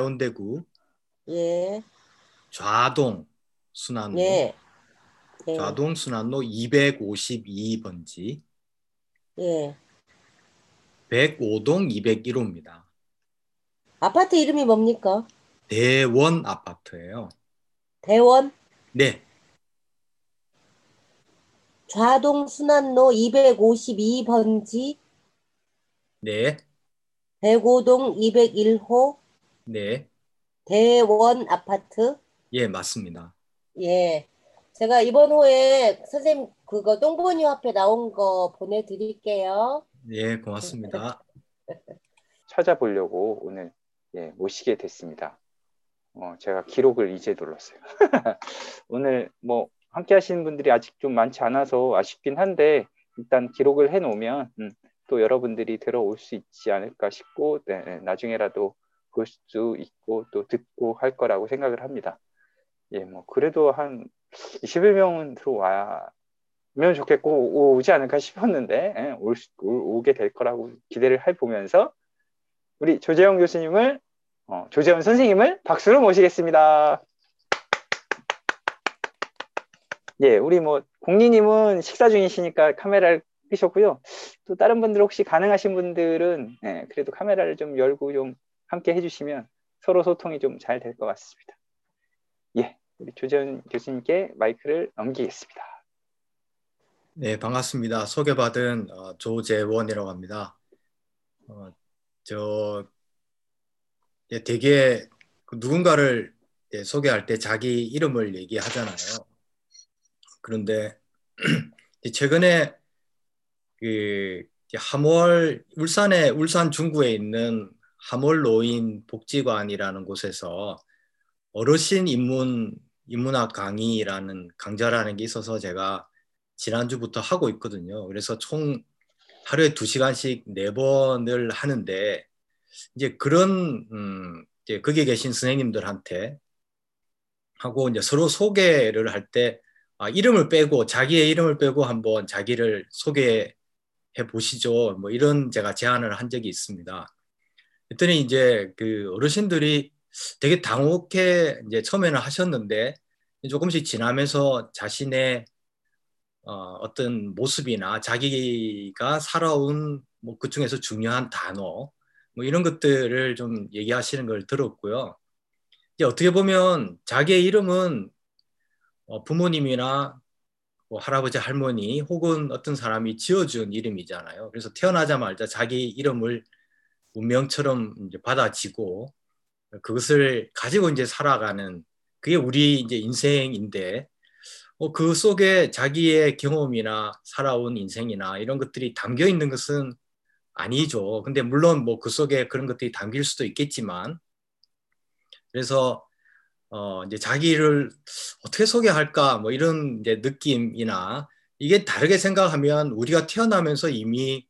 해운대구 예, 좌동 순환로. 예, 예, 좌동 순환로 252번지. 예. 105동 201호입니다. 아파트 이름이 뭡니까? 대원 아파트예요. 대원? 네, 좌동 순환로 252번지. 네, 대고동 201호 네, 대원 아파트. 예 맞습니다. 예. 제가 이번 호에 선생님 그거 똥보니 화폐 나온 거 보내드릴게요. 예 고맙습니다. 찾아보려고 오늘 예, 모시게 됐습니다. 어, 제가 기록을 이제 눌렀어요. 오늘 뭐 함께 하시는 분들이 아직 좀 많지 않아서 아쉽긴 한데 일단 기록을 해 놓으면 음, 또 여러분들이 들어올 수 있지 않을까 싶고 네, 네, 나중에라도 볼 수 있고 또 듣고 할 거라고 생각을 합니다. 예, 뭐 그래도 한 21명은 들어와면 좋겠고 오- 오지 않을까 싶었는데 예, 올, 오게 될 거라고 기대를 해 보면서 우리 조재영 교수님을 어, 조재현 선생님을 박수로 모시겠습니다. 예, 우리 뭐 공리님은 식사 중이시니까 카메라를 끄셨고요. 또 다른 분들 혹시 가능하신 분들은 예, 그래도 카메라를 좀 열고 좀 함께 해주시면 서로 소통이 좀 잘 될 것 같습니다. 예, 우리 조재현 교수님께 마이크를 넘기겠습니다. 네 반갑습니다. 소개받은 어, 조재원이라고 합니다. 어, 저 예, 되게 그 누군가를 예, 소개할 때 자기 이름을 얘기하잖아요. 그런데 최근에 그 함월 울산에 울산 중구에 있는 노인 복지관이라는 곳에서 어르신 인문 인문학 강의라는 강좌라는 게 있어서 제가 지난주부터 하고 있거든요. 그래서 총 하루에 두 시간씩 네 번을 하는데 이제 그런 음 이제 거기 계신 선생님들한테 하고 이제 서로 소개를 할 때 아, 이름을 빼고 자기의 이름을 빼고 한번 자기를 소개해 보시죠. 뭐 이런 제가 제안을 한 적이 있습니다. 그랬더니 이제 그 어르신들이 되게 당혹해 이제 처음에는 하셨는데 조금씩 지나면서 자신의 어, 어떤 모습이나 자기가 살아온 뭐 그 중에서 중요한 단어 뭐 이런 것들을 좀 얘기하시는 걸 들었고요. 이제 어떻게 보면 자기의 이름은 어, 부모님이나 뭐 할아버지 할머니 혹은 어떤 사람이 지어준 이름이잖아요. 그래서 태어나자마자 자기 이름을 운명처럼 이제 받아지고 그것을 가지고 이제 살아가는 그게 우리 이제 인생인데 어, 그 속에 자기의 경험이나 살아온 인생이나 이런 것들이 담겨 있는 것은 아니죠. 근데 물론 뭐 그 속에 그런 것들이 담길 수도 있겠지만 그래서 어 이제 자기를 어떻게 소개할까 뭐 이런 이제 느낌이나 이게 다르게 생각하면 우리가 태어나면서 이미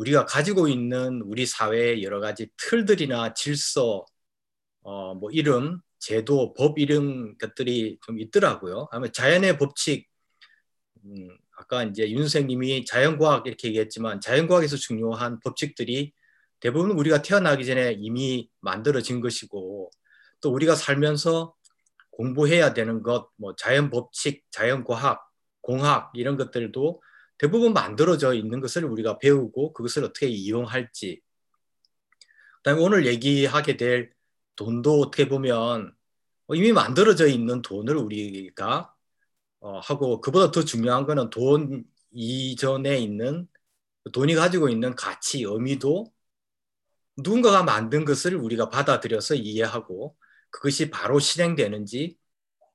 우리가 가지고 있는 우리 사회의 여러 가지 틀들이나 질서 어 뭐 이름 제도 법 이런 것들이 좀 있더라고요. 아마 자연의 법칙 음, 아까 이제 윤 선생님이 자연과학 이렇게 얘기했지만 자연과학에서 중요한 법칙들이 대부분 우리가 태어나기 전에 이미 만들어진 것이고 또 우리가 살면서 공부해야 되는 것, 뭐 자연 법칙, 자연 과학, 공학 이런 것들도 대부분 만들어져 있는 것을 우리가 배우고 그것을 어떻게 이용할지. 그다음에 오늘 얘기하게 될 돈도 어떻게 보면 이미 만들어져 있는 돈을 우리가 어, 하고 그보다 더 중요한 거는 돈 이전에 있는 돈이 가지고 있는 가치, 의미도 누군가가 만든 것을 우리가 받아들여서 이해하고 그것이 바로 실행되는지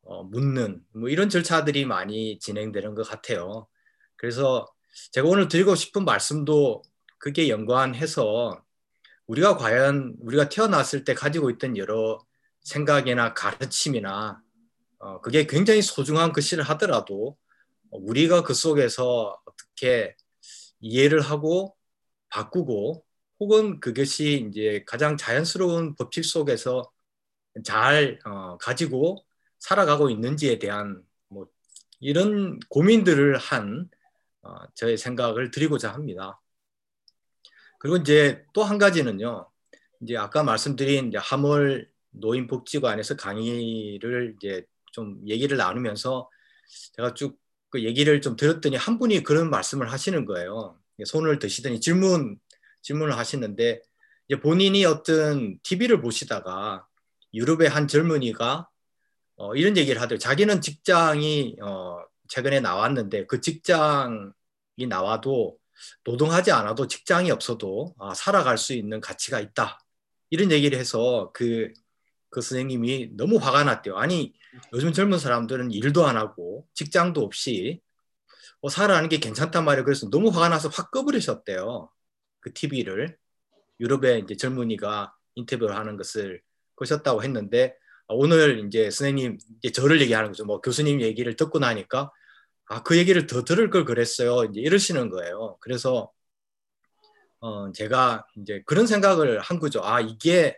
어, 묻는 뭐 이런 절차들이 많이 진행되는 것 같아요. 그래서 제가 오늘 드리고 싶은 말씀도 그게 연관해서 우리가 과연 우리가 태어났을 때 가지고 있던 여러 생각이나 가르침이나 어, 그게 굉장히 소중한 것이라 하더라도 우리가 그 속에서 어떻게 이해를 하고 바꾸고 혹은 그것이 이제 가장 자연스러운 법칙 속에서 잘 어, 가지고 살아가고 있는지에 대한 뭐 이런 고민들을 한 어, 저의 생각을 드리고자 합니다. 그리고 이제 또 한 가지는요. 이제 아까 말씀드린 이제 함월 노인복지관에서 강의를 이제 좀 얘기를 나누면서 제가 쭉 그 얘기를 좀 들었더니 한 분이 그런 말씀을 하시는 거예요. 손을 드시더니 질문 질문을 하시는데 이제 본인이 어떤 TV를 보시다가 유럽의 한 젊은이가 어, 이런 얘기를 하더라고요. 자기는 직장이 어, 최근에 나왔는데 그 직장이 나와도 노동하지 않아도 직장이 없어도 아, 살아갈 수 있는 가치가 있다. 이런 얘기를 해서 그, 그 선생님이 너무 화가 났대요. 아니, 요즘 젊은 사람들은 일도 안 하고 직장도 없이 뭐 살아가는 게 괜찮단 말이에요. 그래서 너무 화가 나서 확 꺼버리셨대요. 그 TV를. 유럽의 이제 젊은이가 인터뷰를 하는 것을 거셨다고 했는데 오늘 이제 선생님 이제 저를 얘기하는 거죠. 뭐 교수님 얘기를 듣고 나니까 아 그 얘기를 더 들을 걸 그랬어요. 이제 이러시는 거예요. 그래서 어 제가 이제 그런 생각을 한 거죠. 아 이게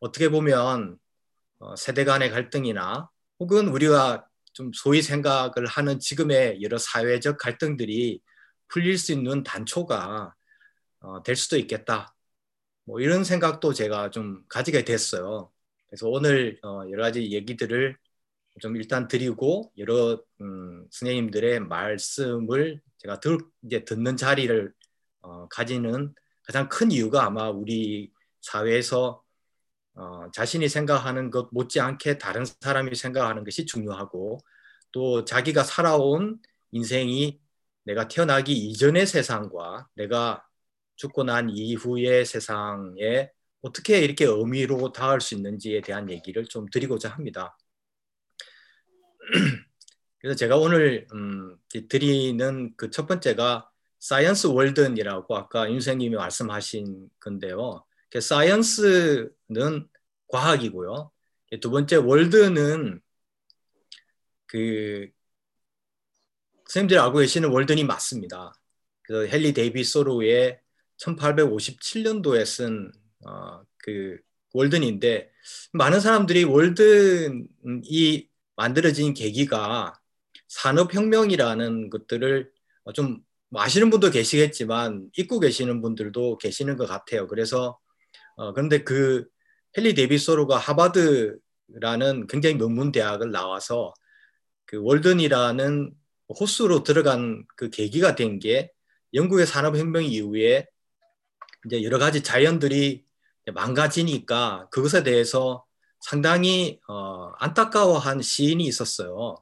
어떻게 보면 어 세대 간의 갈등이나 혹은 우리가 좀 소위 생각을 하는 지금의 여러 사회적 갈등들이 풀릴 수 있는 단초가 어, 될 수도 있겠다. 뭐 이런 생각도 제가 좀 가지게 됐어요. 그래서 오늘 어, 여러 가지 얘기들을 좀 일단 드리고 여러 음, 선생님들의 말씀을 제가 들, 이제 듣는 자리를 어, 가지는 가장 큰 이유가 아마 우리 사회에서 어, 자신이 생각하는 것 못지않게 다른 사람이 생각하는 것이 중요하고 또 자기가 살아온 인생이 내가 태어나기 이전의 세상과 내가 죽고 난 이후의 세상에 어떻게 이렇게 의미로 닿을 수 있는지에 대한 얘기를 좀 드리고자 합니다. 그래서 제가 오늘 음, 드리는 그 첫 번째가 Science Walden이라고 아까 윤 선생님이 말씀하신 건데요. Science는 과학이고요. 두 번째 월든은 그 선생님들이 알고 계시는 월든이 맞습니다. 그래서 헨리 데이비 소로의 1857년도에 쓴 어, 그 월든인데 많은 사람들이 월든이 만들어진 계기가 산업혁명이라는 것들을 좀 아시는 분도 계시겠지만 잊고 계시는 분들도 계시는 것 같아요. 그래서 어, 그런데 그 헨리 데비소로가 하바드라는 굉장히 명문 대학을 나와서 그 월든이라는 호수로 들어간 그 계기가 된 게 영국의 산업혁명 이후에 이제 여러 가지 자연들이 망가지니까 그것에 대해서 상당히 어, 안타까워한 시인이 있었어요.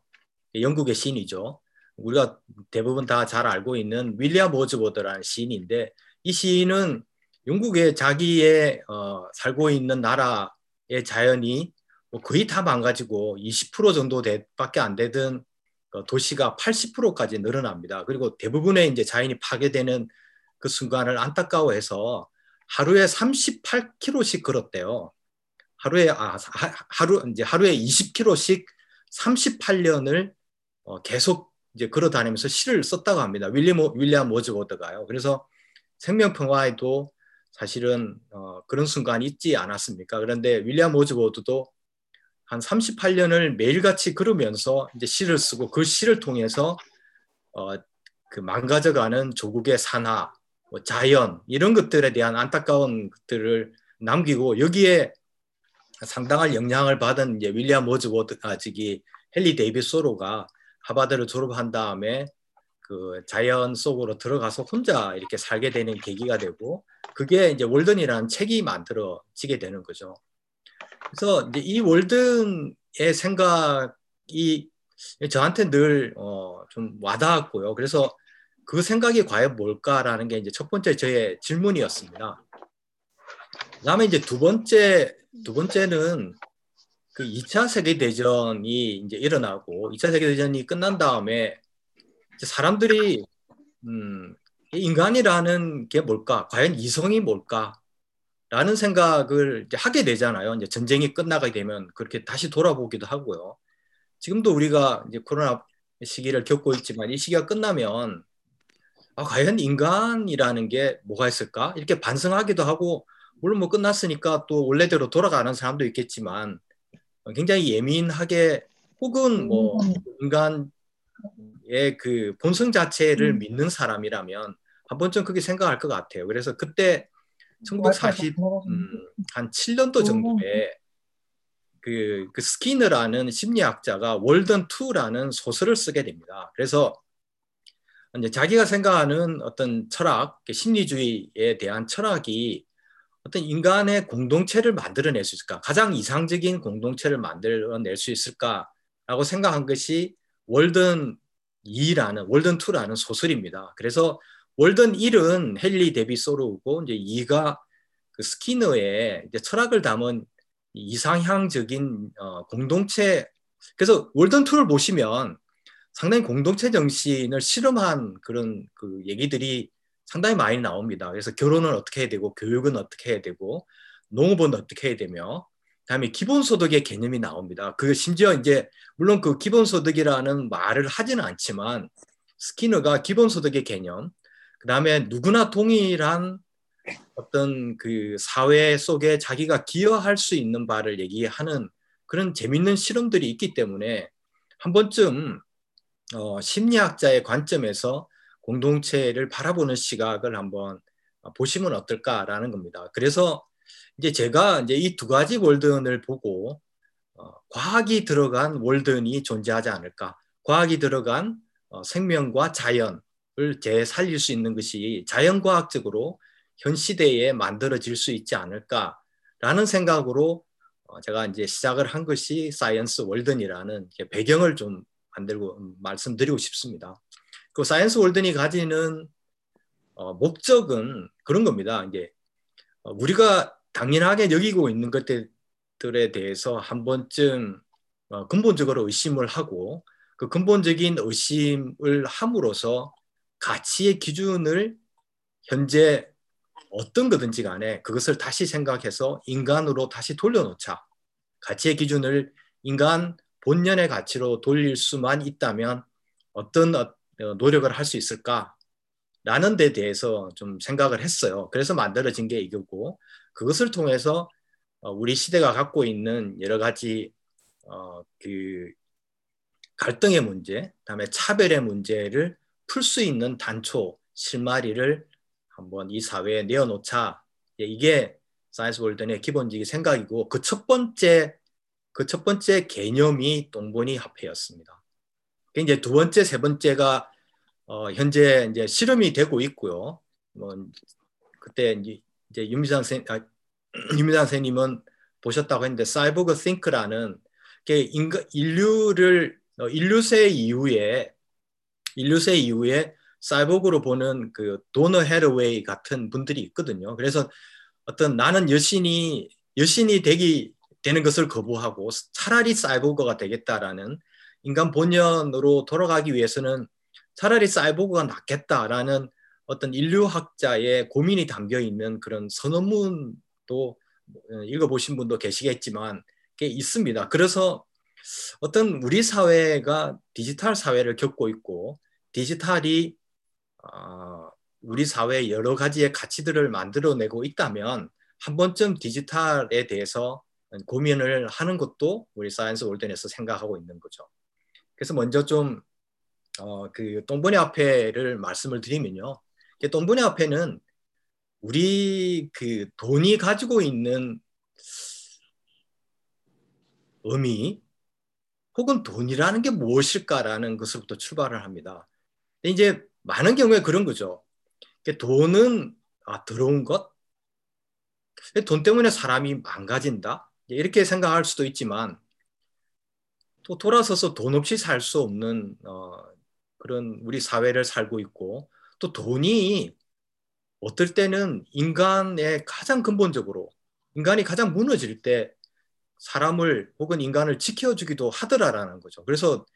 영국의 시인이죠. 우리가 대부분 다 잘 알고 있는 윌리엄 오즈보드라는 시인인데 이 시인은 영국의 자기의 어, 살고 있는 나라의 자연이 뭐 거의 다 망가지고 20% 정도 밖에 안 되던 어, 도시가 80%까지 늘어납니다. 그리고 대부분의 이제 자연이 파괴되는 그 순간을 안타까워해서 하루에 38km씩 걸었대요. 하루에 아 하루 이제 하루에 20km씩 38년을 어, 계속 이제 걸어 다니면서 시를 썼다고 합니다. 윌리엄 윌리엄 워즈워드가요. 그래서 생명평화에도 사실은 어, 그런 순간이 있지 않았습니까? 그런데 윌리엄 워즈워드도 한 38년을 매일같이 걸으면서 이제 시를 쓰고 그 시를 통해서 어, 그 망가져가는 조국의 산하, 뭐 자연 이런 것들에 대한 안타까운 것들을 남기고 여기에 상당한 영향을 받은 이제 윌리엄 워즈워드 아 저기 헨리 데이비드 소로가 하바드를 졸업한 다음에 그 자연 속으로 들어가서 혼자 이렇게 살게 되는 계기가 되고 그게 이제 월든이라는 책이 만들어지게 되는 거죠. 그래서 이제 이 월든의 생각이 저한테 늘좀 어 와닿았고요. 그래서 그 생각이 과연 뭘까라는 게 이제 첫 번째 저의 질문이었습니다. 그다음에 이제 두 번째 두 번째는 그 2차 세계 대전이 이제 일어나고 2차 세계 대전이 끝난 다음에 사람들이 음, 인간이라는 게 뭘까? 과연 이성이 뭘까? 라는 생각을 하게 되잖아요. 이제 전쟁이 끝나게 되면 그렇게 다시 돌아보기도 하고요. 지금도 우리가 이제 코로나 시기를 겪고 있지만 이 시기가 끝나면 아, 과연 인간이라는 게 뭐가 있을까? 이렇게 반성하기도 하고, 물론 뭐 끝났으니까 또 원래대로 돌아가는 사람도 있겠지만, 굉장히 예민하게 혹은 뭐 음. 인간의 그 본성 자체를 음. 믿는 사람이라면 한 번쯤 그렇게 생각할 것 같아요. 그래서 그때 1940, 음, 한 7년도 정도에 그, 그 스키너라는 심리학자가 월든 2라는 소설을 쓰게 됩니다. 그래서 이제 자기가 생각하는 어떤 철학, 심리주의에 대한 철학이 어떤 인간의 공동체를 만들어낼 수 있을까? 가장 이상적인 공동체를 만들어낼 수 있을까라고 생각한 것이 월든 2라는 월든 2라는 소설입니다. 그래서 월든 1은 헨리 데비 소르고 이제 2가 그 스키너의 이제 철학을 담은 이상향적인 어, 공동체 그래서 월든 2를 보시면 상당히 공동체 정신을 실험한 그런 그 얘기들이 상당히 많이 나옵니다. 그래서 결혼은 어떻게 해야 되고 교육은 어떻게 해야 되고 농업은 어떻게 해야 되며 그다음에 기본소득의 개념이 나옵니다. 그 심지어 이제 물론 그 기본소득이라는 말을 하지는 않지만 스키너가 기본소득의 개념, 그다음에 누구나 동일한 어떤 그 사회 속에 자기가 기여할 수 있는 바를 얘기하는 그런 재밌는 실험들이 있기 때문에 한 번쯤 어, 심리학자의 관점에서 공동체를 바라보는 시각을 한번 보시면 어떨까라는 겁니다. 그래서 이제 제가 이제 이 두 가지 월든을 보고 어, 과학이 들어간 월든이 존재하지 않을까. 과학이 들어간 어, 생명과 자연을 재살릴 수 있는 것이 자연과학적으로 현 시대에 만들어질 수 있지 않을까라는 생각으로 어, 제가 이제 시작을 한 것이 Science Walden이라는 배경을 좀 만들고 음, 말씀드리고 싶습니다. 그 Science Walden이 가지는 어, 목적은 그런 겁니다. 이제 어, 우리가 당연하게 여기고 있는 것들에 대해서 한 번쯤 어, 근본적으로 의심을 하고 그 근본적인 의심을 함으로써 가치의 기준을 현재 어떤 거든지 간에 그것을 다시 생각해서 인간으로 다시 돌려놓자. 가치의 기준을 인간 본연의 가치로 돌릴 수만 있다면 어떤 어, 노력을 할 수 있을까? 라는 데 대해서 좀 생각을 했어요. 그래서 만들어진 게 이거고 그것을 통해서 어, 우리 시대가 갖고 있는 여러 가지 어, 그 갈등의 문제, 그다음에 차별의 문제를 풀 수 있는 단초 실마리를 한번 이 사회에 내어놓자. 예, 이게 Science Walden의 기본적인 생각이고 그 첫 번째 그 첫 번째 개념이 똥본위 화폐였습니다. 이제 두 번째, 세 번째가 어, 현재 이제 실험이 되고 있고요. 뭐 그때 이제, 윤미상 선 아, 윤미상 선생님은 보셨다고 했는데 사이보그 Things라는 인간 인류를 어, 인류세 이후에 인류세 이후에 사이보그로 보는 그 도나 해러웨이 같은 분들이 있거든요. 그래서 어떤 나는 여신이 여신이 되기 되는 것을 거부하고 차라리 사이보그가 되겠다라는 인간 본연으로 돌아가기 위해서는 차라리 사이보그가 낫겠다라는 어떤 인류학자의 고민이 담겨 있는 그런 선언문도 읽어보신 분도 계시겠지만 게 있습니다. 그래서 어떤 우리 사회가 디지털 사회를 겪고 있고 디지털이 어, 우리 사회에 여러 가지의 가치들을 만들어내고 있다면 한 번쯤 디지털에 대해서 고민을 하는 것도 우리 Science Walden에서 생각하고 있는 거죠. 그래서 먼저 좀 어, 그 똥본위 화폐를 말씀을 드리면요. 똥본위 화폐는 우리 그 돈이 가지고 있는 의미 혹은 돈이라는 게 무엇일까라는 것부터 출발을 합니다. 이제 많은 경우에 그런 거죠. 돈은 아, 들어온 것? 돈 때문에 사람이 망가진다? 이렇게 생각할 수도 있지만 또 돌아서서 돈 없이 살 수 없는 어, 그런 우리 사회를 살고 있고 또 돈이 어떨 때는 인간의 가장 근본적으로 인간이 가장 무너질 때 사람을 혹은 인간을 지켜주기도 하더라라는 거죠. 그래서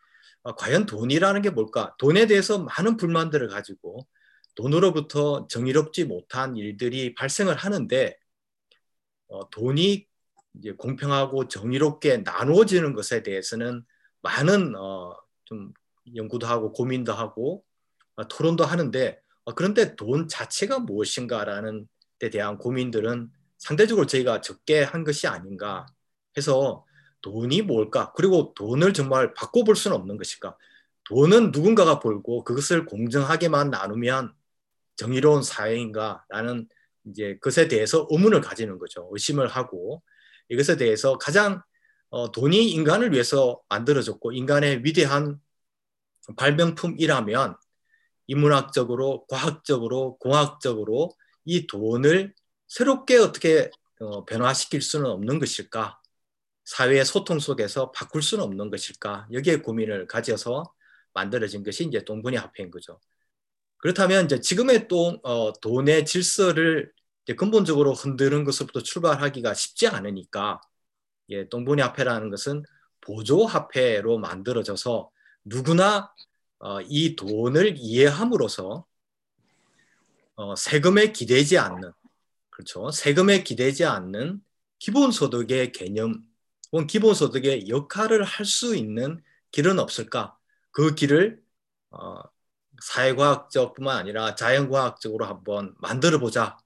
어, 과연 돈이라는 게 뭘까? 돈에 대해서 많은 불만들을 가지고 돈으로부터 정의롭지 못한 일들이 발생을 하는데 어, 돈이 이제 공평하고 정의롭게 나누어지는 것에 대해서는 많은 어, 좀 연구도 하고 고민도 하고 어, 토론도 하는데 어, 그런데 돈 자체가 무엇인가라는 데 대한 고민들은 상대적으로 저희가 적게 한 것이 아닌가 해서 돈이 뭘까? 그리고 돈을 정말 바꿔볼 수는 없는 것일까? 돈은 누군가가 벌고 그것을 공정하게만 나누면 정의로운 사회인가라는 이제 것에 대해서 의문을 가지는 거죠. 의심을 하고 이것에 대해서 가장 어, 돈이 인간을 위해서 만들어졌고 인간의 위대한 발명품이라면 인문학적으로, 과학적으로, 공학적으로 이 돈을 새롭게 어떻게 어, 변화시킬 수는 없는 것일까? 사회의 소통 속에서 바꿀 수는 없는 것일까? 여기에 고민을 가져서 만들어진 것이 이제 동분이 화폐인 거죠. 그렇다면 이제 지금의 또 어, 돈의 질서를 근본적으로 흔드는 것부터 출발하기가 쉽지 않으니까 예, 동분이 화폐라는 것은 보조 화폐로 만들어져서 누구나 어, 이 돈을 이해함으로써 어, 세금에 기대지 않는 그렇죠? 세금에 기대지 않는 기본소득의 개념 혹은 기본소득의 역할을 할 수 있는 길은 없을까? 그 길을 어, 사회과학적뿐만 아니라 자연과학적으로 한번 만들어 보자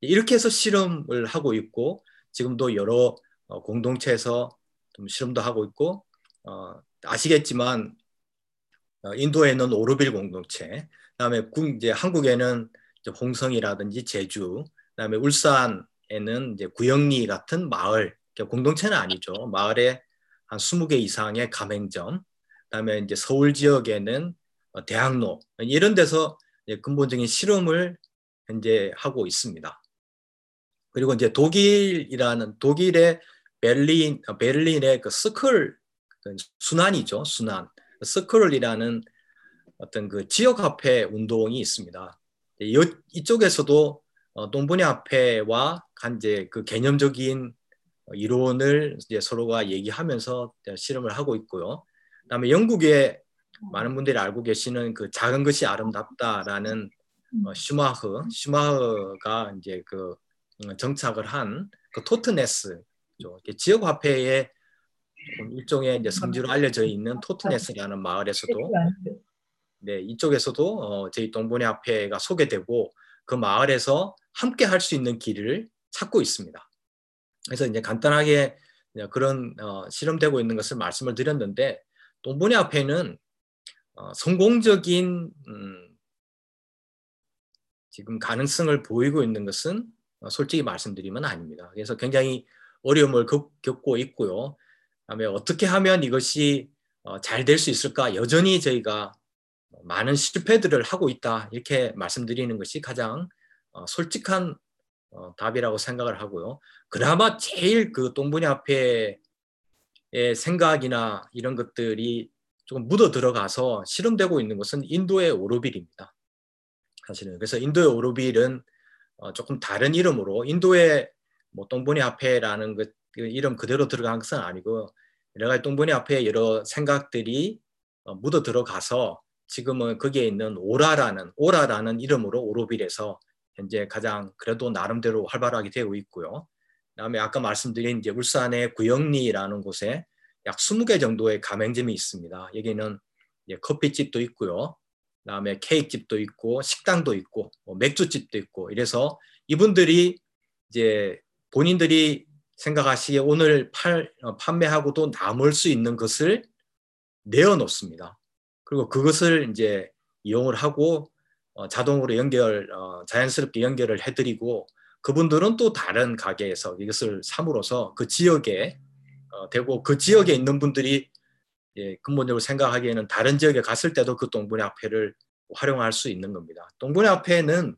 이렇게 해서 실험을 하고 있고 지금도 여러 어, 공동체에서 좀 실험도 하고 있고 어, 아시겠지만 어, 인도에는 오르빌 공동체, 그다음에 이제 한국에는 이제 홍성이라든지 제주, 그다음에 울산에는 이제 구영리 같은 마을 공동체는 아니죠. 마을에 한 20개 이상의 가맹점, 그다음에 이제 서울 지역에는 어, 대학로 이런 데서 근본적인 실험을 현재 하고 있습니다. 그리고 이제 독일이라는 독일의 베를린 어, 베를린의 그 스클 그 순환이죠 순환 스크롤이라는 어떤 그 지역 화폐 운동이 있습니다. 이쪽에서도 어, 동분야 화폐와 간제 그 개념적인 이론을 이제 서로가 얘기하면서 실험을 하고 있고요. 그다음에 영국에 많은 분들이 알고 계시는 그 작은 것이 아름답다라는 어, 슈마흐 슈마흐가 이제 그 음, 정착을 한 그 토트네스 지역 화폐의 일종의 이제 성지로 알려져 있는 토트네스라는 마을에서도 네 이쪽에서도 어, 저희 동분의 화폐가 소개되고 그 마을에서 함께 할 수 있는 길을 찾고 있습니다. 그래서 이제 간단하게 그런 어, 실험되고 있는 것을 말씀을 드렸는데 동분의 화폐는 어, 성공적인 음, 지금 가능성을 보이고 있는 것은 어, 솔직히 말씀드리면 아닙니다. 그래서 굉장히 어려움을 겪고 있고요. 다음에 어떻게 하면 이것이 어, 잘될 수 있을까? 여전히 저희가 많은 실패들을 하고 있다. 이렇게 말씀드리는 것이 가장 어, 솔직한 어, 답이라고 생각을 하고요. 그나마 제일 그 똥분이 앞에의 생각이나 이런 것들이 조금 묻어 들어가서 실험되고 있는 것은 인도의 오로빌입니다. 사실은 그래서 인도의 오로빌은 조금 다른 이름으로 인도의 뭐 똥분이 앞에라는 것 이름 그대로 들어간 것은 아니고 여러 가지 똥분이 앞에 여러 생각들이 어, 묻어 들어가서 지금은 거기에 있는 오라라는 오라라는 이름으로 오로빌에서 현재 가장 그래도 나름대로 활발하게 되고 있고요. 그다음에 아까 말씀드린 이제 울산의 구영리라는 곳에 약 20개 정도의 가맹점이 있습니다. 여기는 커피집도 있고요. 그다음에 케이크집도 있고 식당도 있고 뭐 맥주집도 있고 이래서 이분들이 이제 본인들이 생각하시기에 오늘 팔, 어, 판매하고도 남을 수 있는 것을 내어놓습니다. 그리고 그것을 이제 이용을 하고 어, 자동으로 연결, 어, 자연스럽게 연결을 해드리고 그분들은 또 다른 가게에서 이것을 삼으로써 그 지역에 어, 되고 그 지역에 있는 분들이 예, 근본적으로 생각하기에는 다른 지역에 갔을 때도 그 동분의 화폐를 활용할 수 있는 겁니다. 동분의 화폐는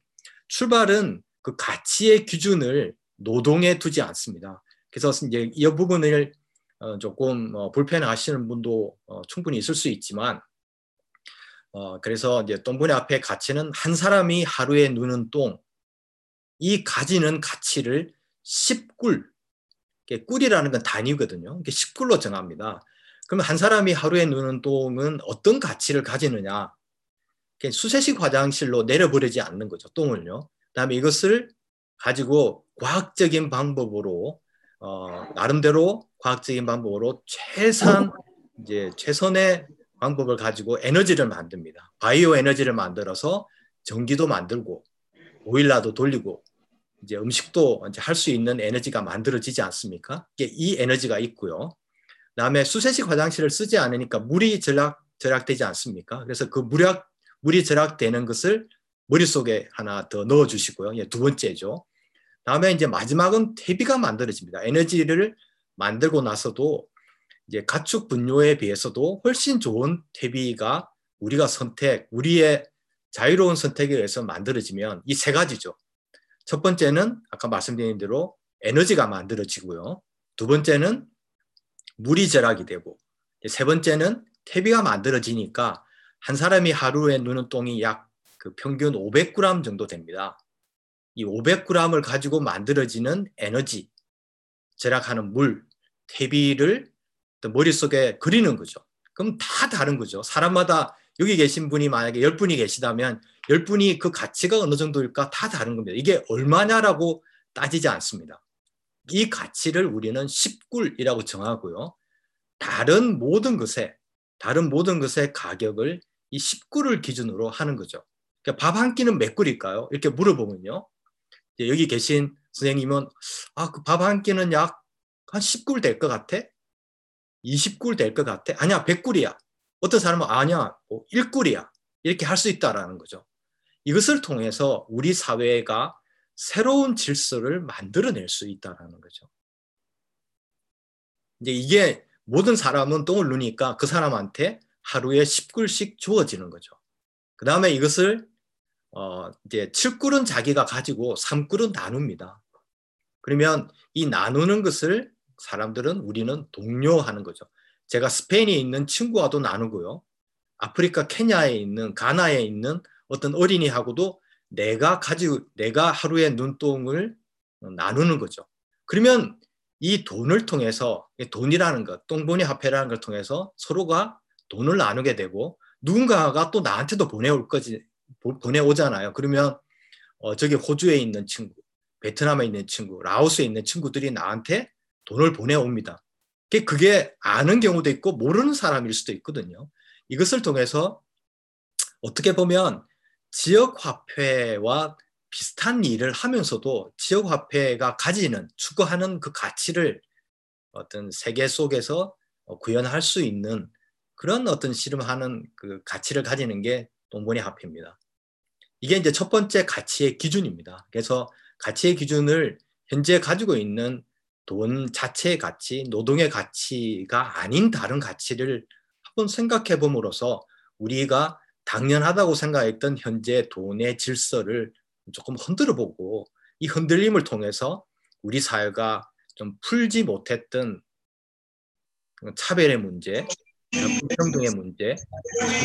출발은 그 가치의 기준을 노동에 두지 않습니다. 그래서 이제 이 부분을 어, 조금 어, 불편하시는 분도 어, 충분히 있을 수 있지만 그래서 이제 똥분의 앞에 가치는 한 사람이 하루에 누는 똥, 이 가지는 가치를 10꿀, 꿀이라는 건 단위거든요. 10꿀로 정합니다. 그러면 한 사람이 하루에 누는 똥은 어떤 가치를 가지느냐? 수세식 화장실로 내려버리지 않는 거죠. 똥을요. 그다음에 이것을 가지고 과학적인 방법으로 어, 나름대로 과학적인 방법으로 최선 이제 최선의 방법을 가지고 에너지를 만듭니다. 바이오 에너지를 만들어서 전기도 만들고 오일라도 돌리고 이제 음식도 이제 할 수 있는 에너지가 만들어지지 않습니까? 이 에너지가 있고요. 그다음에 수세식 화장실을 쓰지 않으니까 물이 절약 절약되지 않습니까? 그래서 그 물약 물이 절약되는 것을 머릿속에 하나 더 넣어 주시고요. 예, 두 번째죠. 다음에 이제 마지막은 퇴비가 만들어집니다. 에너지를 만들고 나서도 이제 가축 분뇨에 비해서도 훨씬 좋은 퇴비가 우리가 선택, 우리의 자유로운 선택에 의해서 만들어지면 이 세 가지죠. 첫 번째는 아까 말씀드린 대로 에너지가 만들어지고요. 두 번째는 물이 절약이 되고 세 번째는 퇴비가 만들어지니까 한 사람이 하루에 누는 똥이 약 그 평균 500g 정도 됩니다. 이 500g을 가지고 만들어지는 에너지, 절약하는 물, 퇴비를 머릿속에 그리는 거죠. 그럼 다 다른 거죠. 사람마다 여기 계신 분이 만약에 10분이 계시다면 10분이 그 가치가 어느 정도일까 다 다른 겁니다. 이게 얼마냐라고 따지지 않습니다. 이 가치를 우리는 10굴이라고 정하고요. 다른 모든 것에 다른 모든 것의 가격을 이 10굴을 기준으로 하는 거죠. 그러니까 밥 한 끼는 몇 굴일까요? 이렇게 물어보면요. 여기 계신 선생님은 아, 그 밥 한 끼는 약한 10굴 될 것 같아? 20굴 될 것 같아? 아니야, 100굴이야. 어떤 사람은 아니야, 뭐 1굴이야. 이렇게 할 수 있다라는 거죠. 이것을 통해서 우리 사회가 새로운 질서를 만들어낼 수 있다라는 거죠. 이제 이게 모든 사람은 똥을 누니까 그 사람한테 하루에 10굴씩 주어지는 거죠. 그 다음에 이것을 어 이제 7굴은 자기가 가지고 3굴은 나눕니다. 그러면 이 나누는 것을 사람들은 우리는 동료하는 거죠. 제가 스페인에 있는 친구와도 나누고요. 아프리카 케냐에 있는 가나에 있는 어떤 어린이하고도 내가 가지고 내가 하루의 눈동을 나누는 거죠. 그러면 이 돈을 통해서 돈이라는 것, 똥보니 화폐라는 걸 통해서 서로가 돈을 나누게 되고 누군가가 또 나한테도 보내올 거지 보내오잖아요. 그러면 어, 저기 호주에 있는 친구, 베트남에 있는 친구, 라오스에 있는 친구들이 나한테 돈을 보내옵니다. 그게 아는 경우도 있고 모르는 사람일 수도 있거든요. 이것을 통해서 어떻게 보면 지역 화폐와 비슷한 일을 하면서도 지역 화폐가 가지는 추구하는 그 가치를 어떤 세계 속에서 구현할 수 있는 그런 어떤 실험하는 그 가치를 가지는 게 동본이 화폐입니다. 이게 이제 첫 번째 가치의 기준입니다. 그래서 가치의 기준을 현재 가지고 있는 돈 자체의 가치, 노동의 가치가 아닌 다른 가치를 한번 생각해 봄으로써 우리가 당연하다고 생각했던 현재 돈의 질서를 조금 흔들어 보고 이 흔들림을 통해서 우리 사회가 좀 풀지 못했던 차별의 문제, 불평등의 문제,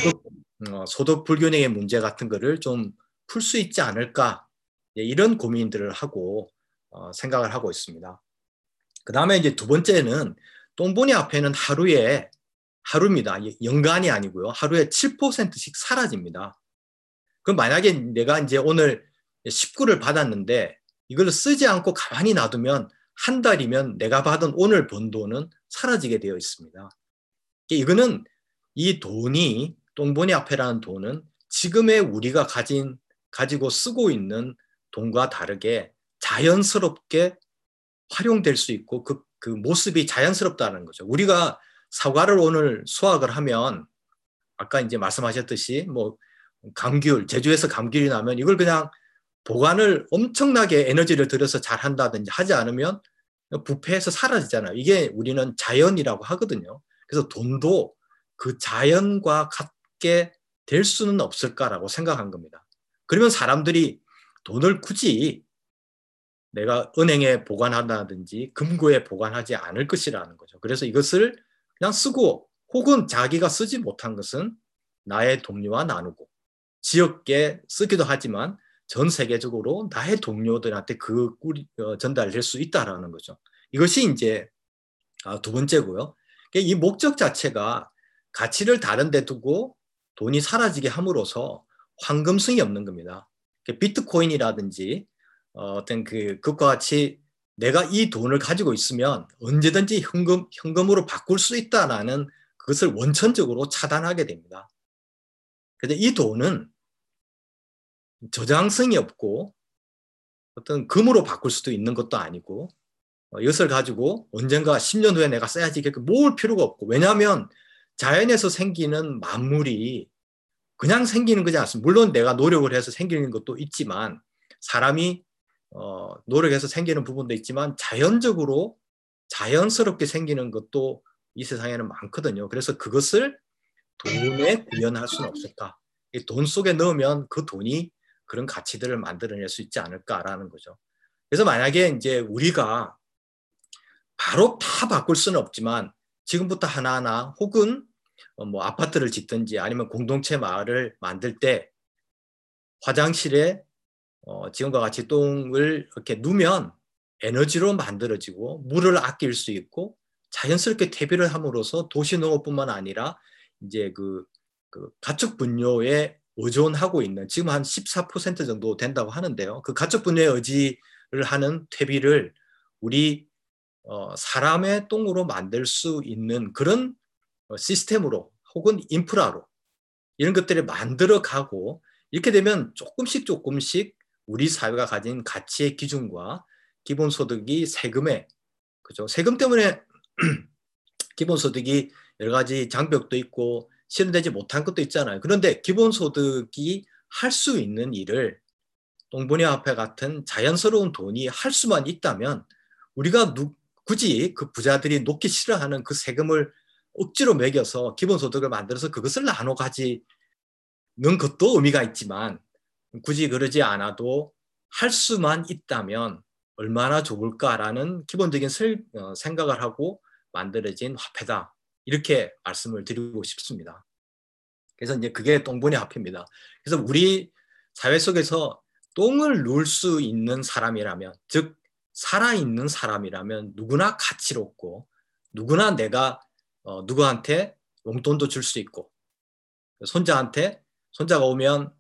소득, 어, 소득 불균형의 문제 같은 거를 좀 풀 수 있지 않을까 이런 고민들을 하고 어, 생각을 하고 있습니다. 그 다음에 이제 두 번째는 똥보니 앞에는 하루에 하루입니다. 연간이 아니고요. 하루에 7%씩 사라집니다. 그럼 만약에 내가 이제 오늘 19를 받았는데 이걸 쓰지 않고 가만히 놔두면 한 달이면 내가 받은 오늘 번 돈은 사라지게 되어 있습니다. 이거는 이 돈이 똥보니 앞에라는 돈은 지금의 우리가 가진 가지고 쓰고 있는 돈과 다르게 자연스럽게 활용될 수 있고 그, 그 모습이 자연스럽다는 거죠. 우리가 사과를 오늘 수확을 하면 아까 이제 말씀하셨듯이 뭐 감귤, 제주에서 감귤이 나면 이걸 그냥 보관을 엄청나게 에너지를 들여서 잘 한다든지 하지 않으면 부패해서 사라지잖아요. 이게 우리는 자연이라고 하거든요. 그래서 돈도 그 자연과 같게 될 수는 없을까라고 생각한 겁니다. 그러면 사람들이 돈을 굳이 내가 은행에 보관한다든지 금고에 보관하지 않을 것이라는 거죠. 그래서 이것을 그냥 쓰고 혹은 자기가 쓰지 못한 것은 나의 동료와 나누고 지역에 쓰기도 하지만 전 세계적으로 나의 동료들한테 그 꿀이 어, 전달될 수 있다라는 거죠. 이것이 이제 아, 두 번째고요. 이 목적 자체가 가치를 다른 데 두고 돈이 사라지게 함으로써 황금성이 없는 겁니다. 비트코인이라든지 어, 어떤 그 그것과 같이 내가 이 돈을 가지고 있으면 언제든지 현금 현금으로 바꿀 수 있다라는 그것을 원천적으로 차단하게 됩니다. 근데 이 돈은 저장성이 없고 어떤 금으로 바꿀 수도 있는 것도 아니고 어, 이것을 가지고 언젠가 10년 후에 내가 써야지 이렇게 모을 필요가 없고 왜냐하면 자연에서 생기는 만물이 그냥 생기는 거지 않습니다. 물론 내가 노력을 해서 생기는 것도 있지만 사람이 어, 노력해서 생기는 부분도 있지만 자연적으로 자연스럽게 생기는 것도 이 세상에는 많거든요. 그래서 그것을 돈에 구현할 수는 없을까? 돈 속에 넣으면 그 돈이 그런 가치들을 만들어낼 수 있지 않을까라는 거죠. 그래서 만약에 이제 우리가 바로 다 바꿀 수는 없지만 지금부터 하나하나 혹은 뭐 아파트를 짓든지 아니면 공동체 마을을 만들 때 화장실에 어 지금과 같이 똥을 이렇게 누면 에너지로 만들어지고 물을 아낄 수 있고 자연스럽게 퇴비를 함으로써 도시 농업뿐만 아니라 이제 그, 그 가축 분뇨에 의존하고 있는 지금 한 14% 정도 된다고 하는데요. 그 가축 분뇨에 의지를 하는 퇴비를 우리 어, 사람의 똥으로 만들 수 있는 그런 어, 시스템으로 혹은 인프라로 이런 것들을 만들어 가고 이렇게 되면 조금씩 조금씩 우리 사회가 가진 가치의 기준과 기본소득이 세금에 그죠 세금 때문에 기본소득이 여러 가지 장벽도 있고 실현되지 못한 것도 있잖아요. 그런데 기본소득이 할 수 있는 일을 동분야 화폐 같은 자연스러운 돈이 할 수만 있다면 우리가 누, 굳이 그 부자들이 놓기 싫어하는 그 세금을 억지로 매겨서 기본소득을 만들어서 그것을 나눠 가지는 것도 의미가 있지만 굳이 그러지 않아도 할 수만 있다면 얼마나 좋을까라는 기본적인 어, 생각을 하고 만들어진 화폐다. 이렇게 말씀을 드리고 싶습니다. 그래서 이제 그게 똥분의 화폐입니다. 그래서 우리 사회 속에서 똥을 누울 수 있는 사람이라면, 즉 살아있는 사람이라면 누구나 가치롭고 누구나 내가 어, 누구한테 용돈도 줄 수 있고 손자한테 손자가 오면 어,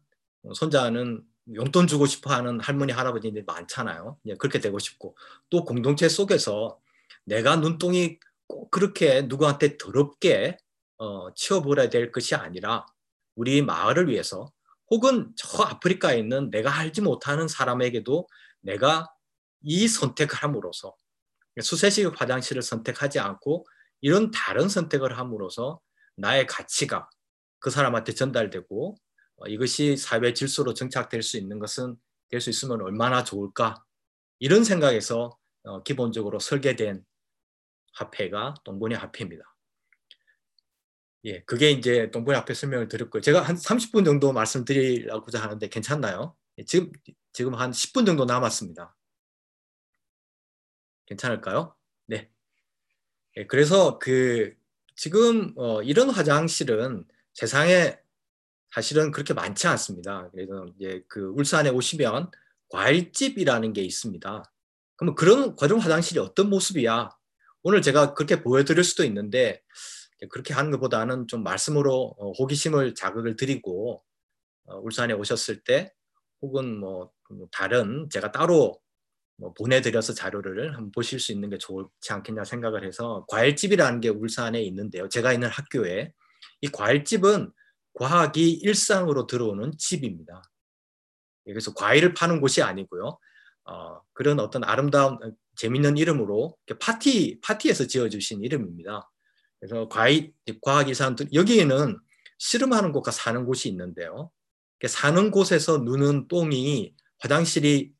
손자는 용돈 주고 싶어 하는 할머니 할아버지들이 많잖아요. 그렇게 되고 싶고 또 공동체 속에서 내가 눈동이 꼭 그렇게 누구한테 더럽게 어, 치워버려야 될 것이 아니라 우리 마을을 위해서 혹은 저 아프리카에 있는 내가 알지 못하는 사람에게도 내가 이 선택을 함으로써 수세식 화장실을 선택하지 않고 이런 다른 선택을 함으로써 나의 가치가 그 사람한테 전달되고 어, 이것이 사회 질서로 정착될 수 있는 것은 될 수 있으면 얼마나 좋을까 이런 생각에서 어, 기본적으로 설계된 화폐가 동분의 화폐입니다. 예, 그게 이제 동분의 화폐 설명을 드렸고요. 제가 한 30분 정도 말씀드리려고자 하는데 괜찮나요? 예, 지금 지금 한 10분 정도 남았습니다. 괜찮을까요? 네. 예, 그래서 그 지금 어, 이런 화장실은 세상에 사실은 그렇게 많지 않습니다. 그래서 이제 그 울산에 오시면 과일집이라는 게 있습니다. 그러면 그런 그런 화장실이 어떤 모습이야? 오늘 제가 그렇게 보여드릴 수도 있는데 그렇게 하는 것보다는 좀 말씀으로 어, 호기심을 자극을 드리고 어, 울산에 오셨을 때 혹은 뭐 다른 제가 따로 뭐 보내드려서 자료를 한번 보실 수 있는 게 좋지 않겠냐 생각을 해서 과일집이라는 게 울산에 있는데요. 제가 있는 학교에 이 과일집은 과학이 일상으로 들어오는 집입니다. 그래서 과일을 파는 곳이 아니고요. 어, 그런 어떤 아름다운 재밌는 이름으로 파티 파티에서 지어주신 이름입니다. 그래서 과일 과학 이사람들 여기에는 씨름하는 곳과 사는 곳이 있는데요. 사는 곳에서 누는 똥이 화장실이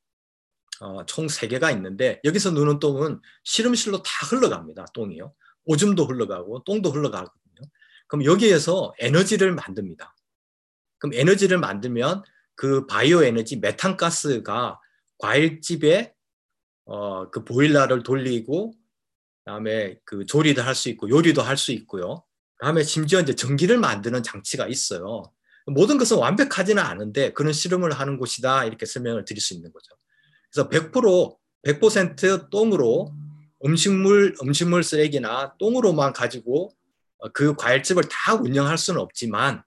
어, 총 3개가 있는데 여기서 누는 똥은 실험실로 다 흘러갑니다. 똥이요. 오줌도 흘러가고 똥도 흘러가거든요. 그럼 여기에서 에너지를 만듭니다. 그럼 에너지를 만들면 그 바이오 에너지 메탄가스가 과일집에 어, 그 보일러를 돌리고 그다음에 그 조리도 할 수 있고 요리도 할 수 있고요. 그다음에 심지어 이제 전기를 만드는 장치가 있어요. 모든 것은 완벽하지는 않은데 그런 실험을 하는 곳이다 이렇게 설명을 드릴 수 있는 거죠. 그래서 100% 100% 똥으로 음식물 음식물 쓰레기나 똥으로만 가지고 어, 그 과일집을 다 운영할 수는 없지만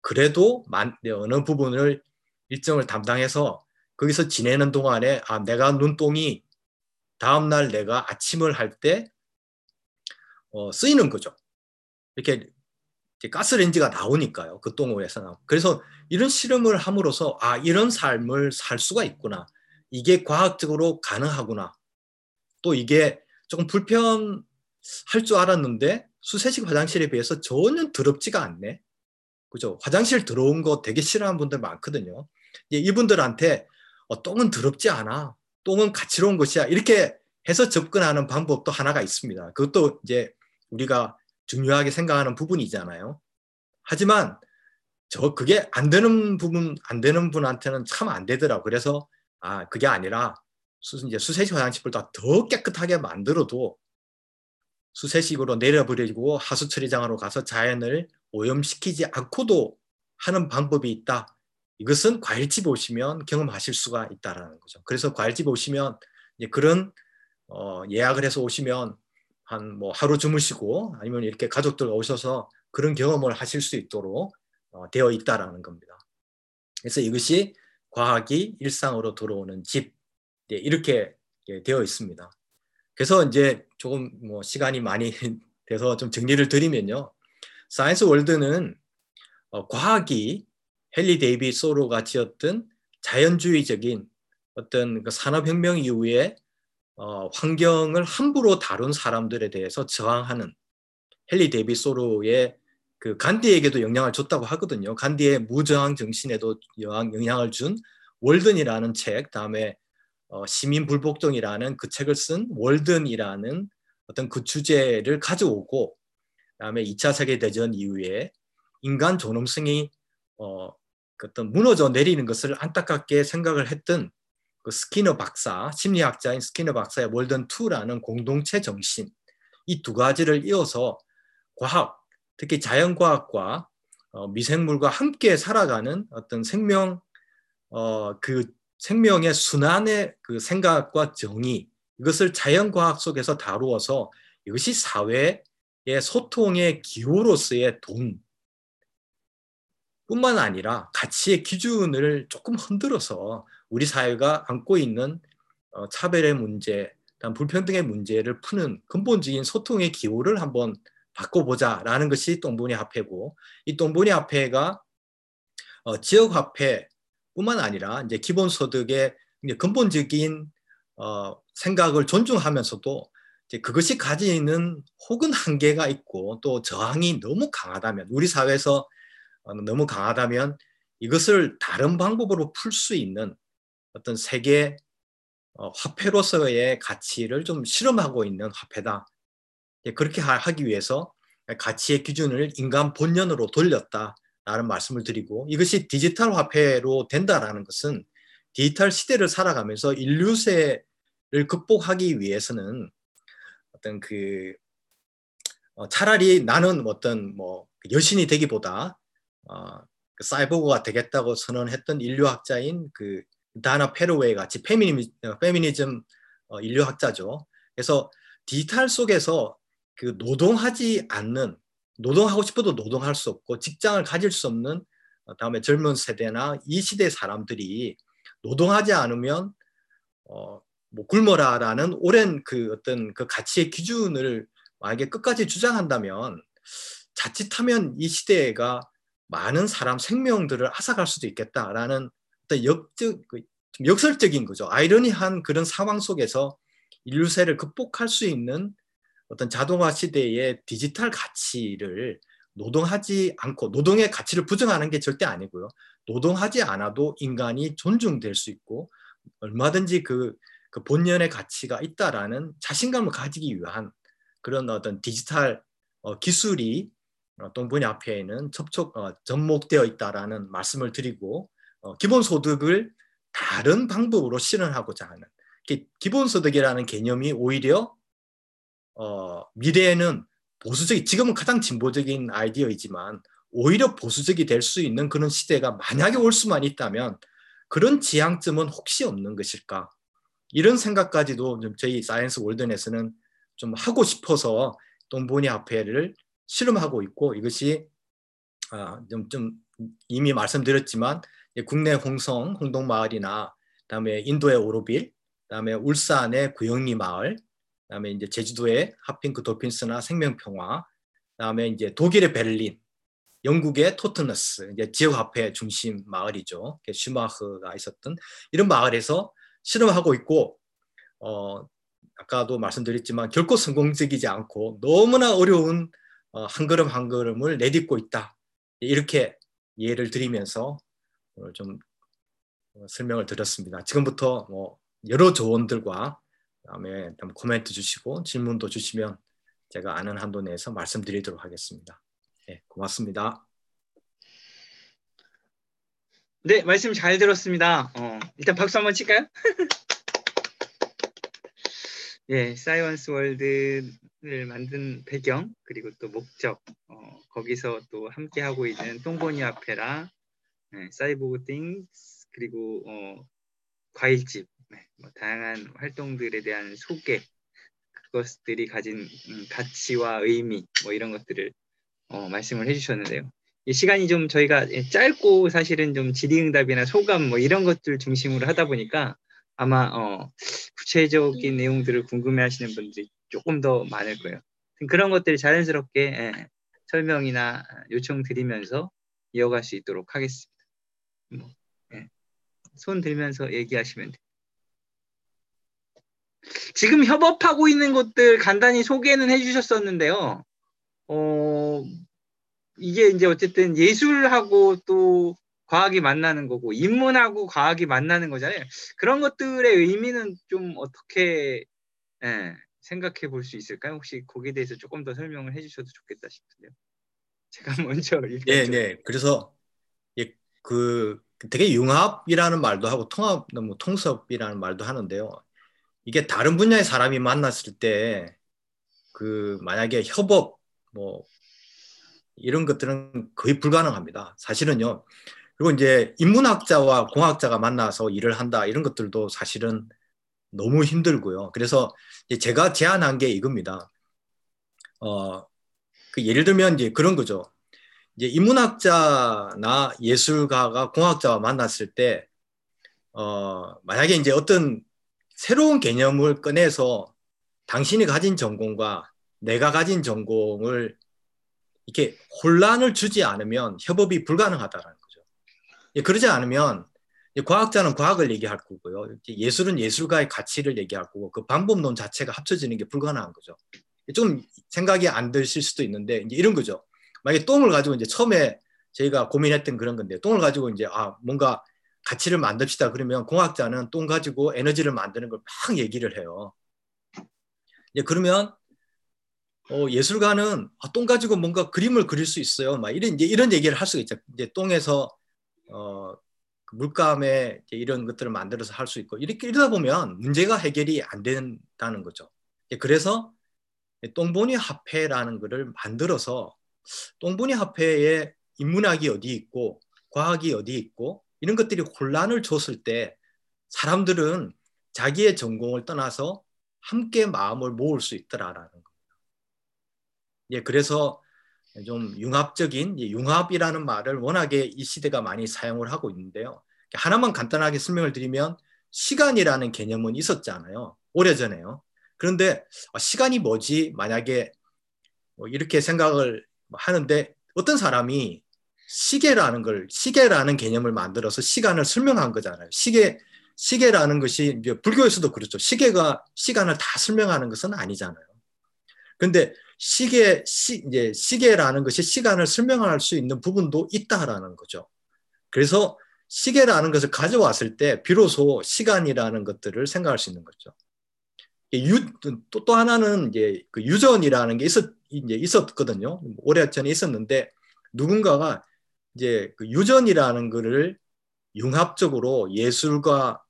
그래도 네, 어느 부분을 일정을 담당해서 거기서 지내는 동안에 아 내가 눈똥이 다음 날 내가 아침을 할때 어, 쓰이는 거죠. 이렇게 가스레인지가 나오니까요. 그 똥오에서. 그래서 이런 실험을 함으로써 아 이런 삶을 살 수가 있구나. 이게 과학적으로 가능하구나. 또 이게 조금 불편할 줄 알았는데 수세식 화장실에 비해서 전혀 더럽지가 않네. 그죠? 화장실 들어온 거 되게 싫어하는 분들 많거든요. 이분들한테 어, 똥은 더럽지 않아. 똥은 가치로운 것이야. 이렇게 해서 접근하는 방법도 하나가 있습니다. 그것도 이제 우리가 중요하게 생각하는 부분이잖아요. 하지만 저 그게 안 되는 부분 안 되는 분한테는 참 안 되더라고. 그래서 아 그게 아니라 수, 이제 수세식 화장실을 더 깨끗하게 만들어도 수세식으로 내려버리고 하수 처리장으로 가서 자연을 오염시키지 않고도 하는 방법이 있다. 이것은 과일집 오시면 경험하실 수가 있다라는 거죠. 그래서 과일집 오시면 그런 어, 예약을 해서 오시면 한 뭐 하루 주무시고 아니면 이렇게 가족들과 오셔서 그런 경험을 하실 수 있도록 어, 되어 있다라는 겁니다. 그래서 이것이 과학이 일상으로 들어오는 집 네, 이렇게 되어 있습니다. 그래서 이제 조금 뭐 시간이 많이 돼서 좀 정리를 드리면요. Science Walden은 어, 과학이 헨리 데이비 소로가 지었던 자연주의적인 어떤 그 산업혁명 이후에 어, 환경을 함부로 다룬 사람들에 대해서 저항하는 헨리 데이비 소로의 그 간디에게도 영향을 줬다고 하거든요. 간디의 무저항 정신에도 영향을 준 월든이라는 책, 다음에 어, 시민 불복종이라는 그 책을 쓴 월든이라는 어떤 그 주제를 가져오고 그다음에 2차 세계 대전 이후에 인간 존엄성이 어, 그 어떤 무너져 내리는 것을 안타깝게 생각을 했던 그 스키너 박사, 심리학자인 스키너 박사의 월든 2라는 공동체 정신 이 두 가지를 이어서 과학, 특히 자연과학과 어, 미생물과 함께 살아가는 어떤 생명 어, 그 생명의 순환의 그 생각과 정의 이것을 자연과학 속에서 다루어서 이것이 사회의 소통의 기호로서의 돈 뿐만 아니라 가치의 기준을 조금 흔들어서 우리 사회가 안고 있는 어, 차별의 문제, 불평등의 문제를 푸는 근본적인 소통의 기호를 한번 바꿔보자라는 것이 똥보니 화폐고 이 똥보니 화폐가 어, 지역 화폐 뿐만 아니라 이제 기본소득의 근본적인 어, 생각을 존중하면서도 이제 그것이 가지는 혹은 한계가 있고 또 저항이 너무 강하다면 우리 사회에서 어, 너무 강하다면 이것을 다른 방법으로 풀 수 있는 어떤 세계 어, 화폐로서의 가치를 좀 실험하고 있는 화폐다. 예, 그렇게 하기 위해서 가치의 기준을 인간 본연으로 돌렸다 라는 말씀을 드리고 이것이 디지털 화폐로 된다라는 것은 디지털 시대를 살아가면서 인류세를 극복하기 위해서는 어떤 그 어, 차라리 나는 어떤 뭐 여신이 되기보다 어, 그 사이보그가 되겠다고 선언했던 인류학자인 그 도나 해러웨이 같이 페미니즘, 페미니즘 어, 인류학자죠. 그래서 디지털 속에서 그 노동하지 않는 노동하고 싶어도 노동할 수 없고 직장을 가질 수 없는 어, 다음에 젊은 세대나 이 시대 사람들이 노동하지 않으면 어, 뭐 굶어라라는 오랜 그 어떤 그 가치의 기준을 만약에 끝까지 주장한다면 자칫하면 이 시대가 많은 사람 생명들을 앗아갈 수도 있겠다라는 어떤 역적 그 역설적인 거죠. 아이러니한 그런 상황 속에서 인류세를 극복할 수 있는 어떤 자동화 시대의 디지털 가치를 노동하지 않고 노동의 가치를 부정하는 게 절대 아니고요. 노동하지 않아도 인간이 존중될 수 있고 얼마든지 그, 그 본연의 가치가 있다라는 자신감을 가지기 위한 그런 어떤 디지털 어, 기술이 어, 동분야 앞에는 접촉 어, 접목되어 있다라는 말씀을 드리고 어, 기본소득을 다른 방법으로 실현하고자 하는 기본소득이라는 개념이 오히려 어, 미래에는 보수적이 지금은 가장 진보적인 아이디어이지만 오히려 보수적이 될 수 있는 그런 시대가 만약에 올 수만 있다면 그런 지향점은 혹시 없는 것일까? 이런 생각까지도 좀 저희 Science Walden에서는 좀 하고 싶어서 똥본위 화폐를 실험하고 있고 이것이 아, 좀, 좀 이미 말씀드렸지만 국내 홍성 홍동마을이나 그다음에 인도의 오로빌, 그다음에 울산의 구영리 마을, 그다음에 이제 제주도의 하핑크 도핀스나 생명평화, 그다음에 이제 독일의 베를린, 영국의 토트너스, 이제 지역 화폐 중심 마을이죠. 슈마흐가 있었던 이런 마을에서 실험하고 있고, 어, 아까도 말씀드렸지만 결코 성공적이지 않고 너무나 어려운 어, 한 걸음 한 걸음을 내딛고 있다. 이렇게 이해를 드리면서 오늘 좀 어, 설명을 드렸습니다. 지금부터 뭐 여러 조언들과 그 다음에 코멘트 주시고 질문도 주시면 제가 아는 한도 내에서 말씀드리도록 하겠습니다. 네, 고맙습니다. 네, 말씀 잘 들었습니다. 어, 일단 박수 한번 칠까요? 예, Science Walden을 만든 배경 그리고 또 목적 어, 거기서 또 함께 하고 있는 똥본위 화폐라, 네, 사이보그 Things 그리고 어, 과일집 네, 뭐 다양한 활동들에 대한 소개 그것들이 가진 음, 가치와 의미 뭐 이런 것들을 어, 말씀을 해주셨는데요. 이 시간이 좀 저희가 짧고 사실은 좀 질의응답이나 소감 뭐 이런 것들 중심으로 하다 보니까 아마 어, 구체적인 내용들을 궁금해하시는 분들이 조금 더 많을 거예요. 그런 것들을 자연스럽게 예, 설명이나 요청 드리면서 이어갈 수 있도록 하겠습니다. 뭐, 예. 손 들면서 얘기하시면 돼요. 지금 협업하고 있는 것들 간단히 소개는 해주셨었는데요. 어, 이게 이제 어쨌든 예술하고 또 과학이 만나는 거고 인문하고 과학이 만나는 거잖아요. 그런 것들의 의미는 좀 어떻게 예, 생각해 볼 수 있을까요? 혹시 거기에 대해서 조금 더 설명을 해주셔도 좋겠다 싶은데요. 제가 먼저 네, 네. 그래서 예, 그 되게 융합이라는 말도 하고 통합, 뭐 통섭이라는 말도 하는데요. 이게 다른 분야의 사람이 만났을 때 그 만약에 협업 뭐 이런 것들은 거의 불가능합니다. 사실은요. 그리고 이제 인문학자와 공학자가 만나서 일을 한다 이런 것들도 사실은 너무 힘들고요. 그래서 제가 제안한 게 이겁니다. 어, 그 예를 들면 이제 그런 거죠. 이제 인문학자나 예술가가 공학자와 만났을 때, 어, 만약에 이제 어떤 새로운 개념을 꺼내서 당신이 가진 전공과 내가 가진 전공을 이렇게 혼란을 주지 않으면 협업이 불가능하다라는 예, 그러지 않으면 과학자는 과학을 얘기할 거고요. 예술은 예술가의 가치를 얘기할 거고 그 방법론 자체가 합쳐지는 게 불가능한 거죠. 좀 생각이 안 드실 수도 있는데 이제 이런 거죠. 만약에 똥을 가지고 이제 처음에 저희가 고민했던 그런 건데 똥을 가지고 이제 아 뭔가 가치를 만듭시다 그러면 공학자는 똥 가지고 에너지를 만드는 걸 막 얘기를 해요. 이제 그러면 어, 예술가는 아, 똥 가지고 뭔가 그림을 그릴 수 있어요. 막 이런 이제 이런 얘기를 할 수가 있죠. 이제 똥에서 어, 그 물감에 이런 것들을 만들어서 할 수 있고 이렇게 이러다 보면 문제가 해결이 안 된다는 거죠. 그래서 똥보니 화폐라는 것을 만들어서 똥보니 화폐에 인문학이 어디 있고 과학이 어디 있고 이런 것들이 혼란을 줬을 때 사람들은 자기의 전공을 떠나서 함께 마음을 모을 수 있더라라는 겁니다. 예, 그래서 좀 융합적인 융합이라는 말을 워낙에 이 시대가 많이 사용을 하고 있는데요. 하나만 간단하게 설명을 드리면 시간이라는 개념은 있었잖아요. 오래전에요. 그런데 아, 시간이 뭐지? 만약에 뭐 이렇게 생각을 하는데 어떤 사람이 시계라는 걸 시계라는 개념을 만들어서 시간을 설명한 거잖아요. 시계 시계라는 것이 불교에서도 그렇죠. 시계가 시간을 다 설명하는 것은 아니잖아요. 근데 시계 시, 이제 시계라는 것이 시간을 설명할 수 있는 부분도 있다라는 거죠. 그래서 시계라는 것을 가져왔을 때 비로소 시간이라는 것들을 생각할 수 있는 거죠. 유, 또, 또 하나는 이제 그 유전이라는 게 있었, 이제 있었거든요. 오래 전에 있었는데 누군가가 이제 그 유전이라는 것을 융합적으로 예술과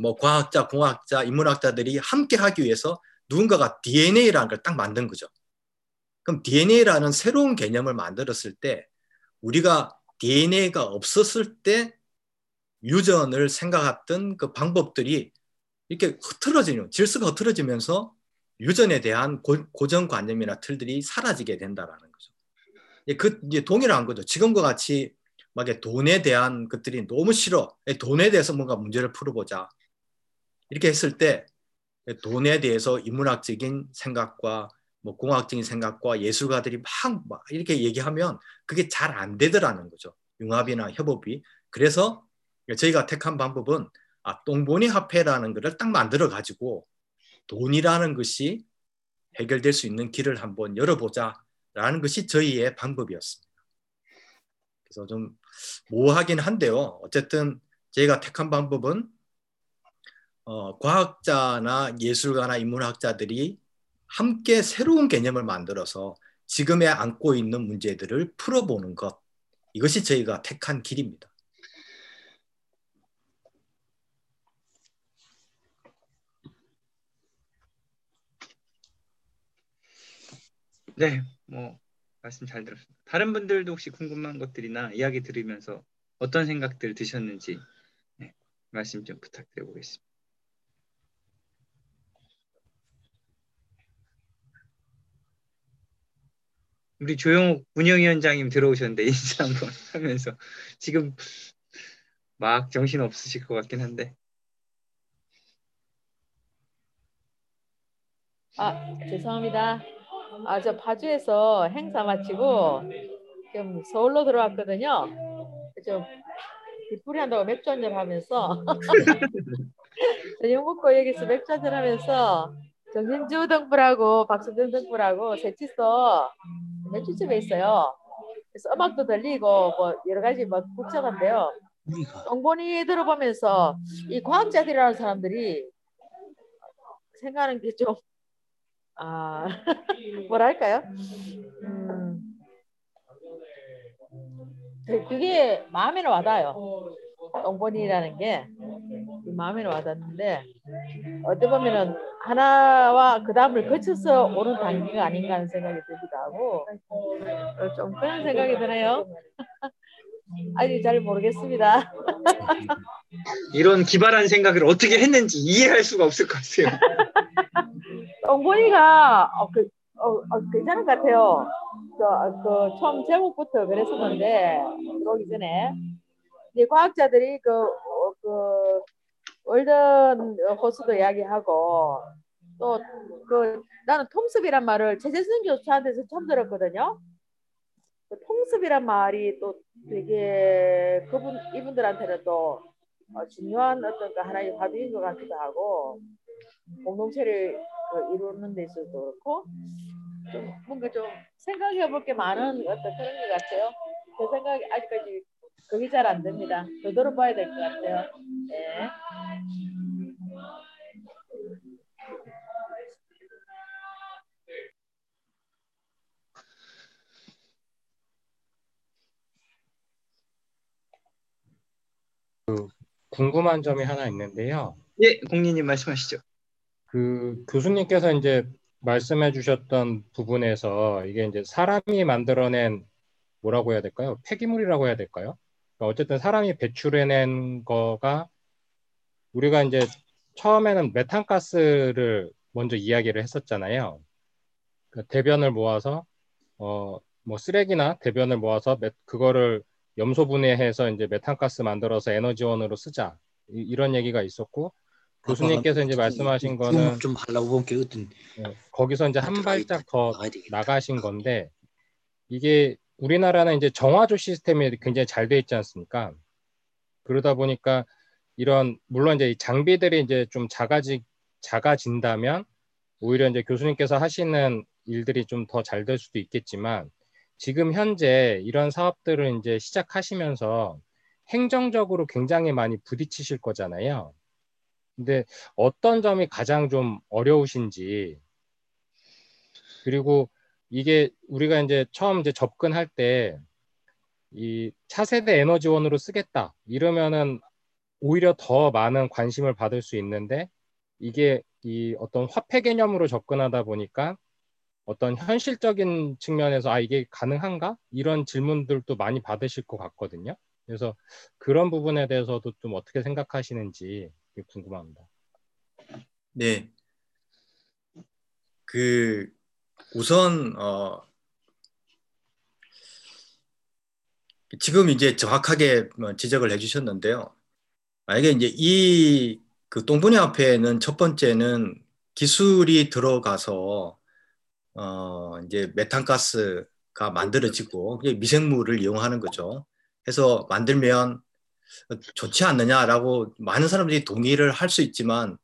뭐 과학자, 공학자, 인문학자들이 함께 하기 위해서 누군가가 DNA라는 걸 딱 만든 거죠. 그럼 DNA라는 새로운 개념을 만들었을 때 우리가 DNA가 없었을 때 유전을 생각했던 그 방법들이 이렇게 흐트러지는 질서가 흐트러지면서 유전에 대한 고, 정관념이나 틀들이 사라지게 된다라는. 그 이제 동일한 거죠. 지금과 같이 막 돈에 대한 것들이 너무 싫어. 돈에 대해서 뭔가 문제를 풀어보자. 이렇게 했을 때 돈에 대해서 인문학적인 생각과 뭐 공학적인 생각과 예술가들이 막, 막 이렇게 얘기하면 그게 잘 안 되더라는 거죠. 융합이나 협업이. 그래서 저희가 택한 방법은 아, 똥보니 화폐라는 것을 딱 만들어 가지고 돈이라는 것이 해결될 수 있는 길을 한번 열어보자 라는 것이 저희의 방법이었습니다. 그래서 좀 모호하긴 한데요. 어쨌든 저희가 택한 방법은 어, 과학자나 예술가나 인문학자들이 함께 새로운 개념을 만들어서 지금에 안고 있는 문제들을 풀어보는 것 이것이 저희가 택한 길입니다. 네, 뭐 말씀 잘 들었습니다. 다른 분들도 혹시 궁금한 것들이나 이야기 들으면서 어떤 생각들 드셨는지 네, 말씀 좀 부탁드려 보겠습니다. 우리 조영욱 운영위원장님 들어오셨는데 인사 한번 하면서 지금 막 정신 없으실 것 같긴 한데 아 죄송합니다. 아 저 파주에서 행사 마치고 좀 서울로 들어왔거든요. 좀 뒷풀이 한다고 맥주 한잔 하면서 저녁 먹고 여기서 맥주 한잔 하면서 정진주 등불하고 박수준 등불하고 셋이서 맥주집에 있어요. 그래서 음악도 들리고 뭐 여러 가지 뭐 복잡한데요. 똥보니 들어보면서 이 과학자들이라는 사람들이 생각하는 게 좀 아, 뭐랄까요? 음, 그게 마음에는 와닿아요. 똥보니라는 게 마음에는 와닿는데 어떻게 보면은 하나와 그 다음을 거쳐서 오는 단계가 아닌가 하는 생각이 들기도 하고 좀 그런 생각이 드네요. 아직 잘 모르겠습니다. 이런 기발한 생각을 어떻게 했는지 이해할 수가 없을 것 같아요. 똥보니가 어, 그, 어, 어, 괜찮은 것 같아요. 그, 그 처음 제목부터 그랬었는데 들어오기 전에 이제 과학자들이 그, 어, 그 월든 호수도 이야기하고 또 그 나는 통습이란 말을 최재승 교수한테서 처음 들었거든요. 그 통습이란 말이 또 되게 그분 이분들한테는 또 어, 중요한 어떤 그 하나의 화두인 것 같기도 하고 공동체를 그 이루는 데 있어서도 그렇고 좀 뭔가 좀 생각해 볼 게 많은 어떤 그런 것 같아요. 제 생각이 아직까지 그게 잘 안 됩니다. 더 들어봐야 될 것 같아요. 네. 궁금한 점이 하나 있는데요. 예, 공리님 말씀하시죠. 그 교수님께서 이제 말씀해 주셨던 부분에서 이게 이제 사람이 만들어낸 뭐라고 해야 될까요? 폐기물이라고 해야 될까요? 그러니까 어쨌든 사람이 배출해낸 거가 우리가 이제 처음에는 메탄가스를 먼저 이야기를 했었잖아요. 그 대변을 모아서 어 뭐 쓰레기나 대변을 모아서 메, 그거를 염소 분해해서 이제 메탄가스 만들어서 에너지원으로 쓰자 이, 런 얘기가 있었고 교수님께서 이제 말씀하신 거는 좀 본게 어떤 예, 거기서 이제 한 발짝 더 나가신 건데 이게 우리나라는 이제 정화조 시스템이 굉장히 잘 돼 있지 않습니까? 그러다 보니까 이런 물론 이제 장비들이 이제 좀 작아지 작아진다면 오히려 이제 교수님께서 하시는 일들이 좀 더 잘 될 수도 있겠지만 지금 현재 이런 사업들을 이제 시작하시면서 행정적으로 굉장히 많이 부딪히실 거잖아요. 근데 어떤 점이 가장 좀 어려우신지 그리고 이게 우리가 이제 처음 이제 접근할 때 이 차세대 에너지원으로 쓰겠다 이러면은 오히려 더 많은 관심을 받을 수 있는데 이게 이 어떤 화폐 개념으로 접근하다 보니까 어떤 현실적인 측면에서 아 이게 가능한가 이런 질문들도 많이 받으실 것 같거든요. 그래서 그런 부분에 대해서도 좀 어떻게 생각하시는지 궁금합니다. 네. 그 우선 어 지금 이제 정확하게 뭐 지적을 해주셨는데요. 만약에 이제 이 그 똥분해 앞에는 첫 번째는 기술이 들어가서 어 이제 메탄가스가 만들어지고 미생물을 이용하는 거죠. 해서 만들면 좋지 않느냐라고 많은 사람들이 동의를 할 수 있지만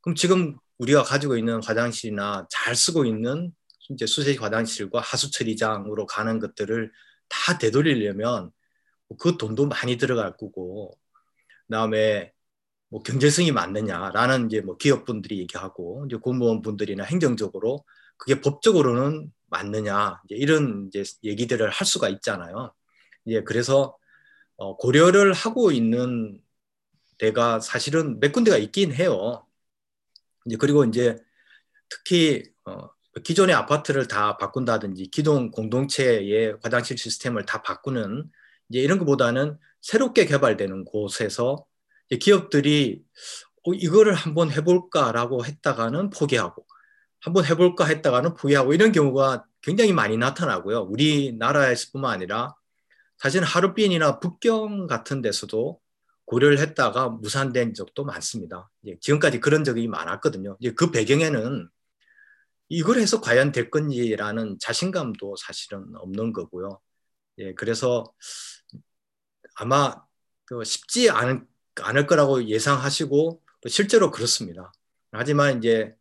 그럼 지금 우리가 가지고 있는 화장실이나 잘 쓰고 있는 이제 수세식 화장실과 하수 처리장으로 가는 것들을 다 되돌리려면 그 돈도 많이 들어갈 거고 그다음에 뭐 경제성이 맞느냐라는 이제 뭐 기업분들이 얘기하고 이제 공무원분들이나 행정적으로 그게 법적으로는 맞느냐 이제 이런 이제 얘기들을 할 수가 있잖아요. 예, 그래서 어, 고려를 하고 있는 데가 사실은 몇 군데가 있긴 해요. 이제 그리고 이제 특히 어, 기존의 아파트를 다 바꾼다든지 기존 공동체의 화장실 시스템을 다 바꾸는 이제 이런 것보다는 새롭게 개발되는 곳에서 기업들이 어, 이거를 한번 해볼까라고 했다가는 포기하고 한번 해볼까 했다가는 포기하고 이런 경우가 굉장히 많이 나타나고요. 우리나라에서뿐만 아니라 사실 하루빈이나 북경 같은 데서도 고려를 했다가 무산된 적도 많습니다. 예, 지금까지 그런 적이 많았거든요. 그 배경에는 이걸 해서 과연 될 건지라는 자신감도 사실은 없는 거고요. 예, 그래서 아마 그 쉽지 않을, 않을 거라고 예상하시고 실제로 그렇습니다. 하지만 이제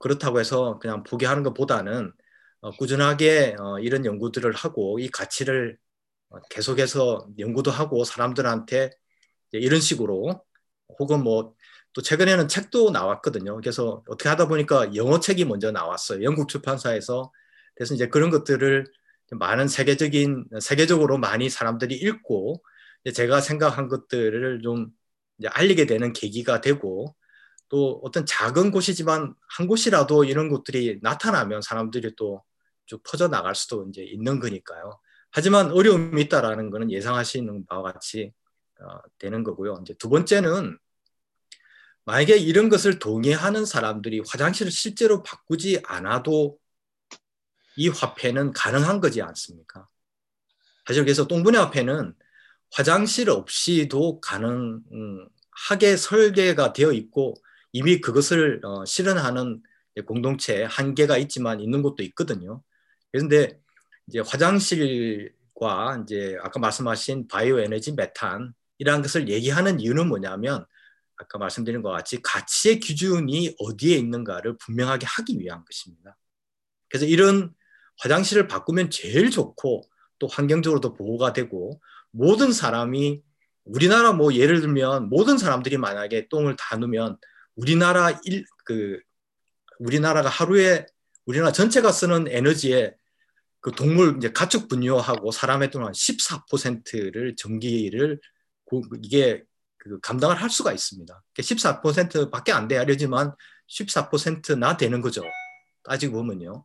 그렇다고 해서 그냥 포기하는 것보다는 어, 꾸준하게 어, 이런 연구들을 하고 이 가치를 계속해서 연구도 하고 사람들한테 이런 식으로 혹은 뭐 또 최근에는 책도 나왔거든요. 그래서 어떻게 하다 보니까 영어 책이 먼저 나왔어요. 영국 출판사에서 그래서 이제 그런 것들을 많은 세계적인 세계적으로 많이 사람들이 읽고 제가 생각한 것들을 좀 알리게 되는 계기가 되고 또 어떤 작은 곳이지만 한 곳이라도 이런 것들이 나타나면 사람들이 또 쭉 퍼져 나갈 수도 이제 있는 거니까요. 하지만 어려움이 있다라는 것은 예상하시는 바와 같이 어, 되는 거고요. 이제 두 번째는 만약에 이런 것을 동의하는 사람들이 화장실을 실제로 바꾸지 않아도 이 화폐는 가능한 거지 않습니까? 사실 그래서 똥분해 화폐는 화장실 없이도 가능하게 설계가 되어 있고 이미 그것을 어, 실현하는 공동체 한계가 있지만 있는 곳도 있거든요. 그런데 이제 화장실과 이제 아까 말씀하신 바이오 에너지 메탄 이라는 것을 얘기하는 이유는 뭐냐면 아까 말씀드린 것 같이 가치의 기준이 어디에 있는가를 분명하게 하기 위한 것입니다. 그래서 이런 화장실을 바꾸면 제일 좋고 또 환경적으로도 보호가 되고 모든 사람이 우리나라 뭐 예를 들면 모든 사람들이 만약에 똥을 다 누면 우리나라 일, 그 우리나라가 하루에 우리나라 전체가 쓰는 에너지에 그 동물 이제 가축 분뇨하고 사람의 동안 14%를 전기를 이게 그 감당을 할 수가 있습니다. 14%밖에 안 돼야 되지만 14%나 되는 거죠. 따지고 보면요.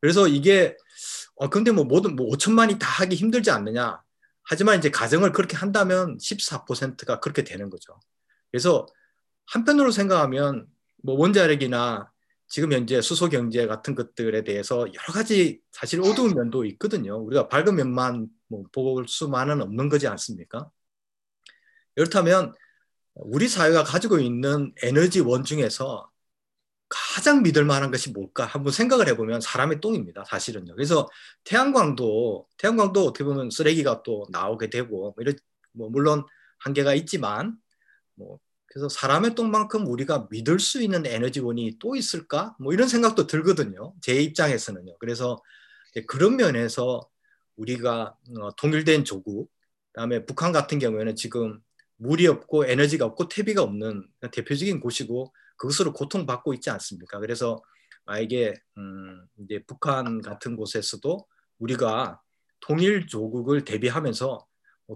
그래서 이게 어 근데 뭐 모든 뭐 5천만이 다 하기 힘들지 않느냐. 하지만 이제 가정을 그렇게 한다면 14%가 그렇게 되는 거죠. 그래서 한편으로 생각하면 뭐 원자력이나 지금 현재 수소 경제 같은 것들에 대해서 여러 가지 사실 어두운 면도 있거든요. 우리가 밝은 면만 뭐 볼 수만은 없는 거지 않습니까? 그렇다면 우리 사회가 가지고 있는 에너지 원 중에서 가장 믿을 만한 것이 뭘까 한번 생각을 해보면 사람의 똥입니다. 사실은요. 그래서 태양광도 태양광도 어떻게 보면 쓰레기가 또 나오게 되고 뭐 이런 뭐 물론 한계가 있지만 뭐 그래서 사람의 똥만큼 우리가 믿을 수 있는 에너지원이 또 있을까? 뭐 이런 생각도 들거든요. 제 입장에서는요. 그래서 그런 면에서 우리가 어, 통일된 조국, 그다음에 북한 같은 경우에는 지금 물이 없고 에너지가 없고 퇴비가 없는 대표적인 곳이고 그것으로 고통받고 있지 않습니까? 그래서 만약에 음, 이제 북한 같은 곳에서도 우리가 통일 조국을 대비하면서 뭐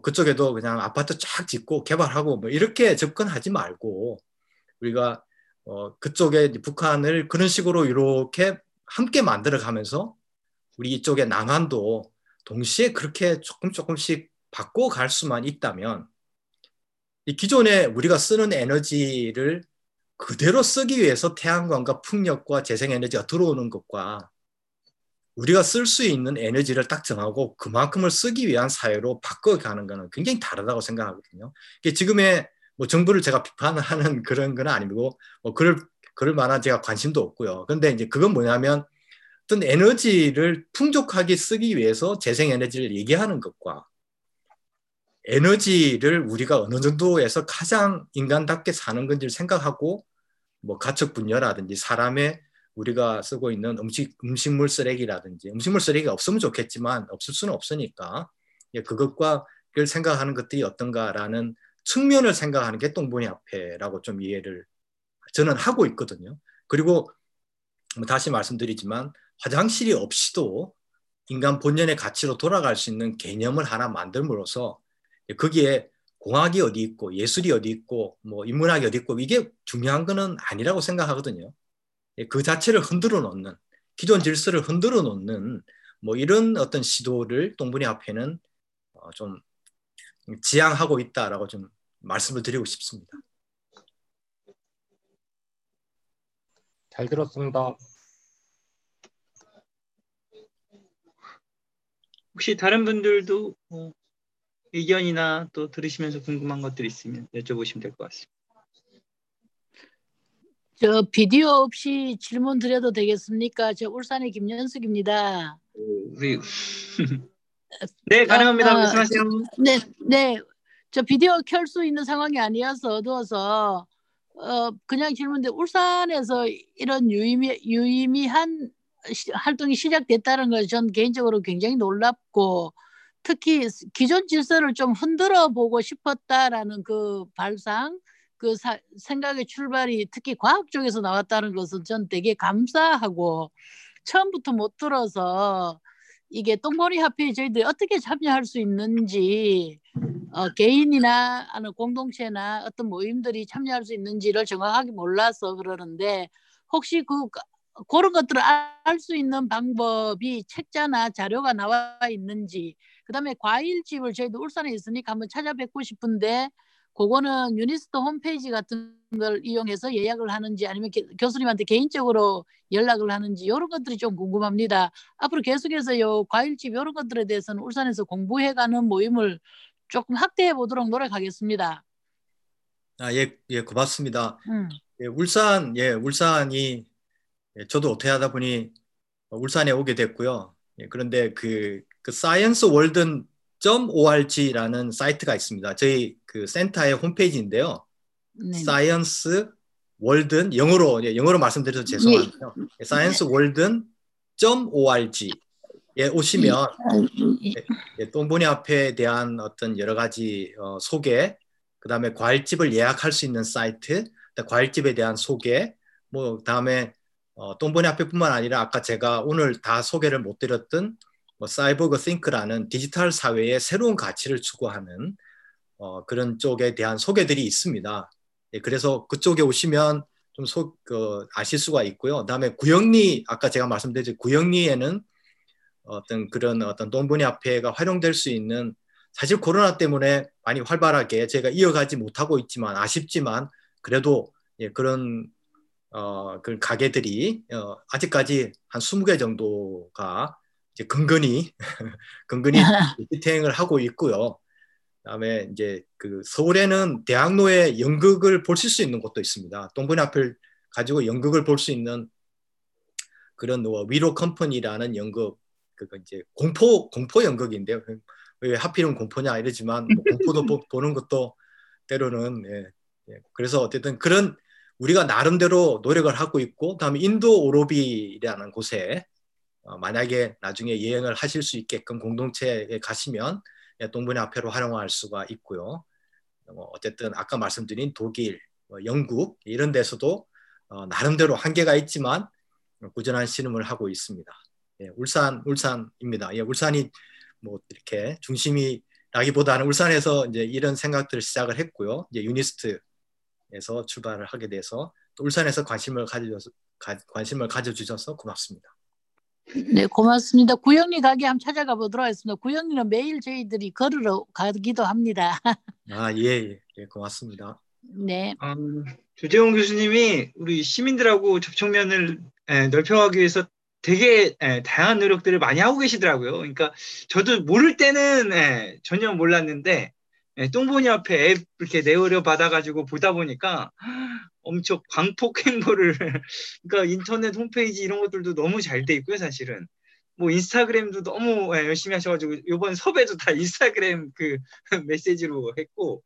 그쪽에도 그냥 아파트 쫙 짓고 개발하고 뭐 이렇게 접근하지 말고 우리가 어 그쪽에 북한을 그런 식으로 이렇게 함께 만들어 가면서 우리 이쪽에 남한도 동시에 그렇게 조금 조금씩 바꿔 갈 수만 있다면 이 기존에 우리가 쓰는 에너지를 그대로 쓰기 위해서 태양광과 풍력과 재생에너지가 들어오는 것과 우리가 쓸 수 있는 에너지를 딱 정하고 그만큼을 쓰기 위한 사회로 바꿔가는 것은 굉장히 다르다고 생각하거든요. 지금의 뭐 정부를 제가 비판하는 그런 건 아니고 뭐 그럴 그럴 만한 제가 관심도 없고요. 그런데 이제 그건 뭐냐면 어떤 에너지를 풍족하게 쓰기 위해서 재생 에너지를 얘기하는 것과 에너지를 우리가 어느 정도에서 가장 인간답게 사는 건지를 생각하고 뭐 가축 분열라든지 사람의 우리가 쓰고 있는 음식 음식물 쓰레기라든지 음식물 쓰레기가 없으면 좋겠지만 없을 수는 없으니까 예, 그것과 그걸 생각하는 것들이 어떤가라는 측면을 생각하는 게 똥보니 앞에라고 좀 이해를 저는 하고 있거든요. 그리고 뭐 다시 말씀드리지만 화장실이 없이도 인간 본연의 가치로 돌아갈 수 있는 개념을 하나 만들므로써 거기에 공학이 어디 있고 예술이 어디 있고 뭐 인문학이 어디 있고 이게 중요한 거는 아니라고 생각하거든요. 그 자체를 흔들어 놓는 기존 질서를 흔들어 놓는 뭐 이런 어떤 시도를 똥분이 앞에는 어, 좀 지향하고 있다라고 좀 말씀을 드리고 싶습니다. 잘 들었습니다. 혹시 다른 분들도 뭐 의견이나 또 들으시면서 궁금한 것들 있으면 여쭤보시면 될 것 같습니다. 저 비디오 없이 질문 드려도 되겠습니까? 저 울산의 김연숙입니다. 우리 네 가능합니다. 아, 말씀하세요. 네, 네. 저 비디오 켤 수 있는 상황이 아니어서 어두워서 어 그냥 질문데 울산에서 이런 유의미 유의미한 시- 활동이 시작됐다는 걸 전 개인적으로 굉장히 놀랍고 특히 기존 질서를 좀 흔들어 보고 싶었다라는 그 발상 그 사- 생각의 출발이 특히 과학 쪽에서 나왔다는 것은 전 되게 감사하고 처음부터 못 들어서 이게 똥본위 화폐에 저희들이 어떻게 참여할 수 있는지 어, 개인이나 아니면 공동체나 어떤 모임들이 참여할 수 있는지를 정확하게 몰라서 그러는데 혹시 그 그런 것들을 알 수 있는 방법이 책자나 자료가 나와 있는지 그다음에 과일집을 저희도 울산에 있으니까 한번 찾아뵙고 싶은데 그거는 UNIST 홈페이지 같은 걸 이용해서 예약을 하는지 아니면 게- 교수님한테 개인적으로 연락을 하는지 이런 것들이 좀 궁금합니다. 앞으로 계속해서 요 과일집 이런 것들에 대해서는 울산에서 공부해가는 모임을 조금 확대해 보도록 노력하겠습니다. 아, 예, 예, 고맙습니다. 음. 예, 울산, 예, 울산이 예, 저도 어떻게 하다 보니 울산에 오게 됐고요. 예, 그런데 그, 그 Science Walden .org라는 사이트가 있습니다. 저희 그 센터의 홈페이지인데요. 네. Science Walden 영어로 예, 영어로 말씀드려서 죄송한데요. Science Walden .org 에 오시면 예, 똥본위 화폐에 대한 어떤 여러 가지 어, 소개, 그 다음에 과일집을 예약할 수 있는 사이트, 과일집에 대한 소개, 뭐 다음에 어, 똥본위 화폐뿐만 아니라 아까 제가 오늘 다 소개를 못 드렸던 뭐 사이보그 Things라는 디지털 사회의 새로운 가치를 추구하는 어, 그런 쪽에 대한 소개들이 있습니다. 예, 그래서 그쪽에 오시면 좀 소, 그, 아실 수가 있고요. 그다음에 구영리 아까 제가 말씀드렸죠 구영리에는 어떤 그런 어떤 똥분이 앞에가 활용될 수 있는 사실 코로나 때문에 많이 활발하게 제가 이어가지 못하고 있지만 아쉽지만 그래도 예, 그런 어, 그 가게들이 어, 아직까지 한 20개 정도가 이제 근근히 근근히 희탱을 하고 있고요. 그다음에 이제 그 서울에는 대학로에 연극을 보실 수 있는 곳도 있습니다. 똥분이 앞을 가지고 연극을 볼 수 있는 그런 뭐 위로 컴퍼니라는 연극 그거 이제 공포 공포 연극인데요. 왜 하필은 공포냐 이러지만 뭐 공포도 보, 보는 것도 때로는 예, 예. 그래서 어쨌든 그런 우리가 나름대로 노력을 하고 있고 그다음에 인도 오로비라는 곳에 어, 만약에 나중에 여행을 하실 수 있게끔 공동체에 가시면 예, 동분의 앞에로 활용할 수가 있고요. 뭐 어쨌든 아까 말씀드린 독일, 뭐 영국 이런 데서도 어, 나름대로 한계가 있지만 꾸준한 신음을 하고 있습니다. 예, 울산 울산입니다. 예, 울산이 뭐 이렇게 중심이라기보다는 울산에서 이제 이런 생각들을 시작을 했고요. 이제 유니스트에서 출발을 하게 돼서 또 울산에서 관심을 가져줘서 가, 관심을 가져주셔서 고맙습니다. 네, 고맙습니다. 구영리 가게 한번 찾아가 보도록 하겠습니다. 구영리는 매일 저희들이 걸으러 가기도 합니다. 아, 예, 예, 예 고맙습니다. 네. 음, 조재용 교수님이 우리 시민들하고 접촉면을 에, 넓혀가기 위해서 되게 에, 다양한 노력들을 많이 하고 계시더라고요. 그러니까 저도 모를 때는 에, 전혀 몰랐는데 에, 똥보니 앞에 앱 이렇게 내어려 받아가지고 보다 보니까 엄청 광폭 행보를 그러니까 인터넷 홈페이지 이런 것들도 너무 잘 돼 있고요, 사실은. 뭐 인스타그램도 너무 에, 열심히 하셔가지고 이번 섭외도 다 인스타그램 그 메시지로 했고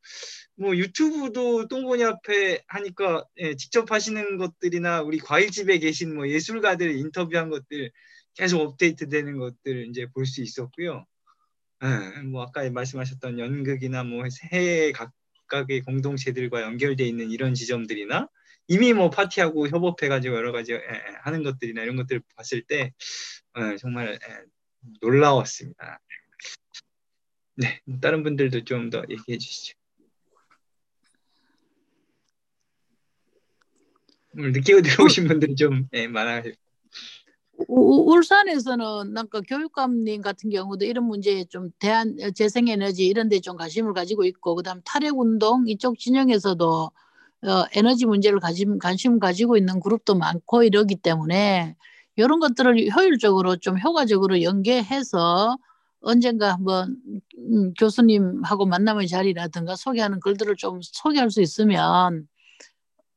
뭐 유튜브도 똥보니 앞에 하니까 예, 직접 하시는 것들이나 우리 과일집에 계신 뭐 예술가들 인터뷰한 것들 계속 업데이트되는 것들 이제 볼 수 있었고요. 예, 뭐 아까 말씀하셨던 연극이나 뭐 해외 각각의 공동체들과 연결돼 있는 이런 지점들이나 이미 뭐 파티하고 협업해가지고 여러 가지 예, 예, 하는 것들이나 이런 것들을 봤을 때 어, 정말 예, 놀라웠습니다. 네, 다른 분들도 좀 더 얘기해 주시죠. 오늘 늦게 들어오신 분들이 좀 예, 많아요. 우- 울산에서는 뭔가 교육감님 같은 경우도 이런 문제에 좀 대한 재생에너지 이런 데 좀 관심을 가지고 있고 그다음 탈핵운동 이쪽 진영에서도 어, 에너지 문제를 가짐, 관심 가지고 있는 그룹도 많고 이러기 때문에 이런 것들을 효율적으로 좀 효과적으로 연계해서 언젠가 한번 음, 교수님하고 만남의 자리라든가 소개하는 글들을 좀 소개할 수 있으면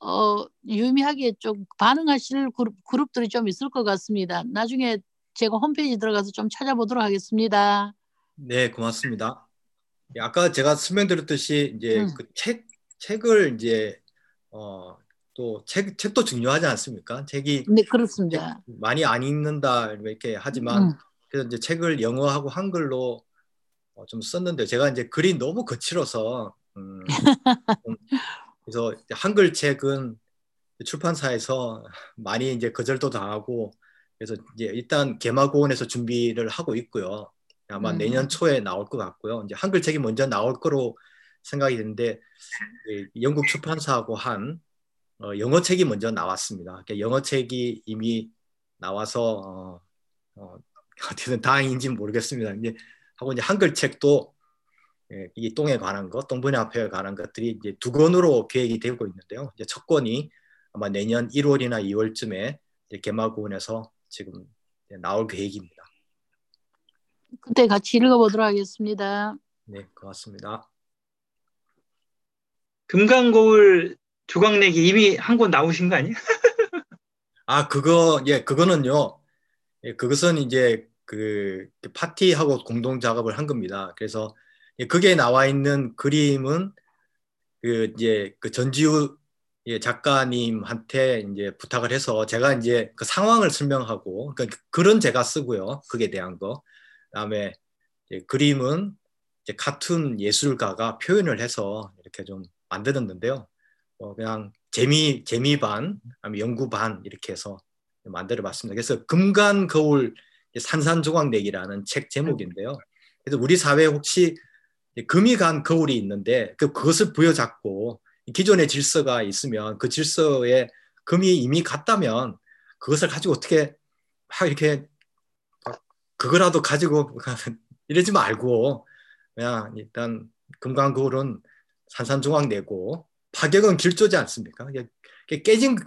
어, 유의미하게 좀 반응하실 그룹, 그룹들이 좀 있을 것 같습니다. 나중에 제가 홈페이지 들어가서 좀 찾아보도록 하겠습니다. 네, 고맙습니다. 예, 아까 제가 설명드렸듯이 이제 음. 그 책, 책을 이제 어, 또 책, 책도 중요하지 않습니까? 책이 네, 그렇습니다. 많이 안 읽는다 이렇게 하지만 음. 그래서 이제 책을 영어하고 한글로 어, 좀 썼는데 제가 이제 글이 너무 거칠어서 음, 좀 그래서 한글 책은 출판사에서 많이 이제 거절도 당하고 그래서 이제 일단 개마고원에서 준비를 하고 있고요. 아마 음. 내년 초에 나올 것 같고요. 이제 한글 책이 먼저 나올 거로 생각이 되는데 이 영국 출판사하고 한 어, 영어 책이 먼저 나왔습니다. 그러니까 영어 책이 이미 나와서 어, 어, 어떻게든 다행인지 는 모르겠습니다. 이제 하고 이제 한글 책도 예, 이 똥에 관한 것, 똥분야표에 관한 것들이 이제 두 권으로 계획이 되고 있는데요. 이제 첫 권이 아마 내년 1월이나 2월쯤에 개마고원에서 지금 이제 나올 계획입니다. 그때 같이 읽어보도록 하겠습니다. 네, 고맙습니다. 금강거울 조각내기 이미 한 권 나오신 거 아니에요? 아, 그거, 예, 그거는요. 예, 그것은 이제 그 파티하고 공동 작업을 한 겁니다. 그래서 예, 그게 나와 있는 그림은 그 이제 그 전지우 예, 작가님한테 이제 부탁을 해서 제가 이제 그 상황을 설명하고 그 글은 제가 쓰고요. 그게 대한 거. 그다음에 그림은 이제 카툰 예술가가 표현을 해서 이렇게 좀 만들었는데요. 어, 그냥 재미 재미 반, 연구 반 이렇게 해서 만들어 봤습니다. 그래서 금간 거울 산산조각내기라는 책 제목인데요. 그래서 우리 사회에 혹시 금이 간 거울이 있는데 그 그것을 부여잡고 기존의 질서가 있으면 그 질서에 금이 이미 갔다면 그것을 가지고 어떻게 막 이렇게 그거라도 가지고 이러지 말고 그냥 일단 금강 거울은 산산조각 내고 파격은 길조지 않습니까? 깨진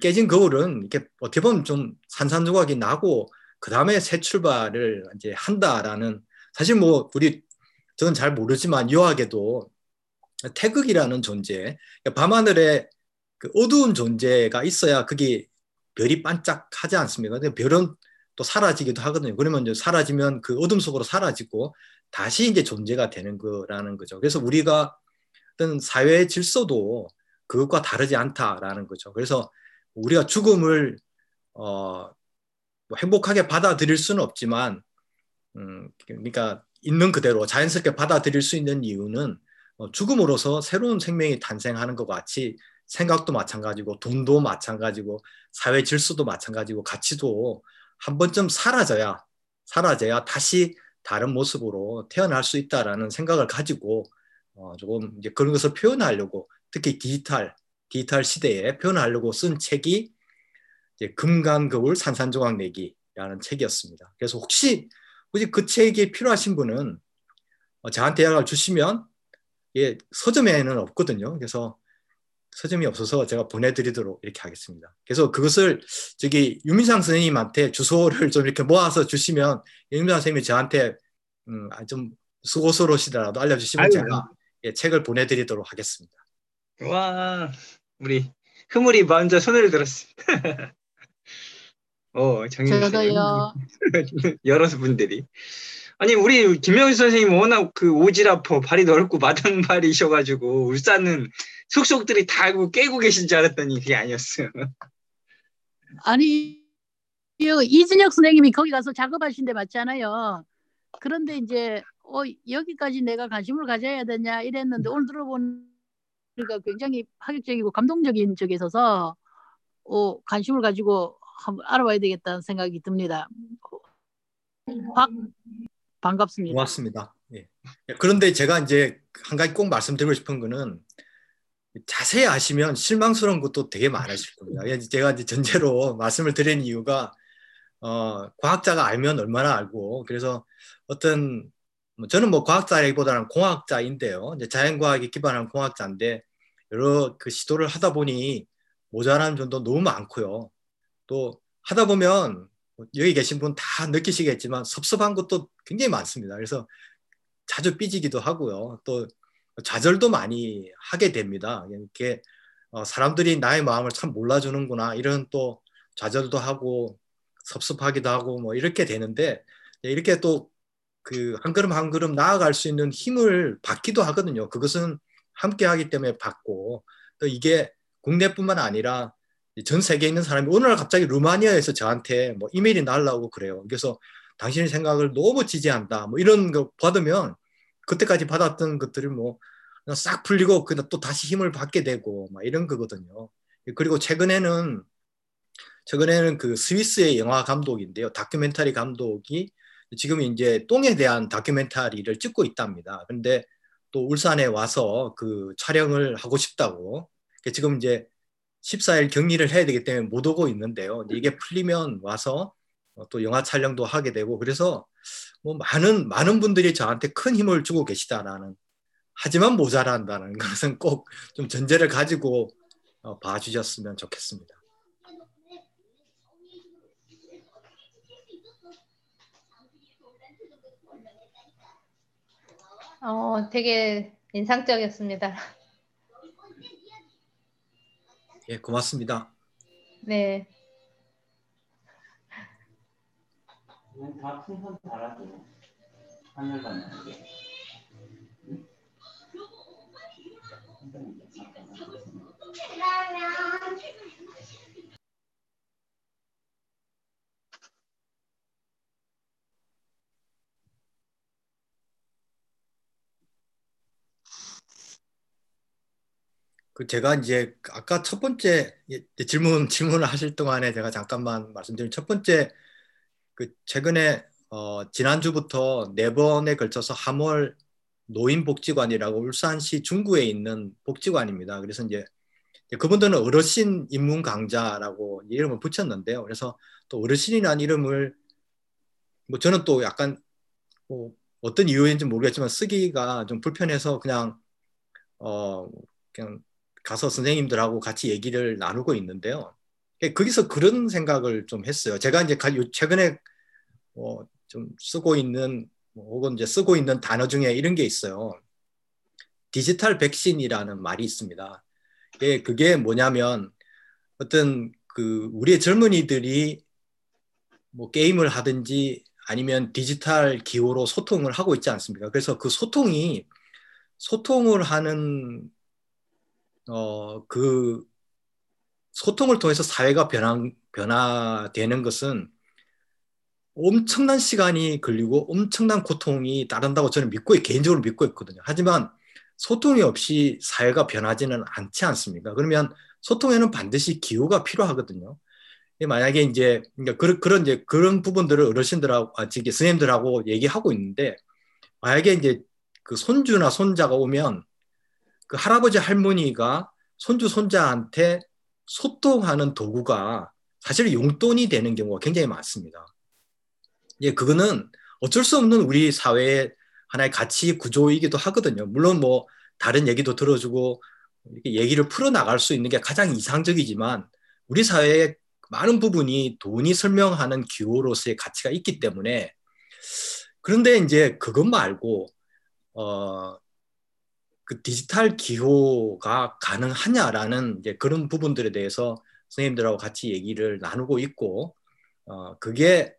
깨진 거울은 이렇게 어떻게 보면 좀 산산조각이 나고 그 다음에 새 출발을 이제 한다라는 사실 뭐 우리 저는 잘 모르지만 묘하게도 태극이라는 존재, 밤하늘에 그 어두운 존재가 있어야 그게 별이 반짝하지 않습니까? 근데 별은 또 사라지기도 하거든요. 그러면 이제 사라지면 그 어둠 속으로 사라지고 다시 이제 존재가 되는 거라는 거죠. 그래서 우리가 어떤 사회의 질서도 그것과 다르지 않다라는 거죠. 그래서 우리가 죽음을 어, 뭐 행복하게 받아들일 수는 없지만, 음, 그러니까 있는 그대로 자연스럽게 받아들일 수 있는 이유는 어, 죽음으로서 새로운 생명이 탄생하는 것 같이 생각도 마찬가지고 돈도 마찬가지고 사회 질서도 마찬가지고 가치도 한 번쯤 사라져야 사라져야 다시 다른 모습으로 태어날 수 있다라는 생각을 가지고 어, 조금 이제 그런 것을 표현하려고 특히 디지털 디지털 시대에 표현하려고 쓴 책이 이제 금강거울 산산조각 내기라는 책이었습니다. 그래서 혹시 혹시 그 책이 필요하신 분은 어, 저한테 연락을 주시면 예, 서점에는 없거든요. 그래서 서점이 없어서 제가 보내드리도록 이렇게 하겠습니다. 그래서 그것을 저기 유민상 선생님한테 주소를 좀 이렇게 모아서 주시면 유민상 선생님이 저한테 음, 좀 수고스러우시더라도 알려주시면 아유. 제가 예, 책을 보내드리도록 하겠습니다. 와, 우리 흐물이 먼저 손을 들었습니다. 어, 정인 저도요. 여러 분들이. 아니 우리 김명수 선생님 워낙 그 오지라퍼 발이 넓고 마당발이셔가지고 울산은 속속들이 다 알고 깨고 계신 줄 알았더니 그게 아니었어요. 아니 이- 이진혁 선생님이 거기 가서 작업하신 데 맞잖아요. 그런데 이제 어, 여기까지 내가 관심을 가져야 되냐 이랬는데 오늘 들어보니까 굉장히 파격적이고 감동적인 적에 있어서 어, 관심을 가지고 한번 알아봐야 되겠다는 생각이 듭니다. 확 반갑습니다. 고맙습니다. 예. 그런데 제가 이제 한 가지 꼭 말씀드리고 싶은 거는 자세히 아시면 실망스러운 것도 되게 많으실 겁니다. 예, 제가 이제 전제로 말씀을 드린 이유가 어, 과학자가 알면 얼마나 알고 그래서 어떤 뭐 저는 뭐 과학자라기보다는 공학자인데요. 이제 자연과학에 기반한 공학자인데 여러 그 시도를 하다 보니 모자란 점도 너무 많고요. 또 하다 보면 여기 계신 분 다 느끼시겠지만 섭섭한 것도 굉장히 많습니다. 그래서 자주 삐지기도 하고요. 또 좌절도 많이 하게 됩니다. 이렇게 어, 사람들이 나의 마음을 참 몰라주는구나 이런 또 좌절도 하고 섭섭하기도 하고 뭐 이렇게 되는데 이렇게 또 그 한 걸음 한 걸음 나아갈 수 있는 힘을 받기도 하거든요. 그것은 함께 하기 때문에 받고 또 이게 국내뿐만 아니라 전 세계에 있는 사람이 오늘 갑자기 루마니아에서 저한테 뭐 이메일이 날라오고 그래요. 그래서 당신의 생각을 너무 지지한다. 뭐 이런 거 받으면 그때까지 받았던 것들이 뭐 싹 풀리고 그다 또 다시 힘을 받게 되고 막 이런 거거든요. 그리고 최근에는 최근에는 그 스위스의 영화 감독인데요. 다큐멘터리 감독이 지금 이제 똥에 대한 다큐멘터리를 찍고 있답니다. 근데 또 울산에 와서 그 촬영을 하고 싶다고 지금 이제 14일 격리를 해야 되기 때문에 못 오고 있는데요. 이게 풀리면 와서 또 영화 촬영도 하게 되고 그래서 뭐 많은 많은 분들이 저한테 큰 힘을 주고 계시다라는 하지만 모자란다는 것은 꼭 좀 전제를 가지고 봐주셨으면 좋겠습니다. 어, 되게 인상적이었습니다. 예, 고맙습니다. 네. 다 풍선 달아줘. 하늘 가는 게. 그 제가 이제 아까 첫 번째 질문 질문을 하실 동안에 제가 잠깐만 말씀드린 첫 번째 그 최근에 어 지난주부터 네 번에 걸쳐서 함월 노인복지관이라고 울산시 중구에 있는 복지관입니다. 그래서 이제 그분들은 어르신 입문 강자라고 이름을 붙였는데요. 그래서 또 어르신이라는 이름을 뭐 저는 또 약간 뭐 어떤 이유인지 모르겠지만 쓰기가 좀 불편해서 그냥 어 그냥 가서 선생님들하고 같이 얘기를 나누고 있는데요. 거기서 그런 생각을 좀 했어요. 제가 이제 최근에 어, 좀 쓰고 있는 혹은 이제 쓰고 있는 단어 중에 이런 게 있어요. 디지털 백신이라는 말이 있습니다. 그게 뭐냐면 어떤 그 우리의 젊은이들이 뭐 게임을 하든지 아니면 디지털 기호로 소통을 하고 있지 않습니까? 그래서 그 소통이 소통을 하는 어 그 소통을 통해서 사회가 변화 변화되는 것은 엄청난 시간이 걸리고 엄청난 고통이 따른다고 저는 믿고 개인적으로 믿고 있거든요. 하지만 소통이 없이 사회가 변하지는 않지 않습니까? 그러면 소통에는 반드시 기후가 필요하거든요. 만약에 이제 그러니까 그런 그런 이제 그런 부분들을 어르신들하고 아, 지금 선생님들하고 얘기하고 있는데 만약에 이제 그 손주나 손자가 오면 그 할아버지 할머니가 손주 손자한테 소통하는 도구가 사실 용돈이 되는 경우가 굉장히 많습니다. 예, 그거는 어쩔 수 없는 우리 사회의 하나의 가치 구조이기도 하거든요. 물론 뭐 다른 얘기도 들어주고 얘기를 풀어 나갈 수 있는 게 가장 이상적이지만 우리 사회의 많은 부분이 돈이 설명하는 기호로서의 가치가 있기 때문에 그런데 이제 그것 말고 어, 그 디지털 기호가 가능하냐라는 이제 그런 부분들에 대해서 선생님들하고 같이 얘기를 나누고 있고 어, 그게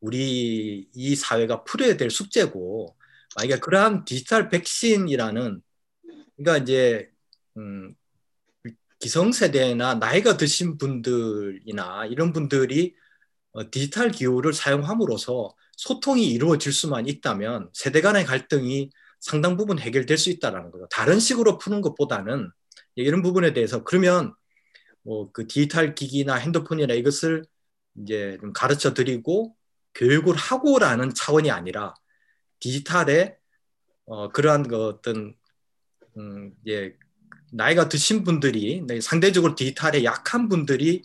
우리 이 사회가 풀어야 될 숙제고 만약에 그러한 디지털 백신이라는 그러니까 이제 음, 기성세대나 나이가 드신 분들이나 이런 분들이 어, 디지털 기호를 사용함으로써 소통이 이루어질 수만 있다면 세대 간의 갈등이 상당 부분 해결될 수 있다는 거죠. 다른 식으로 푸는 것보다는 이런 부분에 대해서 그러면 뭐 그 디지털 기기나 핸드폰이나 이것을 이제 좀 가르쳐 드리고 교육을 하고라는 차원이 아니라 디지털에 어, 그러한 그 어떤 음, 예, 나이가 드신 분들이 네, 상대적으로 디지털에 약한 분들이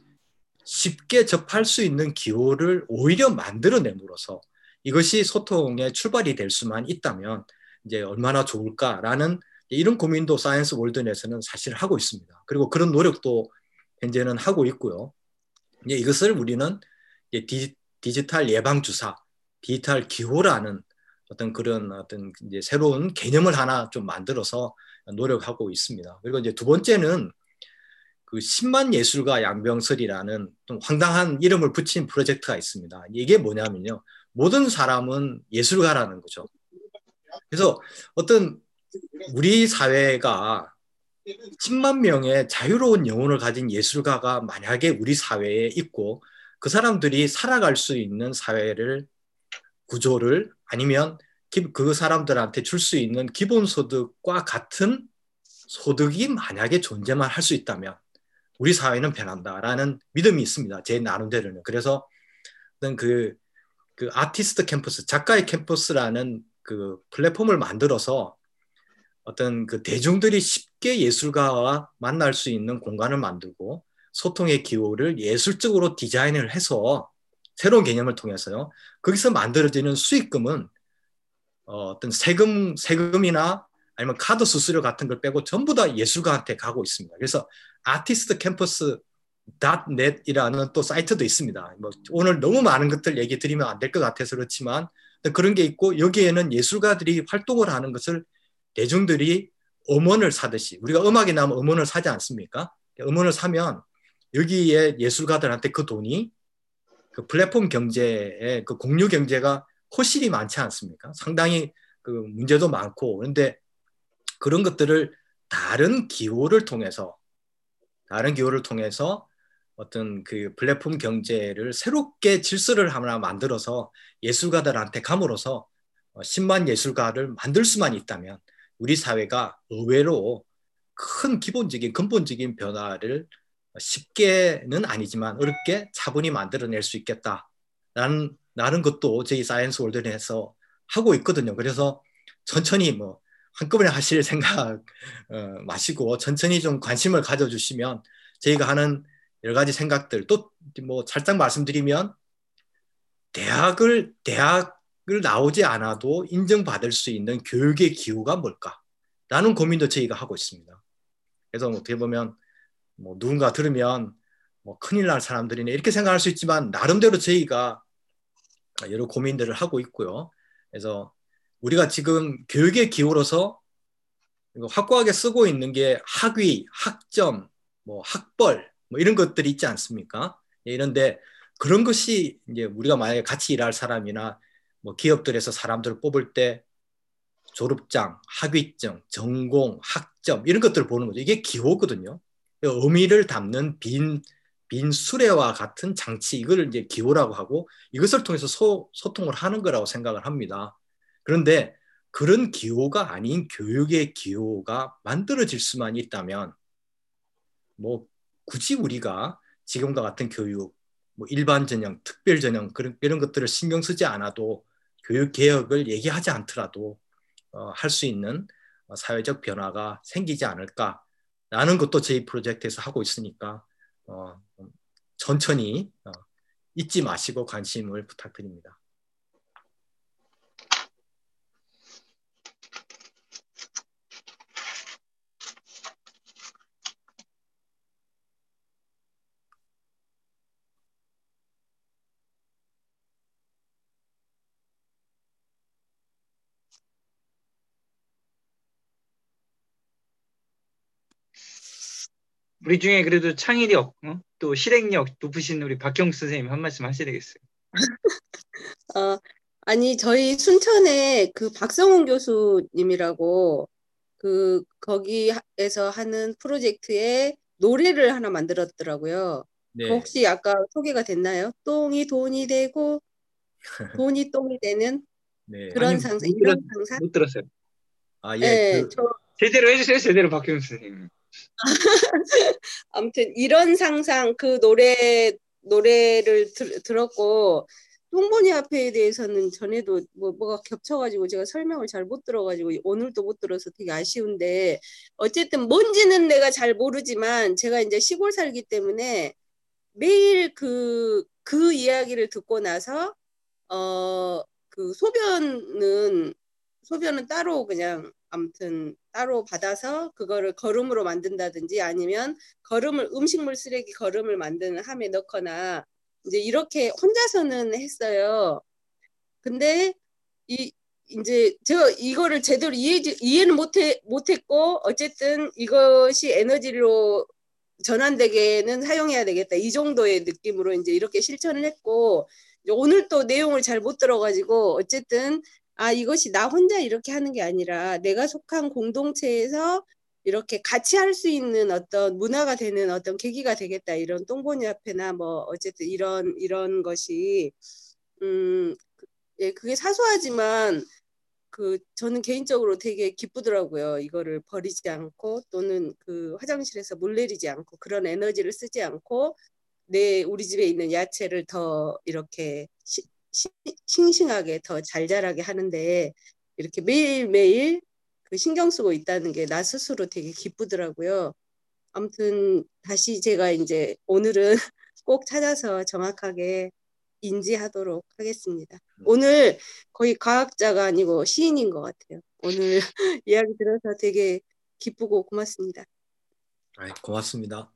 쉽게 접할 수 있는 기호를 오히려 만들어냄으로써 이것이 소통의 출발이 될 수만 있다면 이제 얼마나 좋을까라는 이런 고민도 Science Walden에서는 사실 하고 있습니다. 그리고 그런 노력도 현재는 하고 있고요. 이제 이것을 우리는 이제 디지털 예방 주사, 디지털 기호라는 어떤 그런 어떤 이제 새로운 개념을 하나 좀 만들어서 노력하고 있습니다. 그리고 이제 두 번째는 그 10만 예술가 양병설이라는 좀 황당한 이름을 붙인 프로젝트가 있습니다. 이게 뭐냐면요. 모든 사람은 예술가라는 거죠. 그래서 어떤 우리 사회가 10만 명의 자유로운 영혼을 가진 예술가가 만약에 우리 사회에 있고 그 사람들이 살아갈 수 있는 사회를 구조를 아니면 그 사람들한테 줄 수 있는 기본 소득과 같은 소득이 만약에 존재만 할 수 있다면 우리 사회는 변한다라는 믿음이 있습니다. 제 나름대로는. 그래서 그, 그 아티스트 캠퍼스, 작가의 캠퍼스라는 그 플랫폼을 만들어서 어떤 그 대중들이 쉽게 예술가와 만날 수 있는 공간을 만들고 소통의 기호를 예술적으로 디자인을 해서 새로운 개념을 통해서요. 거기서 만들어지는 수익금은 어, 어떤 세금 세금이나 아니면 카드 수수료 같은 걸 빼고 전부 다 예술가한테 가고 있습니다. 그래서 아티스트 캠퍼스 .net이라는 또 사이트도 있습니다. 뭐 오늘 너무 많은 것들 얘기 드리면 안 될 것 같아서 그렇지만 그런 게 있고 여기에는 예술가들이 활동을 하는 것을 대중들이 음원을 사듯이 우리가 음악이 나면 음원을 사지 않습니까? 음원을 사면 여기에 예술가들한테 그 돈이 그 플랫폼 경제에 그 공유 경제가 호실이 많지 않습니까? 상당히 그 문제도 많고 그런데 그런 것들을 다른 기호를 통해서 다른 기호를 통해서 어떤 그 플랫폼 경제를 새롭게 질서를 하나 만들어서 예술가들한테 감으로써 10만 어, 예술가를 만들 수만 있다면 우리 사회가 의외로 큰 기본적인 근본적인 변화를 쉽게는 아니지만 어렵게 차분히 만들어낼 수 있겠다라는 라는 것도 저희 Science Walden에서 하고 있거든요. 그래서 천천히 뭐 한꺼번에 하실 생각 어, 마시고 천천히 좀 관심을 가져주시면 저희가 하는 여러 가지 생각들 또 뭐 살짝 말씀드리면 대학을 대학을 나오지 않아도 인정받을 수 있는 교육의 기후가 뭘까 라는 고민도 저희가 하고 있습니다. 그래서 뭐 어떻게 보면 뭐 누군가 들으면 뭐 큰일 날 사람들이네 이렇게 생각할 수 있지만 나름대로 저희가 여러 고민들을 하고 있고요. 그래서 우리가 지금 교육의 기호로서 확고하게 쓰고 있는 게 학위, 학점, 뭐 학벌 뭐 이런 것들이 있지 않습니까? 예, 이런데 그런 것이 이제 우리가 만약에 같이 일할 사람이나 뭐 기업들에서 사람들을 뽑을 때 졸업장, 학위증, 전공, 학점 이런 것들을 보는 거죠. 이게 기호거든요. 의미를 담는 빈, 빈 수레와 같은 장치 이걸 이제 기호라고 하고 이것을 통해서 소, 소통을 하는 거라고 생각을 합니다. 그런데 그런 기호가 아닌 교육의 기호가 만들어질 수만 있다면 뭐 굳이 우리가 지금과 같은 교육, 뭐 일반 전형, 특별 전형 그런 이런 것들을 신경 쓰지 않아도 교육 개혁을 얘기하지 않더라도 어, 할 수 있는 어, 사회적 변화가 생기지 않을까라는 것도 저희 프로젝트에서 하고 있으니까 어, 천천히 어, 잊지 마시고 관심을 부탁드립니다. 우리 중에 그래도 창의력, 어? 또 실행력 높으신 우리 박경수 선생님 한 말씀 하셔야 되겠어요. 어, 아니 저희 순천에 그 박성훈 교수님이라고 그 거기에서 하는 프로젝트에 노래를 하나 만들었더라고요. 네. 혹시 아까 소개가 됐나요? 똥이 돈이 되고 돈이 똥이 되는 네. 그런 아니, 상상 이런 상상 못 들었어요. 아 예. 네, 그... 저... 제대로 해주세요. 제대로 박경수 선생님. 아무튼 이런 상상 그 노래 노래를 들, 들었고 똥보니 화폐에 대해서는 전에도 뭐 뭐가 겹쳐가지고 제가 설명을 잘 못 들어가지고 오늘도 못 들어서 되게 아쉬운데 어쨌든 뭔지는 내가 잘 모르지만 제가 이제 시골 살기 때문에 매일 그 그 이야기를 듣고 나서 어 그 소변은 소변은 따로 그냥 아무튼 따로 받아서 그거를 거름으로 만든다든지 아니면 거름을 음식물 쓰레기 거름을 만드는 함에 넣거나 이제 이렇게 혼자서는 했어요. 근데 이 이제 제가 이거를 제대로 이해 이해는 못해 못했고 어쨌든 이것이 에너지로 전환되게는 사용해야 되겠다 이 정도의 느낌으로 이제 이렇게 실천을 했고 오늘 또 내용을 잘 못 들어가지고 어쨌든 아 이것이 나 혼자 이렇게 하는 게 아니라 내가 속한 공동체에서 이렇게 같이 할 수 있는 어떤 문화가 되는 어떤 계기가 되겠다 이런 똥보니 앞에나 뭐 어쨌든 이런 이런 것이 음 예, 그게 사소하지만 그 저는 개인적으로 되게 기쁘더라고요. 이거를 버리지 않고 또는 그 화장실에서 물 내리지 않고 그런 에너지를 쓰지 않고 내 우리 집에 있는 야채를 더 이렇게 시, 시, 싱싱하게 더 잘 자라게 하는데 이렇게 매일매일 그 신경 쓰고 있다는 게 나 스스로 되게 기쁘더라고요. 아무튼 다시 제가 이제 오늘은 꼭 찾아서 정확하게 인지하도록 하겠습니다. 오늘 거의 과학자가 아니고 시인인 것 같아요. 오늘 이야기 들어서 되게 기쁘고 고맙습니다. 아, 고맙습니다.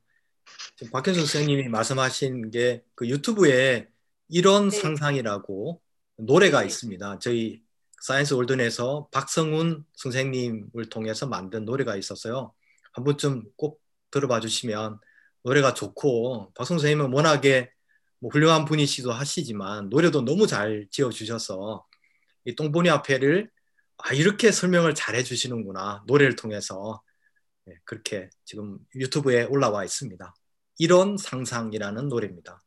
지금 박현수 선생님이 말씀하신 게 그 유튜브에 이런 네. 상상이라고 노래가 네. 있습니다. 저희 Science Walden에서 박성훈 선생님을 통해서 만든 노래가 있었어요. 한 번쯤 꼭 들어봐 주시면 노래가 좋고 박성훈 선생님은 워낙에 뭐 훌륭한 분이시도 하시지만 노래도 너무 잘 지어 주셔서 이 똥본위 화폐를 아 이렇게 설명을 잘 해 주시는구나 노래를 통해서 네, 그렇게 지금 유튜브에 올라와 있습니다. 이런 상상이라는 노래입니다.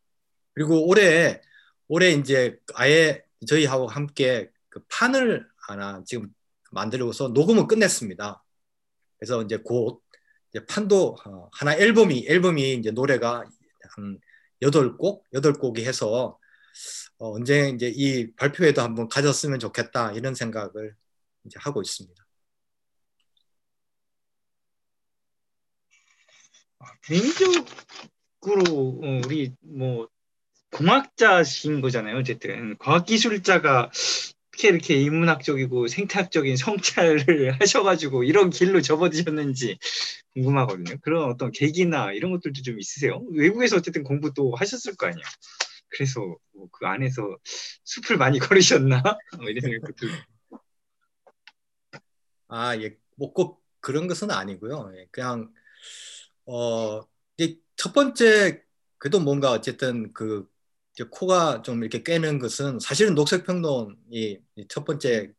그리고 올해 올해 이제 아예 저희하고 함께 그 판을 하나 지금 만들고서 녹음은 끝냈습니다. 그래서 이제 곧 이제 판도 어, 하나 앨범이 앨범이 이제 노래가 한 여덟 곡 여덟 곡이 해서 어, 언제 이제 이 발표회도 한번 가졌으면 좋겠다 이런 생각을 이제 하고 있습니다. 개인적으로 어, 우리 뭐 공학자신 거잖아요. 어쨌든 과학기술자가 어떻게 이렇게 인문학적이고 생태학적인 성찰을 하셔가지고 이런 길로 접어드셨는지 궁금하거든요. 그런 어떤 계기나 이런 것들도 좀 있으세요? 외국에서 어쨌든 공부 또 하셨을 거 아니에요. 그래서 뭐 그 안에서 숲을 많이 걸으셨나? 뭐 이런 들고. 아, 예, 뭐 꼭 그런 것은 아니고요. 예, 그냥 어, 첫 번째 그래도 뭔가 어쨌든 그 코가 좀 이렇게 깨는 것은 사실은 녹색평론이 첫 번째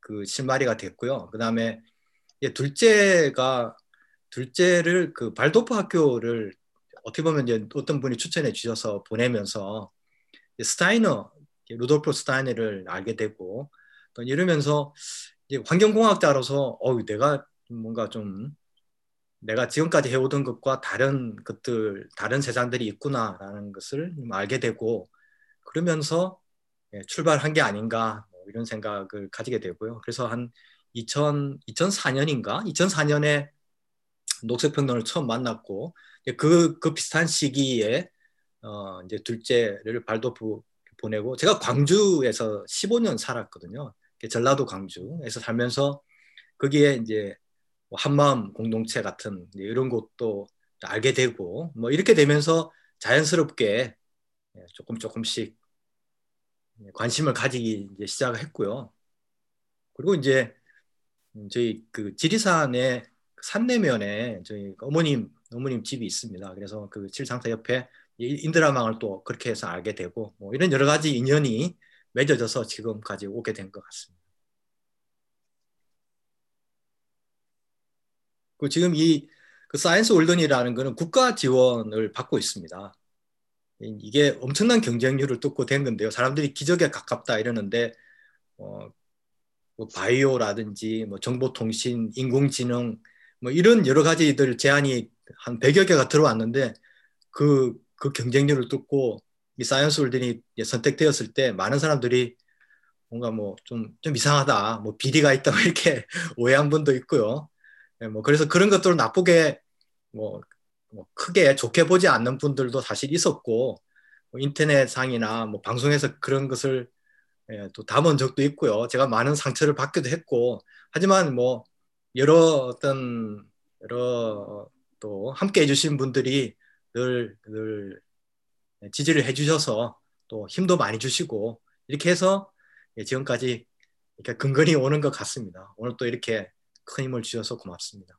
그 실마리가 됐고요. 그 다음에 둘째가 둘째를 그 발도프 학교를 어떻게 보면 이제 어떤 분이 추천해 주셔서 보내면서 스타이너 루돌프 스타이너를 알게 되고 또 이러면서 환경공학자로서 어 내가 뭔가 좀 내가 지금까지 해오던 것과 다른 것들, 다른 세상들이 있구나라는 것을 알게 되고 그러면서 예, 출발한 게 아닌가 뭐 이런 생각을 가지게 되고요. 그래서 한 2000, 2004년인가? 2004년에 녹색평론을 처음 만났고 그, 그 비슷한 시기에 어, 이제 둘째를 발도프 보내고 제가 광주에서 15년 살았거든요. 전라도 광주에서 살면서 거기에 이제 뭐 한마음 공동체 같은 이런 것도 알게 되고 뭐 이렇게 되면서 자연스럽게 예, 조금 조금씩 관심을 가지기 이제 시작을 했고요. 그리고 이제 저희 그 지리산의 산내면에 저희 어머님 어머님 집이 있습니다. 그래서 그 실상사 옆에 인드라망을 또 그렇게 해서 알게 되고 뭐 이런 여러 가지 인연이 맺어져서 지금까지 오게 된 것 같습니다. 그 지금 이 그 Science Walden이라는 거는 국가 지원을 받고 있습니다. 이게 엄청난 경쟁률을 뚫고 된 건데요. 사람들이 기적에 가깝다 이러는데 어, 뭐 바이오라든지 뭐 정보통신, 인공지능 뭐 이런 여러 가지들 제안이 한 100여 개가 들어왔는데 그, 그 경쟁률을 뚫고 이 Science Walden이 선택되었을 때 많은 사람들이 뭔가 뭐 좀 좀 이상하다, 뭐 비리가 있다고 이렇게 오해한 분도 있고요. 예, 뭐 그래서 그런 것들을 나쁘게 뭐, 뭐 크게 좋게 보지 않는 분들도 사실 있었고 뭐 인터넷상이나 뭐 방송에서 그런 것을 예, 또 담은 적도 있고요. 제가 많은 상처를 받기도 했고 하지만 뭐 여러 어떤 여러 또 함께 해주신 분들이 늘, 늘 지지를 해주셔서 또 힘도 많이 주시고 이렇게 해서 예, 지금까지 이렇게 근근히 오는 것 같습니다. 오늘 또 이렇게 큰 힘을 주셔서 고맙습니다.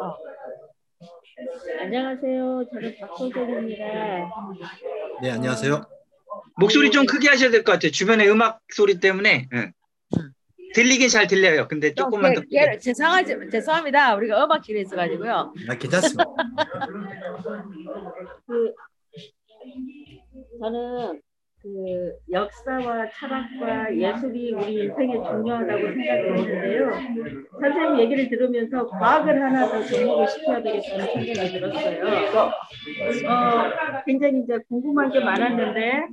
어. 안녕하세요. 저는 박소정입니다. 네, 안녕하세요. 목소리 좀 크게 하셔야 될 것 같아요. 주변에 음악 소리 때문에. 응. 들리긴 잘 들려요. 근데 조금만 더. 예, 예, 죄송하지 죄송합니다. 우리가 음악실에 있어가지고요. 아, 괜찮습니다. 그 저는 그 역사와 철학과 예술이 우리 인생에 중요하다고 생각을 했는데요. 선생님 얘기를 들으면서 과학을 하나 더 접목을 시켜야 되겠다는 생각이 들었어요. 어, 굉장히 이제 궁금한 게 많았는데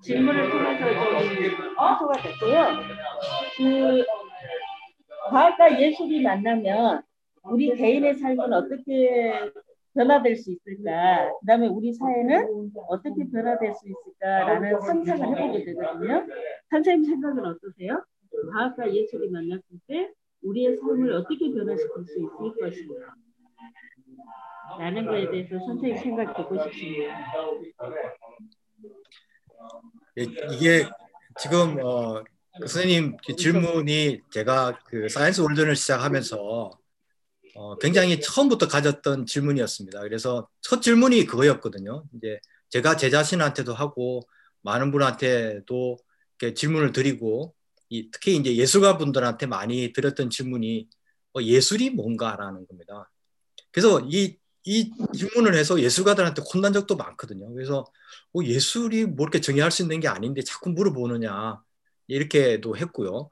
질문을 통해서 좀 해소가 됐고요. 그 과학과 예술이 만나면 우리 개인의 삶은 어떻게 변화될 수 있을까? 그 다음에 우리 사회는 어떻게 변화될 수 있을까라는 상상을 해보게 되거든요. 선생님 생각은 어떠세요? 과학과 예술이 만났을 때 우리의 삶을 어떻게 변화시킬 수 있을 것인가? 라는 거에 대해서 선생님 생각 듣고 싶습니다. 예, 이게 지금 어, 그 선생님 질문이 제가 그 Science Walden을 시작하면서 어, 굉장히 처음부터 가졌던 질문이었습니다. 그래서 첫 질문이 그거였거든요. 이제 제가 제 자신한테도 하고 많은 분한테도 이렇게 질문을 드리고 이, 특히 이제 예술가 분들한테 많이 드렸던 질문이 어, 예술이 뭔가라는 겁니다. 그래서 이, 이 질문을 해서 예술가들한테 혼난 적도 많거든요. 그래서 어, 예술이 뭐 이렇게 정의할 수 있는 게 아닌데 자꾸 물어보느냐 이렇게도 했고요.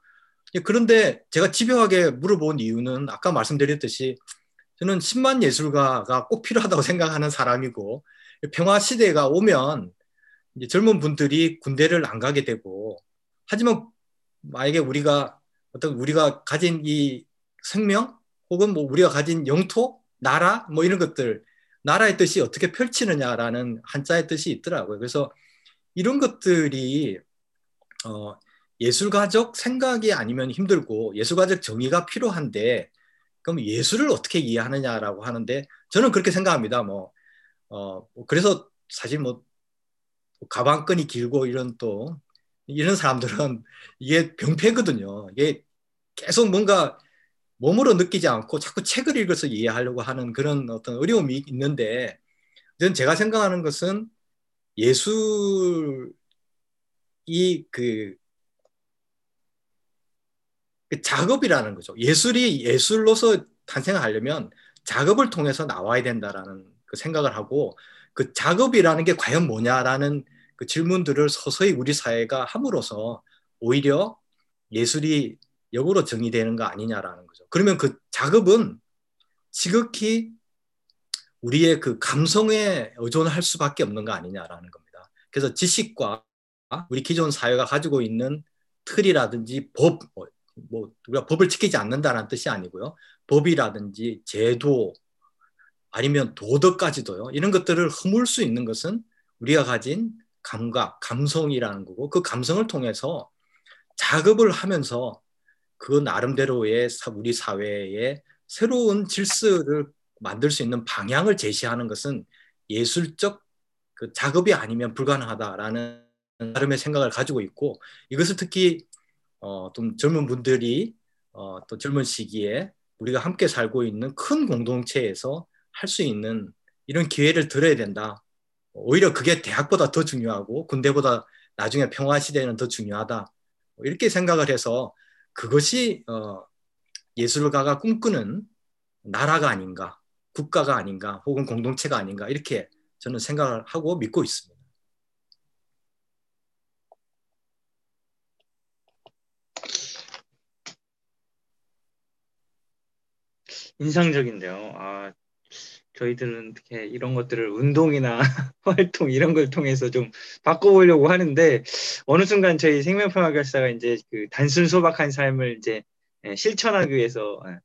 예, 그런데 제가 집요하게 물어본 이유는 아까 말씀드렸듯이 저는 10만 예술가가 꼭 필요하다고 생각하는 사람이고 평화 시대가 오면 이제 젊은 분들이 군대를 안 가게 되고 하지만 만약에 우리가 어떤 우리가 가진 이 생명 혹은 뭐 우리가 가진 영토 나라 뭐 이런 것들 나라의 뜻이 어떻게 펼치느냐라는 한자의 뜻이 있더라고요. 그래서 이런 것들이 어, 예술가적 생각이 아니면 힘들고 예술가적 정의가 필요한데 그럼 예술을 어떻게 이해하느냐라고 하는데 저는 그렇게 생각합니다. 뭐, 어, 뭐 그래서 사실 뭐 가방끈이 길고 이런 또 이런 사람들은 이게 병폐거든요. 이게 계속 뭔가 몸으로 느끼지 않고 자꾸 책을 읽어서 이해하려고 하는 그런 어떤 어려움이 있는데 저는 제가 생각하는 것은 예술이 그, 그 작업이라는 거죠. 예술이 예술로서 탄생하려면 작업을 통해서 나와야 된다라는 그 생각을 하고 그 작업이라는 게 과연 뭐냐라는 그 질문들을 서서히 우리 사회가 함으로써 오히려 예술이 역으로 정의되는 거 아니냐라는 거죠. 그러면 그 작업은 지극히 우리의 그 감성에 의존할 수밖에 없는 거 아니냐라는 겁니다. 그래서 지식과 우리 기존 사회가 가지고 있는 틀이라든지 법, 뭐, 뭐 우리가 법을 지키지 않는다는 뜻이 아니고요. 법이라든지 제도 아니면 도덕까지도요. 이런 것들을 허물 수 있는 것은 우리가 가진 감각, 감성이라는 거고 그 감성을 통해서 작업을 하면서 그 나름대로의 우리 사회의 새로운 질서를 만들 수 있는 방향을 제시하는 것은 예술적 그 작업이 아니면 불가능하다라는 나름의 생각을 가지고 있고 이것을 특히 어, 좀 젊은 분들이 어, 또 젊은 시기에 우리가 함께 살고 있는 큰 공동체에서 할 수 있는 이런 기회를 들어야 된다. 오히려 그게 대학보다 더 중요하고 군대보다 나중에 평화 시대에는 더 중요하다. 뭐 이렇게 생각을 해서 그것이 어, 예술가가 꿈꾸는 나라가 아닌가, 국가가 아닌가, 혹은 공동체가 아닌가 이렇게 저는 생각을 하고 믿고 있습니다. 인상적인데요. 아, 저희들은 어떻게 이런 것들을 운동이나 활동 이런 걸 통해서 좀 바꿔보려고 하는데 어느 순간 저희 생명평화결사가 이제 그 단순 소박한 삶을 이제 예, 실천하기 위해서 예,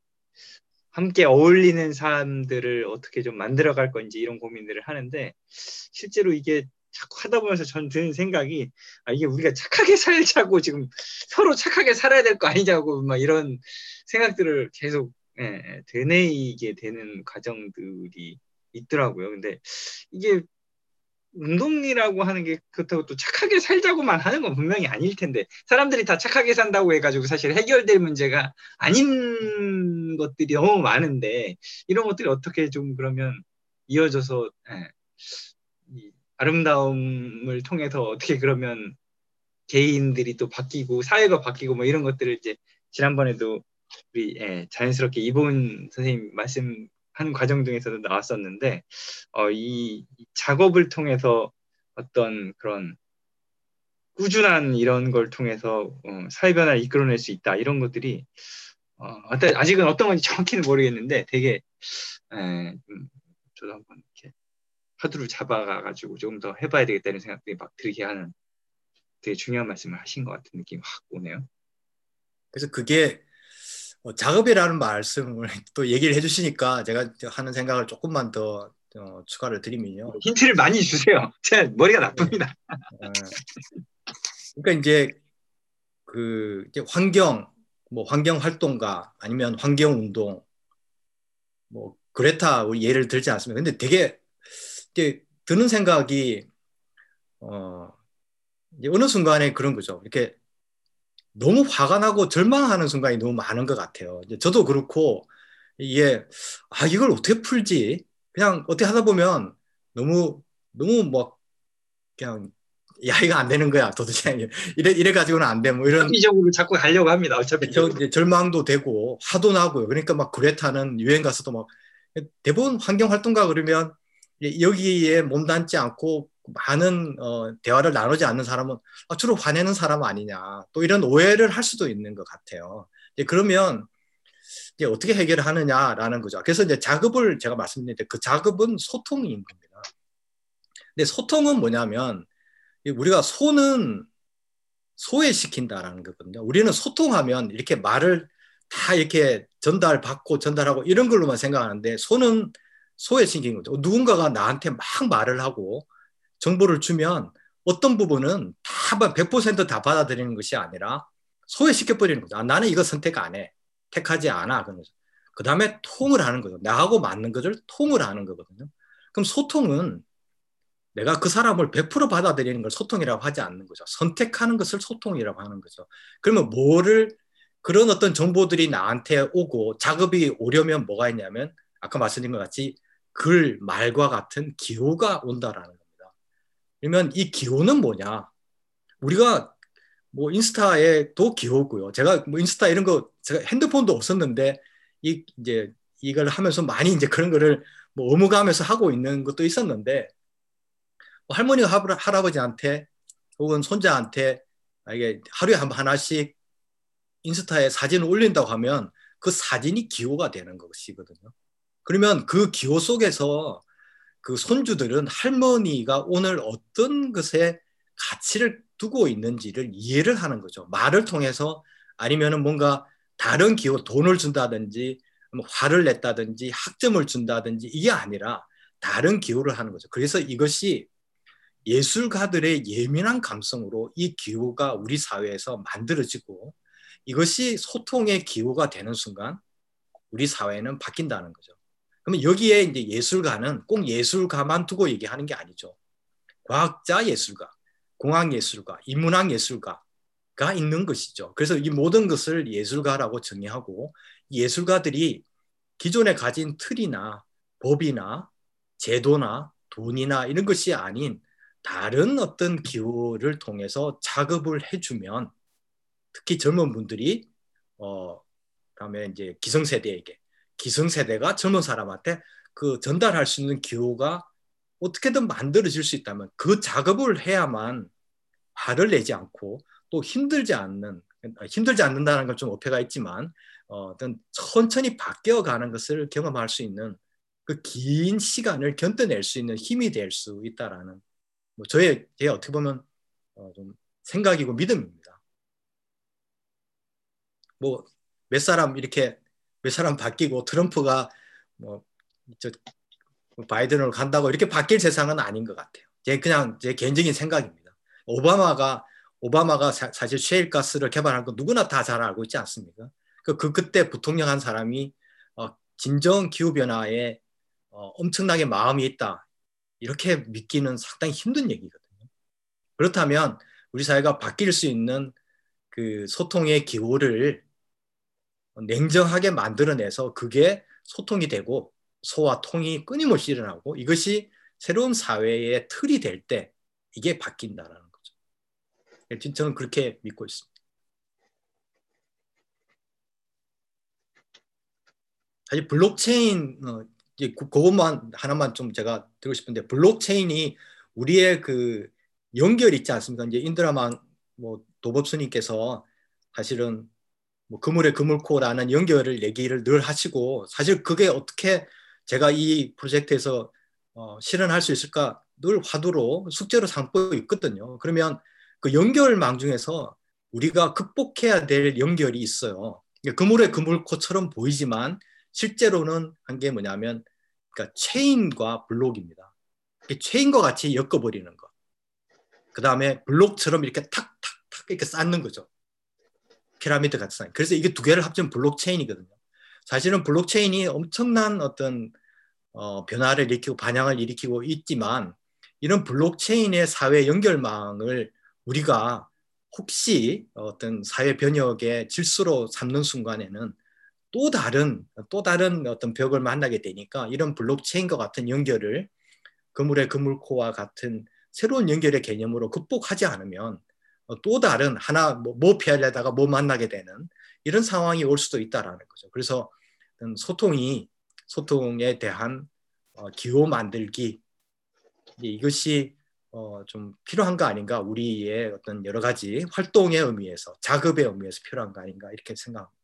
함께 어울리는 사람들을 어떻게 좀 만들어갈 건지 이런 고민들을 하는데 실제로 이게 자꾸 하다 보면서 전 드는 생각이 아 이게 우리가 착하게 살자고 지금 서로 착하게 살아야 될 거 아니냐고 막 이런 생각들을 계속 예, 예, 되뇌이게 되는 과정들이 있더라고요. 근데 이게 운동이라고 하는 게 그렇다고 또 착하게 살자고만 하는 건 분명히 아닐 텐데 사람들이 다 착하게 산다고 해가지고 사실 해결될 문제가 아닌 것들이 너무 많은데 이런 것들이 어떻게 좀 그러면 이어져서 예, 이 아름다움을 통해서 어떻게 그러면 개인들이 또 바뀌고 사회가 바뀌고 뭐 이런 것들을 이제 지난번에도 우리 예, 자연스럽게 이본 선생님 말씀하는 과정 중에서도 나왔었는데 어, 이, 이 작업을 통해서 어떤 그런 꾸준한 이런 걸 통해서 어, 사회 변화를 이끌어낼 수 있다 이런 것들이 어, 아직은 어떤 건지 정확히는 모르겠는데 되게 에, 음, 저도 한번 이렇게 화두를 잡아가지고 좀더 해봐야 되겠다는 생각들이 막 들게 하는 되게 중요한 말씀을 하신 것 같은 느낌이 확 오네요. 그래서 그게 어, 작업이라는 말씀을 또 얘기를 해주시니까 제가 하는 생각을 조금만 더 어, 추가를 드리면요. 힌트를 많이 주세요. 제 머리가 나쁩니다. 어, 그러니까 이제 그 이제 환경 뭐 환경 활동가 아니면 환경 운동 뭐 그레타 우리 예를 들지 않습니까? 근데 되게 이제 드는 생각이 어 이제 어느 순간에 그런 거죠. 이렇게 너무 화가 나고 절망하는 순간이 너무 많은 것 같아요. 저도 그렇고 이게 아 이걸 어떻게 풀지? 그냥 어떻게 하다 보면 너무 너무 뭐 그냥 야 이거 안 되는 거야 도대체 이래 이래 가지고는 안 돼 뭐 이런 합리적으로 자꾸 가려고 합니다. 어차피 저 이제 절망도 되고 화도 나고요. 그러니까 막 그레타는 유엔 가서도 막 대부분 환경 활동가 그러면 여기에 몸담지 않고 많은 어, 대화를 나누지 않는 사람은 아, 주로 화내는 사람 아니냐 또 이런 오해를 할 수도 있는 것 같아요. 이제 그러면 이제 어떻게 해결을 하느냐라는 거죠. 그래서 이제 작업을 제가 말씀드렸는데 그 작업은 소통인 겁니다. 근데 소통은 뭐냐면 우리가 소는 소외시킨다라는 거거든요. 우리는 소통하면 이렇게 말을 다 이렇게 전달받고 전달하고 이런 걸로만 생각하는데 소는 소외시킨 거죠. 누군가가 나한테 막 말을 하고 정보를 주면 어떤 부분은 다 100%다 받아들이는 것이 아니라 소외시켜 버리는 거죠. 아, 나는 이거 선택 안 해. 택하지 않아. 그 다음에 통을 하는 거죠. 나하고 맞는 것을 통을 하는 거거든요. 그럼 소통은 내가 그 사람을 100% 받아들이는 걸 소통이라고 하지 않는 거죠. 선택하는 것을 소통이라고 하는 거죠. 그러면 뭐를 그런 어떤 정보들이 나한테 오고 작업이 오려면 뭐가 있냐면 아까 말씀드린 것 같이 글, 말과 같은 기호가 온다라는 겁니다. 그러면 이 기호는 뭐냐? 우리가 뭐 인스타에도 기호고요. 제가 뭐 인스타 이런 거 제가 핸드폰도 없었는데 이 이제 이걸 하면서 많이 이제 그런 거를 뭐 어묵하면서 하고 있는 것도 있었는데 뭐 할머니가 할아버지한테 혹은 손자한테 이게 하루에 한 하나씩 인스타에 사진을 올린다고 하면 그 사진이 기호가 되는 것이거든요. 그러면 그 기호 속에서 그 손주들은 할머니가 오늘 어떤 것에 가치를 두고 있는지를 이해를 하는 거죠. 말을 통해서 아니면은 뭔가 다른 기호, 돈을 준다든지 뭐 화를 냈다든지 학점을 준다든지 이게 아니라 다른 기호를 하는 거죠. 그래서 이것이 예술가들의 예민한 감성으로 이 기호가 우리 사회에서 만들어지고 이것이 소통의 기호가 되는 순간 우리 사회는 바뀐다는 거죠. 그러면 여기에 이제 예술가는 꼭 예술가만 두고 얘기하는 게 아니죠. 과학자 예술가, 공학 예술가, 인문학 예술가가 있는 것이죠. 그래서 이 모든 것을 예술가라고 정의하고 예술가들이 기존에 가진 틀이나 법이나 제도나 돈이나 이런 것이 아닌 다른 어떤 기호를 통해서 자급을 해주면 특히 젊은 분들이 어 그다음에 이제 기성세대에게 기성세대가 젊은 사람한테 그 전달할 수 있는 기호가 어떻게든 만들어질 수 있다면 그 작업을 해야만 화를 내지 않고 또 힘들지 않는 힘들지 않는다는 건 좀 어폐가 있지만 어, 어떤 천천히 바뀌어 가는 것을 경험할 수 있는 그 긴 시간을 견뎌낼 수 있는 힘이 될 수 있다라는 뭐 저의 제 어떻게 보면 어, 좀 생각이고 믿음입니다. 뭐 몇 사람 이렇게 몇 사람 바뀌고 트럼프가 뭐 저 바이든으로 간다고 이렇게 바뀔 세상은 아닌 것 같아요. 제 그냥 제 개인적인 생각입니다. 오바마가 오바마가 사, 실 셰일가스를 개발한 거 누구나 다 잘 알고 있지 않습니까? 그, 그 그때 부통령 한 사람이 어, 진정 기후 변화에 어, 엄청나게 마음이 있다 이렇게 믿기는 상당히 힘든 얘기거든요. 그렇다면 우리 사회가 바뀔 수 있는 그 소통의 기호를 냉정하게 만들어내서 그게 소통이 되고 소와 통이 끊임없이 일어나고 이것이 새로운 사회의 틀이 될 때 이게 바뀐다라는 거죠. 저는 그렇게 믿고 있습니다. 사실 블록체인 어, 그것만 하나만 좀 제가 드리고 싶은데 블록체인이 우리의 그 연결 있지 않습니까? 이제 인드라만 뭐 도법스님께서 사실은 뭐 그물의 그물코라는 연결을 얘기를 늘 하시고 사실 그게 어떻게 제가 이 프로젝트에서 어, 실현할 수 있을까 늘 화두로 숙제로 삼고 있거든요. 그러면 그 연결망 중에서 우리가 극복해야 될 연결이 있어요. 그물의 그물코처럼 보이지만 실제로는 한 게 뭐냐면 그러니까 체인과 블록입니다. 체인과 같이 엮어버리는 것. 그 다음에 블록처럼 이렇게 탁탁탁 이렇게 쌓는 거죠. 피라미드 같은. 그래서 이게 두 개를 합치면 블록체인이거든요. 사실은 블록체인이 엄청난 어떤 어, 변화를 일으키고 반향을 일으키고 있지만 이런 블록체인의 사회 연결망을 우리가 혹시 어떤 사회 변혁의 질서로 삼는 순간에는 또 다른 또 다른 어떤 벽을 만나게 되니까 이런 블록체인과 같은 연결을 그물의 그물코와 같은 새로운 연결의 개념으로 극복하지 않으면 또 다른 하나 뭐, 뭐 피하려다가 뭐 만나게 되는 이런 상황이 올 수도 있다라는 거죠. 그래서 소통이 소통에 대한 어, 기호 만들기 이것이 어, 좀 필요한 거 아닌가 우리의 어떤 여러 가지 활동의 의미에서 작업의 의미에서 필요한 거 아닌가 이렇게 생각합니다.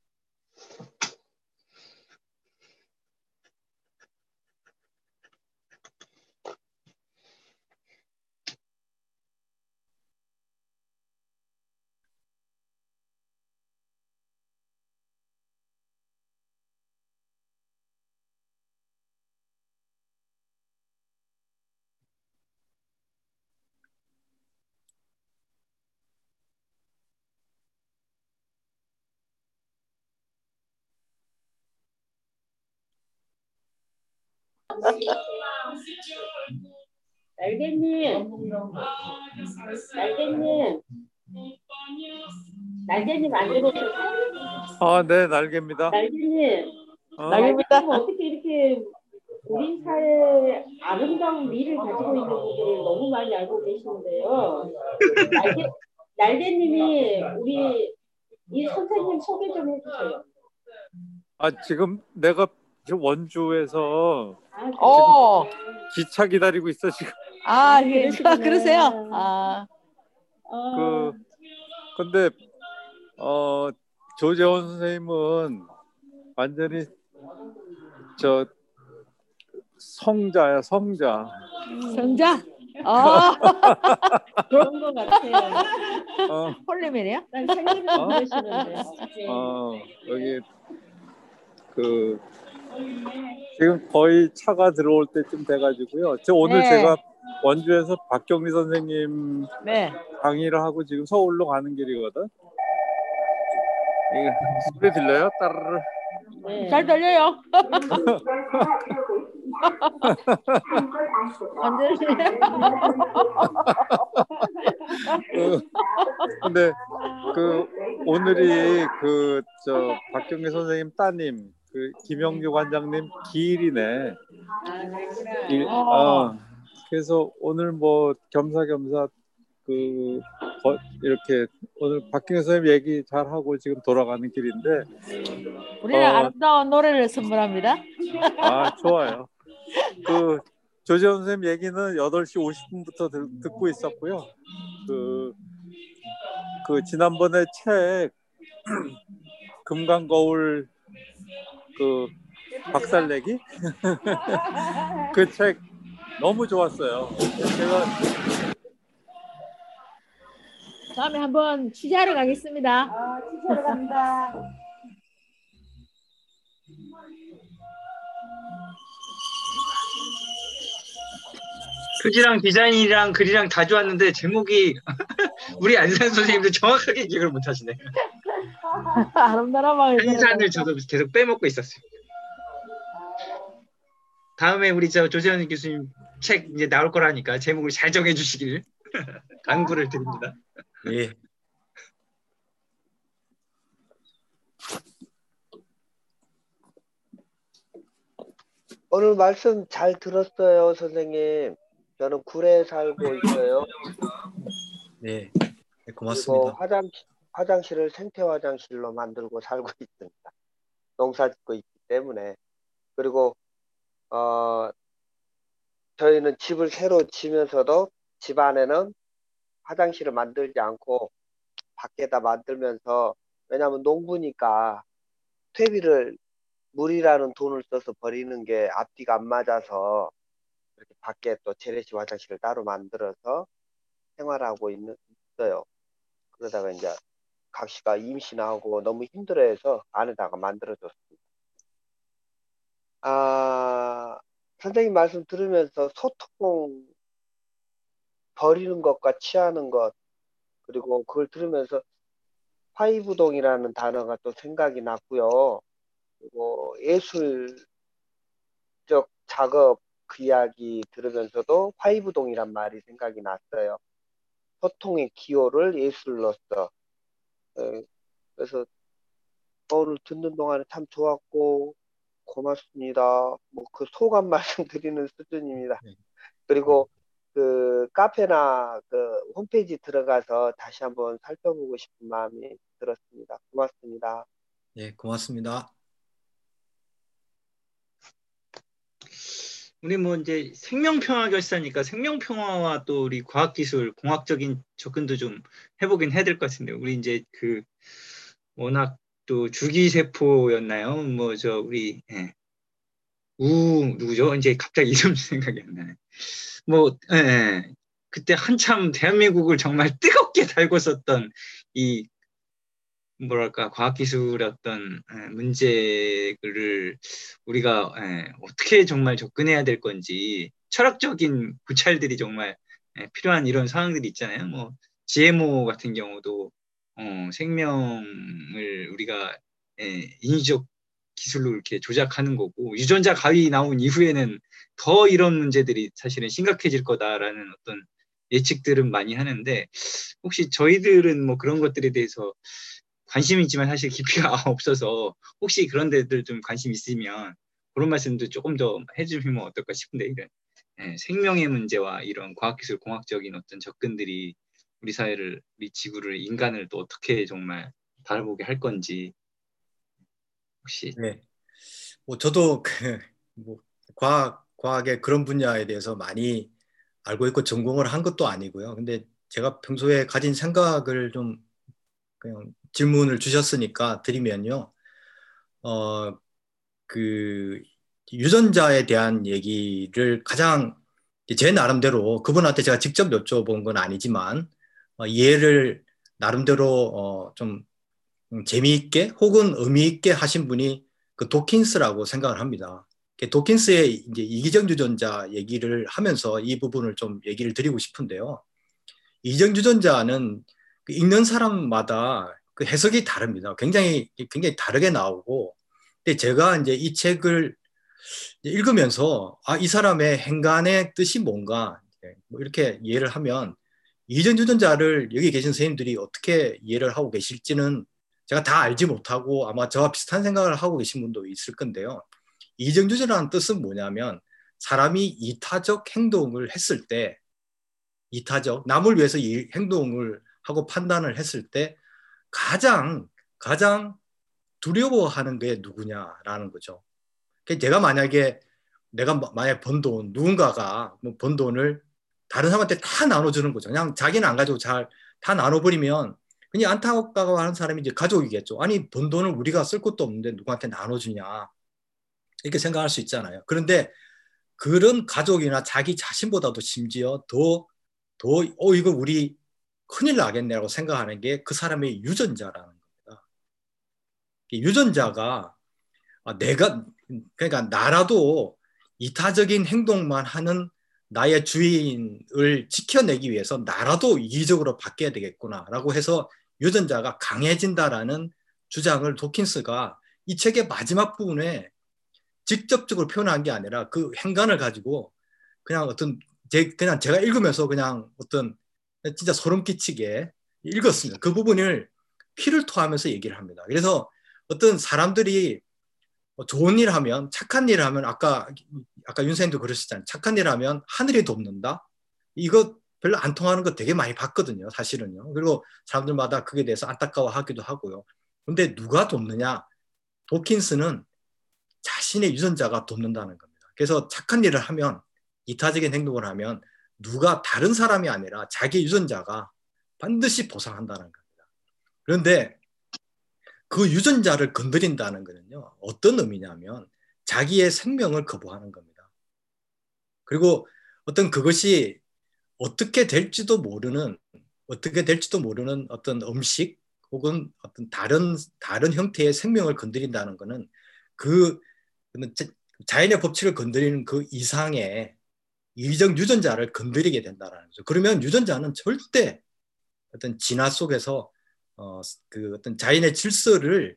날개님, 날개님, 날개님 안 들어오세요? 아, 네, 날개입니다. 날개님, 어, 날개입니다. 어떻게 이렇게 우리 사회의 아름다운 미를 가지고 있는 분들을 너무 많이 알고 계시는데요. 날개, 날개님이 우리 이 선생님 소개 좀 해주세요. 아, 지금 내가 지금 원주에서 아, 어, 기차 기다리고 있어, 지금. 아, 예. 그러시구나. 그러세요? 아, 어, 그, 근데, 어, 조재원 선생님은 완전히 저 성자야, 성자. 성자? 어, 그런 것 같아요. 어, 홀리맨이야? 난 생일을 어? 모르시는데. 어, 여기 그 지금 거의 차가 들어올 때쯤 돼가지고요. 저 오늘 네. 제가 원주에서 박경리 선생님 네. 강의를 하고 지금 서울로 가는 길이거든. 이게 소리 들려요? 따르르. 네. 잘 들려요. 완전히. 그, 근데 그 오늘이 그 저 박경리 선생님 따님 그 김영규 관장님 기일이네. 일, 어, 그래서 오늘 뭐 겸사겸사 그 거- 이렇게 오늘 박경혜 선생님 얘기 잘 하고 지금 돌아가는 길인데 우리는 어. 아름다운 노래를 선물합니다. 아 좋아요. 그 조재원 선생님 얘기는 8시 50분부터 듣고 있었고요. 그, 그 지난번에 책 금강거울 그 박살내기 그 책 너무 좋았어요. 제가 다음에 한번 취재하러 가겠습니다. 아, 취재하러 갑니다. 표지랑 디자인이랑 글이랑 다 좋았는데 제목이 우리 안산 선생님도 정확하게 기억을 못 하시네. 아름다운 마을 한산을 저도 계속 빼먹고 있었어요. 다음에 우리 저 조재현 교수님 책 이제 나올 거라니까 제목을 잘 정해 주시길 간구를 드립니다. 예. 오늘 말씀 잘 들었어요, 선생님. 저는 굴에 살고 있어요. 네. 고맙습니다. 화장 화장실을 생태 화장실로 만들고 살고 있습니다. 농사 짓고 있기 때문에. 그리고 어 저희는 집을 새로 지면서도 집 안에는 화장실을 만들지 않고 밖에다 만들면서 왜냐하면 농부니까 퇴비를 물이라는 돈을 써서 버리는 게 앞뒤가 안 맞아서 이렇게 밖에 또 재래식 화장실을 따로 만들어서 생활하고 있는 있어요. 그러다가 이제 각 씨가 임신하고 너무 힘들어해서 안에다가 만들어줬습니다. 아, 선생님 말씀 들으면서 소통 버리는 것과 취하는 것 그리고 그걸 들으면서 화이부동이라는 단어가 또 생각이 났고요. 그리고 예술적 작업 그 이야기 들으면서도 화이부동이란 말이 생각이 났어요. 소통의 기호를 예술로서. 예, 그래서 오늘 듣는 동안에 참 좋았고 고맙습니다. 뭐 그 소감 말씀드리는 수준입니다. 그리고 그 카페나 그 홈페이지 들어가서 다시 한번 살펴보고 싶은 마음이 들었습니다. 고맙습니다. 예, 고맙습니다. 우리 뭐 이제 생명평화 결사니까 생명평화와 또 우리 과학기술 공학적인 접근도 좀 해보긴 해야 될 것 같은데 우리 이제 그 워낙 또 주기세포였나요? 뭐 저 우리 예. 우 누구죠? 이제 갑자기 이름 생각이 안 나네. 뭐 예, 예. 그때 한참 대한민국을 정말 뜨겁게 달고 썼던 이 뭐랄까 과학기술의 어떤 예, 문제를 우리가 예, 어떻게 정말 접근해야 될 건지 철학적인 구찰들이 정말 예, 필요한 이런 상황들이 있잖아요. 뭐 GMO 같은 경우도 어, 생명을 우리가 예, 인위적 기술로 이렇게 조작하는 거고 유전자 가위 나온 이후에는 더 이런 문제들이 사실은 심각해질 거다라는 어떤 예측들은 많이 하는데 혹시 저희들은 뭐 그런 것들에 대해서 관심이 있지만 사실 깊이가 없어서 혹시 그런 데들 좀 관심 있으면 그런 말씀도 조금 더 해주시면 어떨까 싶은데 이런 예, 생명의 문제와 이런 과학기술 공학적인 어떤 접근들이 우리 사회를 우리 지구를 인간을 또 어떻게 정말 바라보게 할 건지 혹시 네. 뭐 저도 그 뭐 과학 과학의 그런 분야에 대해서 많이 알고 있고 전공을 한 것도 아니고요. 근데 제가 평소에 가진 생각을 좀 그냥 질문을 주셨으니까 드리면요. 어, 그 유전자에 대한 얘기를 가장 제 나름대로 그분한테 제가 직접 여쭤본 건 아니지만 어, 이해를 나름대로 어, 좀 재미있게 혹은 의미 있게 하신 분이 그 도킨스라고 생각을 합니다. 도킨스의 이제 이기적 유전자 얘기를 하면서 이 부분을 좀 얘기를 드리고 싶은데요. 이기적 유전자는 그 읽는 사람마다 그 해석이 다릅니다. 굉장히 굉장히 다르게 나오고, 근데 제가 이제 이 책을 읽으면서 아 이 사람의 행간의 뜻이 뭔가 뭐 이렇게 이해를 하면 이전 유전자를 여기 계신 선생님들이 어떻게 이해를 하고 계실지는 제가 다 알지 못하고 아마 저와 비슷한 생각을 하고 계신 분도 있을 건데요. 이정주제라는 뜻은 뭐냐면 사람이 이타적 행동을 했을 때 이타적 남을 위해서 이 행동을 하고 판단을 했을 때 가장 가장 두려워하는 게 누구냐라는 거죠. 그러니까 제가 만약에 내가 만약 번 돈, 누군가가 뭐번 돈을 다른 사람한테 다 나눠주는 거죠. 그냥 자기는 안 가지고 잘 다 나눠버리면 그냥 안타까워하는 사람이 이제 가족이겠죠. 아니 번 돈을 우리가 쓸 것도 없는데 누구한테 나눠주냐 이렇게 생각할 수 있잖아요. 그런데 그런 가족이나 자기 자신보다도 심지어 더, 더, 어, 이거 우리 큰일 나겠네라고 생각하는 게 그 사람의 유전자라는 겁니다. 유전자가 아, 내가, 그러니까 나라도 이타적인 행동만 하는 나의 주인을 지켜내기 위해서 나라도 이기적으로 바뀌어야 되겠구나라고 해서 유전자가 강해진다라는 주장을 도킨스가 이 책의 마지막 부분에 직접적으로 표현한 게 아니라 그 행간을 가지고 그냥 어떤 제 그냥 제가 읽으면서 그냥 어떤 진짜 소름 끼치게 읽었습니다. 그 부분을 피를 토하면서 얘기를 합니다. 그래서 어떤 사람들이 뭐 좋은 일 하면 착한 일 하면 아까 아까 윤생도 그러셨잖아요. 착한 일 하면 하늘이 돕는다. 이거 별로 안 통하는 거 되게 많이 봤거든요. 사실은요. 그리고 사람들마다 그에 대해서 안타까워하기도 하고요. 근데 누가 돕느냐? 도킨스는 자신의 유전자가 돕는다는 겁니다. 그래서 착한 일을 하면 이타적인 행동을 하면 누가 다른 사람이 아니라 자기 유전자가 반드시 보상한다는 겁니다. 그런데 그 유전자를 건드린다는 것은요, 어떤 의미냐면 자기의 생명을 거부하는 겁니다. 그리고 어떤 그것이 어떻게 될지도 모르는, 어떻게 될지도 모르는 어떤 음식 혹은 어떤 다른, 다른 형태의 생명을 건드린다는 것은 그 자연의 법칙을 건드리는 그 이상의 이정 유전자를 건드리게 된다는 거죠. 그러면 유전자는 절대 어떤 진화 속에서 어, 그 어떤 자연의 질서를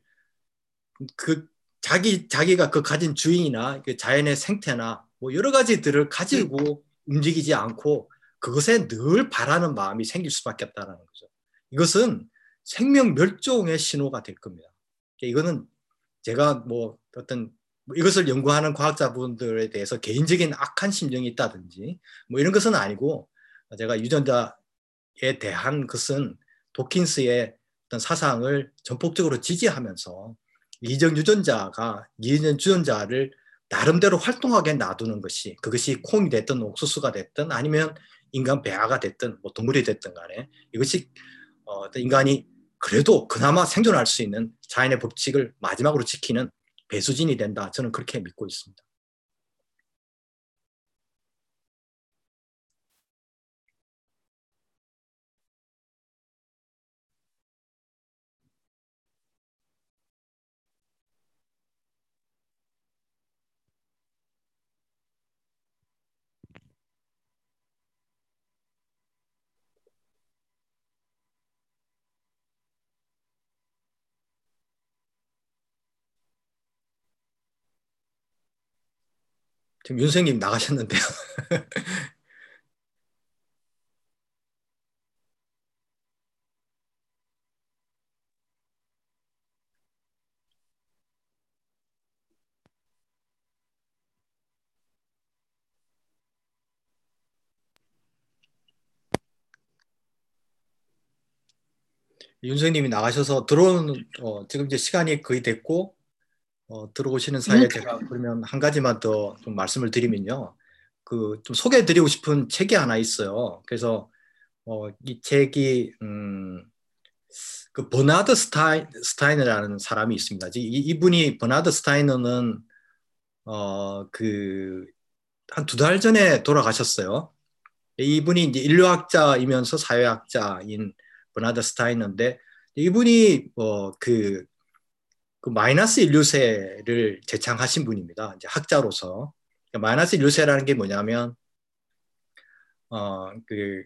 그 자기 자기가 그 가진 주인이나 그 자연의 생태나 뭐 여러 가지들을 가지고 움직이지 않고 그것에 늘 바라는 마음이 생길 수밖에 없다는 거죠. 이것은 생명 멸종의 신호가 될 겁니다. 이거는 제가 뭐 어떤 뭐 이것을 연구하는 과학자분들에 대해서 개인적인 악한 심정이 있다든지 뭐 이런 것은 아니고 제가 유전자에 대한 것은 도킨스의 어떤 사상을 전폭적으로 지지하면서 이정 유전자가 이정 유전자를 나름대로 활동하게 놔두는 것이 그것이 콩이 됐든 옥수수가 됐든 아니면 인간 배아가 됐든 뭐 동물이 됐든 간에 이것이 어, 인간이 그래도 그나마 생존할 수 있는 자연의 법칙을 마지막으로 지키는 배수진이 된다. 저는 그렇게 믿고 있습니다. 지금 윤생님 나가셨는데요. 윤생님이 나가셔서 들어오는 어, 지금 이제 시간이 거의 됐고 어, 들어오시는 사이에 음. 제가 그러면 한 가지만 더 좀 말씀을 드리면요. 그 좀 소개해드리고 싶은 책이 하나 있어요. 그래서 어, 이 책이 음, 그 버나드 스타인, 스타이너라는 사람이 있습니다. 이, 이분이 버나드 스타이너는 어, 그 한 두 달 전에 돌아가셨어요. 이분이 이제 인류학자이면서 사회학자인 버나드 스타이너인데 이분이 뭐그 그 마이너스 인류세를 제창하신 분입니다. 이제 학자로서 그러니까 마이너스 인류세라는 게 뭐냐면 어 그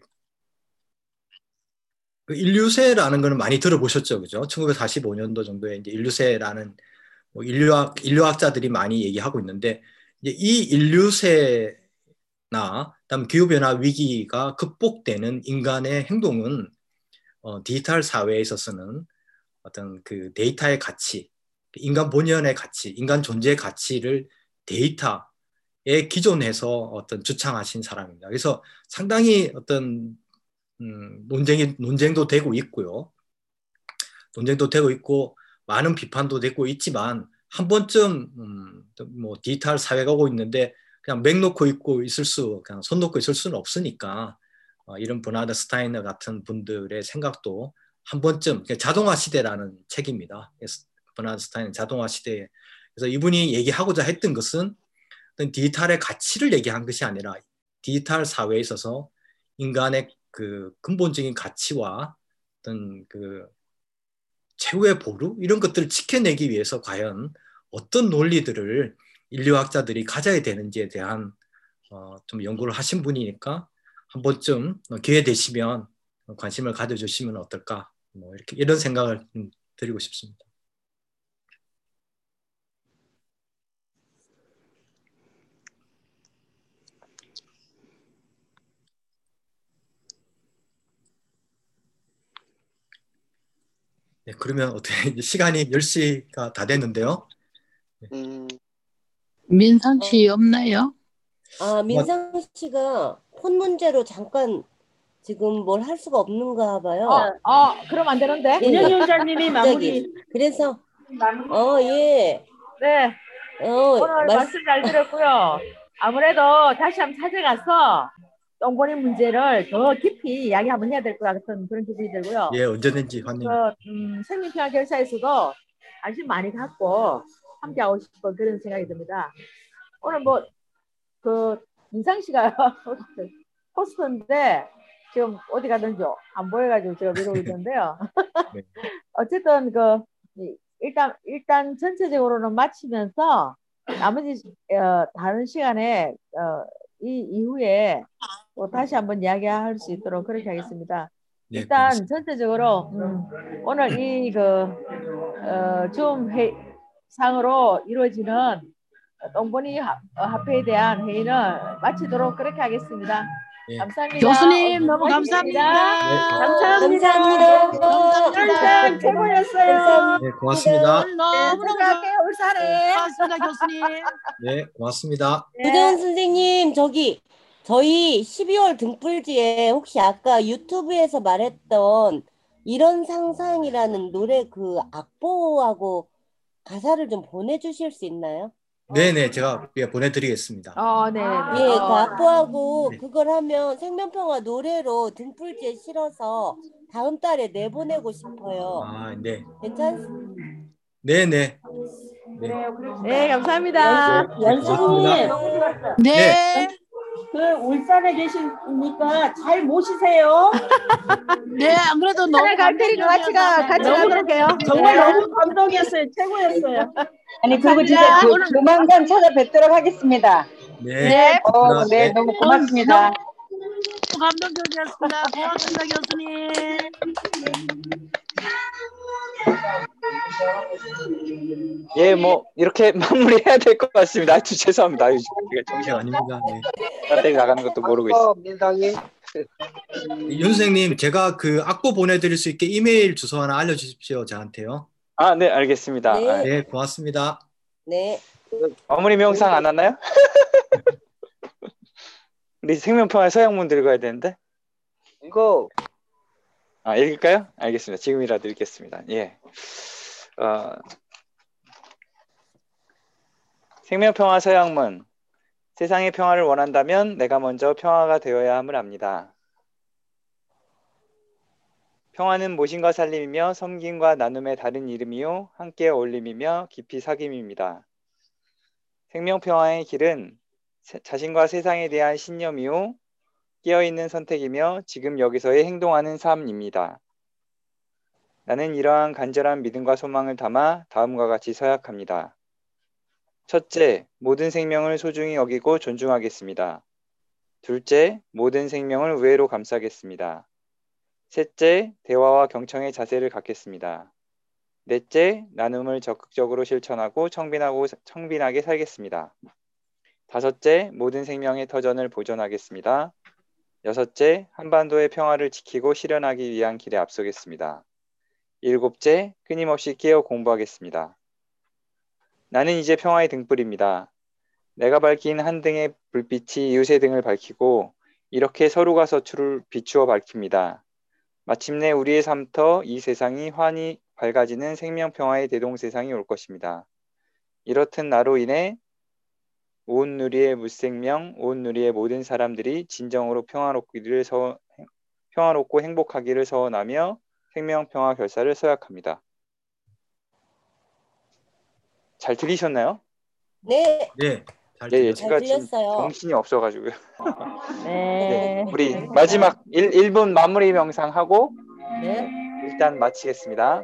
그 인류세라는 거는 많이 들어보셨죠, 그죠? 1945년도 정도에 이제 인류세라는 뭐 인류학 인류학자들이 많이 얘기하고 있는데 이제 이 인류세나 다음 기후 변화 위기가 극복되는 인간의 행동은 어, 디지털 사회에 있어서는 어떤 그 데이터의 가치 인간 본연의 가치, 인간 존재의 가치를 데이터, 기존에서 어떤 주창하신 사람입니다. 그래서 상당히 어떤 음, 논쟁이 논쟁도 되고 있고요. 논쟁도 되고 있고 많은 비판도 되고 있지만 한 번쯤 음, 뭐 디지털 사회가 오고 있는데 그냥 맥 놓고 있고 있을 수 그냥 손 놓고 있을 수는 없으니까 어, 이런 버나드 스타이너 같은 분들의 생각도 한 번쯤 자동화 시대라는 책입니다. 버나드 스타이너 자동화 시대에. 그래서 이분이 얘기하고자 했던 것은 어떤 디지털의 가치를 얘기한 것이 아니라 디지털 사회에 있어서 인간의 그 근본적인 가치와 어떤 그 최후의 보루? 이런 것들을 지켜내기 위해서 과연 어떤 논리들을 인류학자들이 가져야 되는지에 대한 어, 좀 연구를 하신 분이니까 한 번쯤 기회 되시면 관심을 가져주시면 어떨까? 뭐 이렇게 이런 생각을 드리고 싶습니다. 네, 그러면 어떻게 시간이 10시가 다 됐는데요. 음, 민상 씨 없나요? 아, 민상 씨가 폰 문제로 잠깐 지금 뭘 할 수가 없는가 봐요. 어, 어, 그럼 안 되는데? 예, 운영 위원장님이. 마무리. 그래서 어, 예. 네. 어, 오늘 말- 말씀 잘 들었고요. 아무래도 다시 한번 찾아가서 똥보리 문제를 더 깊이 이야기 한번 해야 될 것 같은 그런 기분이 들고요. 예, 언제든지 환영. 그, 음, 생명평화 결사에서도 관심 많이 갖고 함께 하고 싶은 그런 생각이 듭니다. 오늘 뭐, 그, 민상 씨가 포스터인데 지금 어디 가든지 안 보여가지고 제가 미루고 있는데요. 네. 어쨌든 그, 이- 일단, 일단 전체적으로는 마치면서 나머지 어, 다른 시간에 어, 이 이후에 또 다시 한번 이야기할 수 있도록 그렇게 하겠습니다. 네, 일단 고맙습니다. 전체적으로 음, 오늘 이그 어, 상으로 이루어지는 똥보니 하- 어, 합회에 대한 회의는 마치도록 그렇게 하겠습니다. 예. 감사합니다. 교수님 너무 고맙습니다. 감사합니다. 감사합니다. 감사합니다. 최고였어요. 네, 고맙습니다. 오늘 너무너무 들어갈게요. 울산에. 고맙습니다 교수님. 네, 고맙습니다. 부대원 선생님, 저기 저희 12월 등불지에 혹시 아까 유튜브에서 말했던 이런 상상이라는 노래 그 악보하고 가사를 좀 보내주실 수 있나요? 네, 네, 제가 예, 보내드리겠습니다. 어, 네. 예, 그 어, 악보하고 네. 그걸 하면 생명평화 노래로 등불지에 실어서 다음 달에 내보내고 싶어요. 아, 네, 괜찮? 네, 네, 네, 네, 감사합니다. 네, 고맙습니다. 네. 그 울산에 계시니까 잘 모시세요. 네, 안 그래도 너무 갈 테니까 같이 가, 같이 너무- 가도록 해요. 정말 네. 너무 감동이었어요. 최고였어요. 아니 그리고 진짜 조, 조만간 찾아뵙도록 하겠습니다. 네, 네. 어, 네, 너무 고맙습니다. 감동적이었습니다. 고맙습니다 교수님. 예, 뭐 이렇게 마무리해야 될 것 같습니다. 아주 죄송합니다. 아유, 제가 네, 정신 아닙니다. 네. 딴데 나가는 것도 모르고 있어요. 어, 민상이 윤 선생님, 제가 그 악보 보내드릴 수 있게 이메일 주소 하나 알려주십시오, 저한테요. 아, 네, 알겠습니다. 네. 아, 네, 고맙습니다. 네. 어머니 명상 안 왔나요? 우리 생명평화 서양문 들고 야 되는데. 이거 아, 읽을까요? 알겠습니다. 지금이라도 읽겠습니다. 예. 어, 생명평화 서양문. 세상의 평화를 원한다면 내가 먼저 평화가 되어야 함을 압니다. 평화는 모신과 살림이며 섬김과 나눔의 다른 이름이요 함께 어울림이며 깊이 사귐입니다. 생명평화의 길은 세- 자신과 세상에 대한 신념이요 깨어있는 선택이며 지금 여기서의 행동하는 삶입니다. 나는 이러한 간절한 믿음과 소망을 담아 다음과 같이 서약합니다. 첫째, 모든 생명을 소중히 여기고 존중하겠습니다. 둘째, 모든 생명을 우애로 감싸겠습니다. 셋째, 대화와 경청의 자세를 갖겠습니다. 넷째, 나눔을 적극적으로 실천하고 청빈하고 청빈하게 살겠습니다. 다섯째, 모든 생명의 터전을 보존하겠습니다. 여섯째, 한반도의 평화를 지키고 실현하기 위한 길에 앞서겠습니다. 일곱째, 끊임없이 깨어 공부하겠습니다. 나는 이제 평화의 등불입니다. 내가 밝힌 한 등의 불빛이 이웃의 등을 밝히고 이렇게 서로가 서출을 비추어 밝힙니다. 마침내 우리의 삶터 이 세상이 환히 밝아지는 생명 평화의 대동 세상이 올 것입니다. 이렇듯 나로 인해 온 누리의 무생명, 온 누리의 모든 사람들이 진정으로 평화롭기를 서, 평화롭고 행복하기를 서원하며 생명 평화 결사를 서약합니다. 잘 들리셨나요? 네. 네. 잘 예, 예, 들렸어요. 제가 지금. 정신이 없어가지고요. 네. 우리 마지막 1, 1분 마무리 명상 하고 네. 일단 마치겠습니다.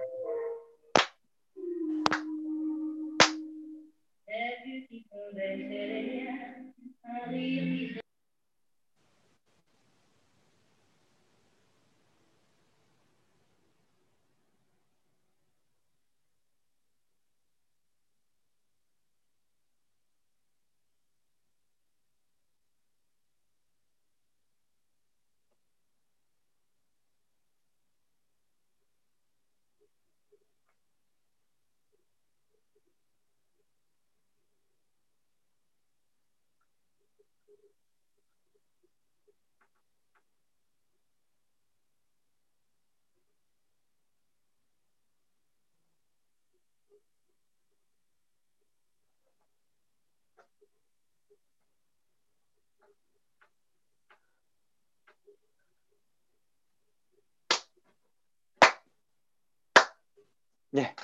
예.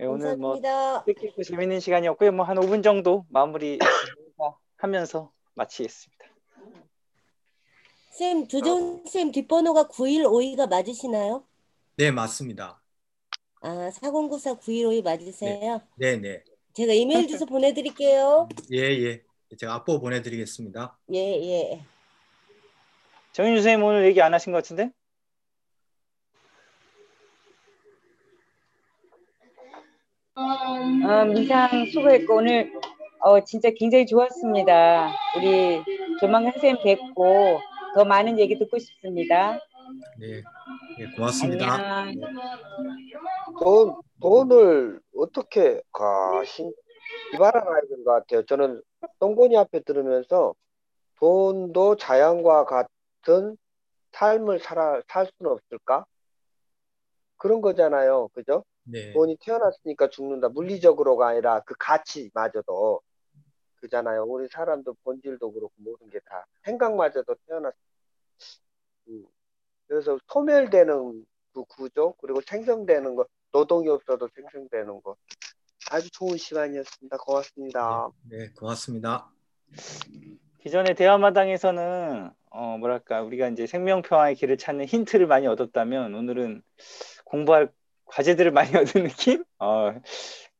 예, 오늘 뭐 감사합니다. 뜻깊고 재밌는 시간이었고요. 뭐 한 5분 정도 마무리 하면서 마치겠습니다. 쌤, 조정 쌤 뒷번호가 9152가 맞으시나요? 네, 맞습니다. 아, 4094 9152 맞으세요? 네, 네. 제가 이메일 주소 보내 드릴게요. 예, 예. 제가 앞보 보내 드리겠습니다. 예, 예. 정윤주 선생님 오늘 얘기 안 하신 것 같은데? 어, 민상 수고했고 오늘 어, 진짜 굉장히 좋았습니다. 우리 조만간 선생님 뵙고 더 많은 얘기 듣고 싶습니다. 네, 네 고맙습니다. 안녕. 돈, 돈을 어떻게, 가, 신, 기발하나야 되는 것 같아요. 저는 똥보니 앞에 들으면서 돈도 자연과 같은 삶을 살아, 살 수는 없을까? 그런 거잖아요. 그죠? 네. 돈이 태어났으니까 죽는다. 물리적으로가 아니라 그 가치마저도 그잖아요. 우리 사람도 본질도 그렇고 모든 게 다 생각마저도 태어났. 음. 그래서 소멸되는 그 구조 그리고 생성되는 거 노동이 없어도 생성되는 거 아주 좋은 시간이었습니다. 고맙습니다. 네, 고맙습니다. 기존의 대화마당에서는 어 뭐랄까 우리가 이제 생명 평화의 길을 찾는 힌트를 많이 얻었다면 오늘은 공부할 과제들을 많이 얻은 느낌? 어,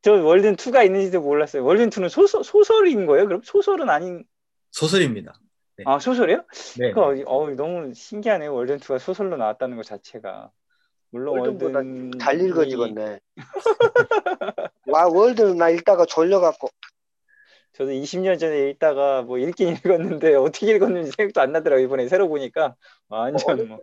저 월든 2가 있는지도 몰랐어요. 월든 2는 소설, 소설인 거예요? 그럼 소설은 아닌 소설입니다. 네. 아 소설이에요? 네. 그러니까 어, 너무 신기하네요. 월든 2가 소설로 나왔다는 것 자체가. 물론 월든보다 월든 잘 읽어지겠네. 와 월드는 나 읽다가 졸려갖고 저도 20년 전에 읽다가 뭐 읽긴 읽었는데 어떻게 읽었는지 생각도 안 나더라고요. 이번에 새로 보니까 완전 뭐.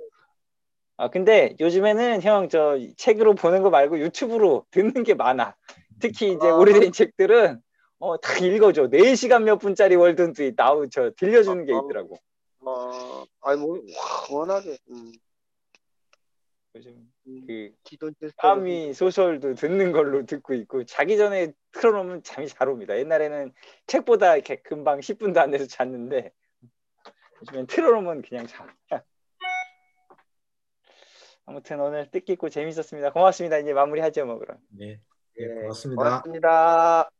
아 근데 요즘에는 형 저 책으로 보는 거 말고 유튜브로 듣는 게 많아. 특히 이제 오래된 책들은 어 다 읽어줘. 4시간 몇 분짜리 월든도 나우 저 들려주는 게 있더라고. 어 아니 뭐 와, 워낙에 음, 요즘 그 기존 까미 소설도 듣는 걸로 듣고 있고 자기 전에 틀어놓으면 잠이 잘 옵니다. 옛날에는 책보다 이렇게 금방 10분도 안 돼서 잤는데 요즘엔 틀어놓으면 그냥 자. 아무튼 오늘 뜻깊고 재밌었습니다. 고맙습니다. 이제 마무리하죠 뭐 그럼. 네, 네 네, 고맙습니다. 고맙습니다.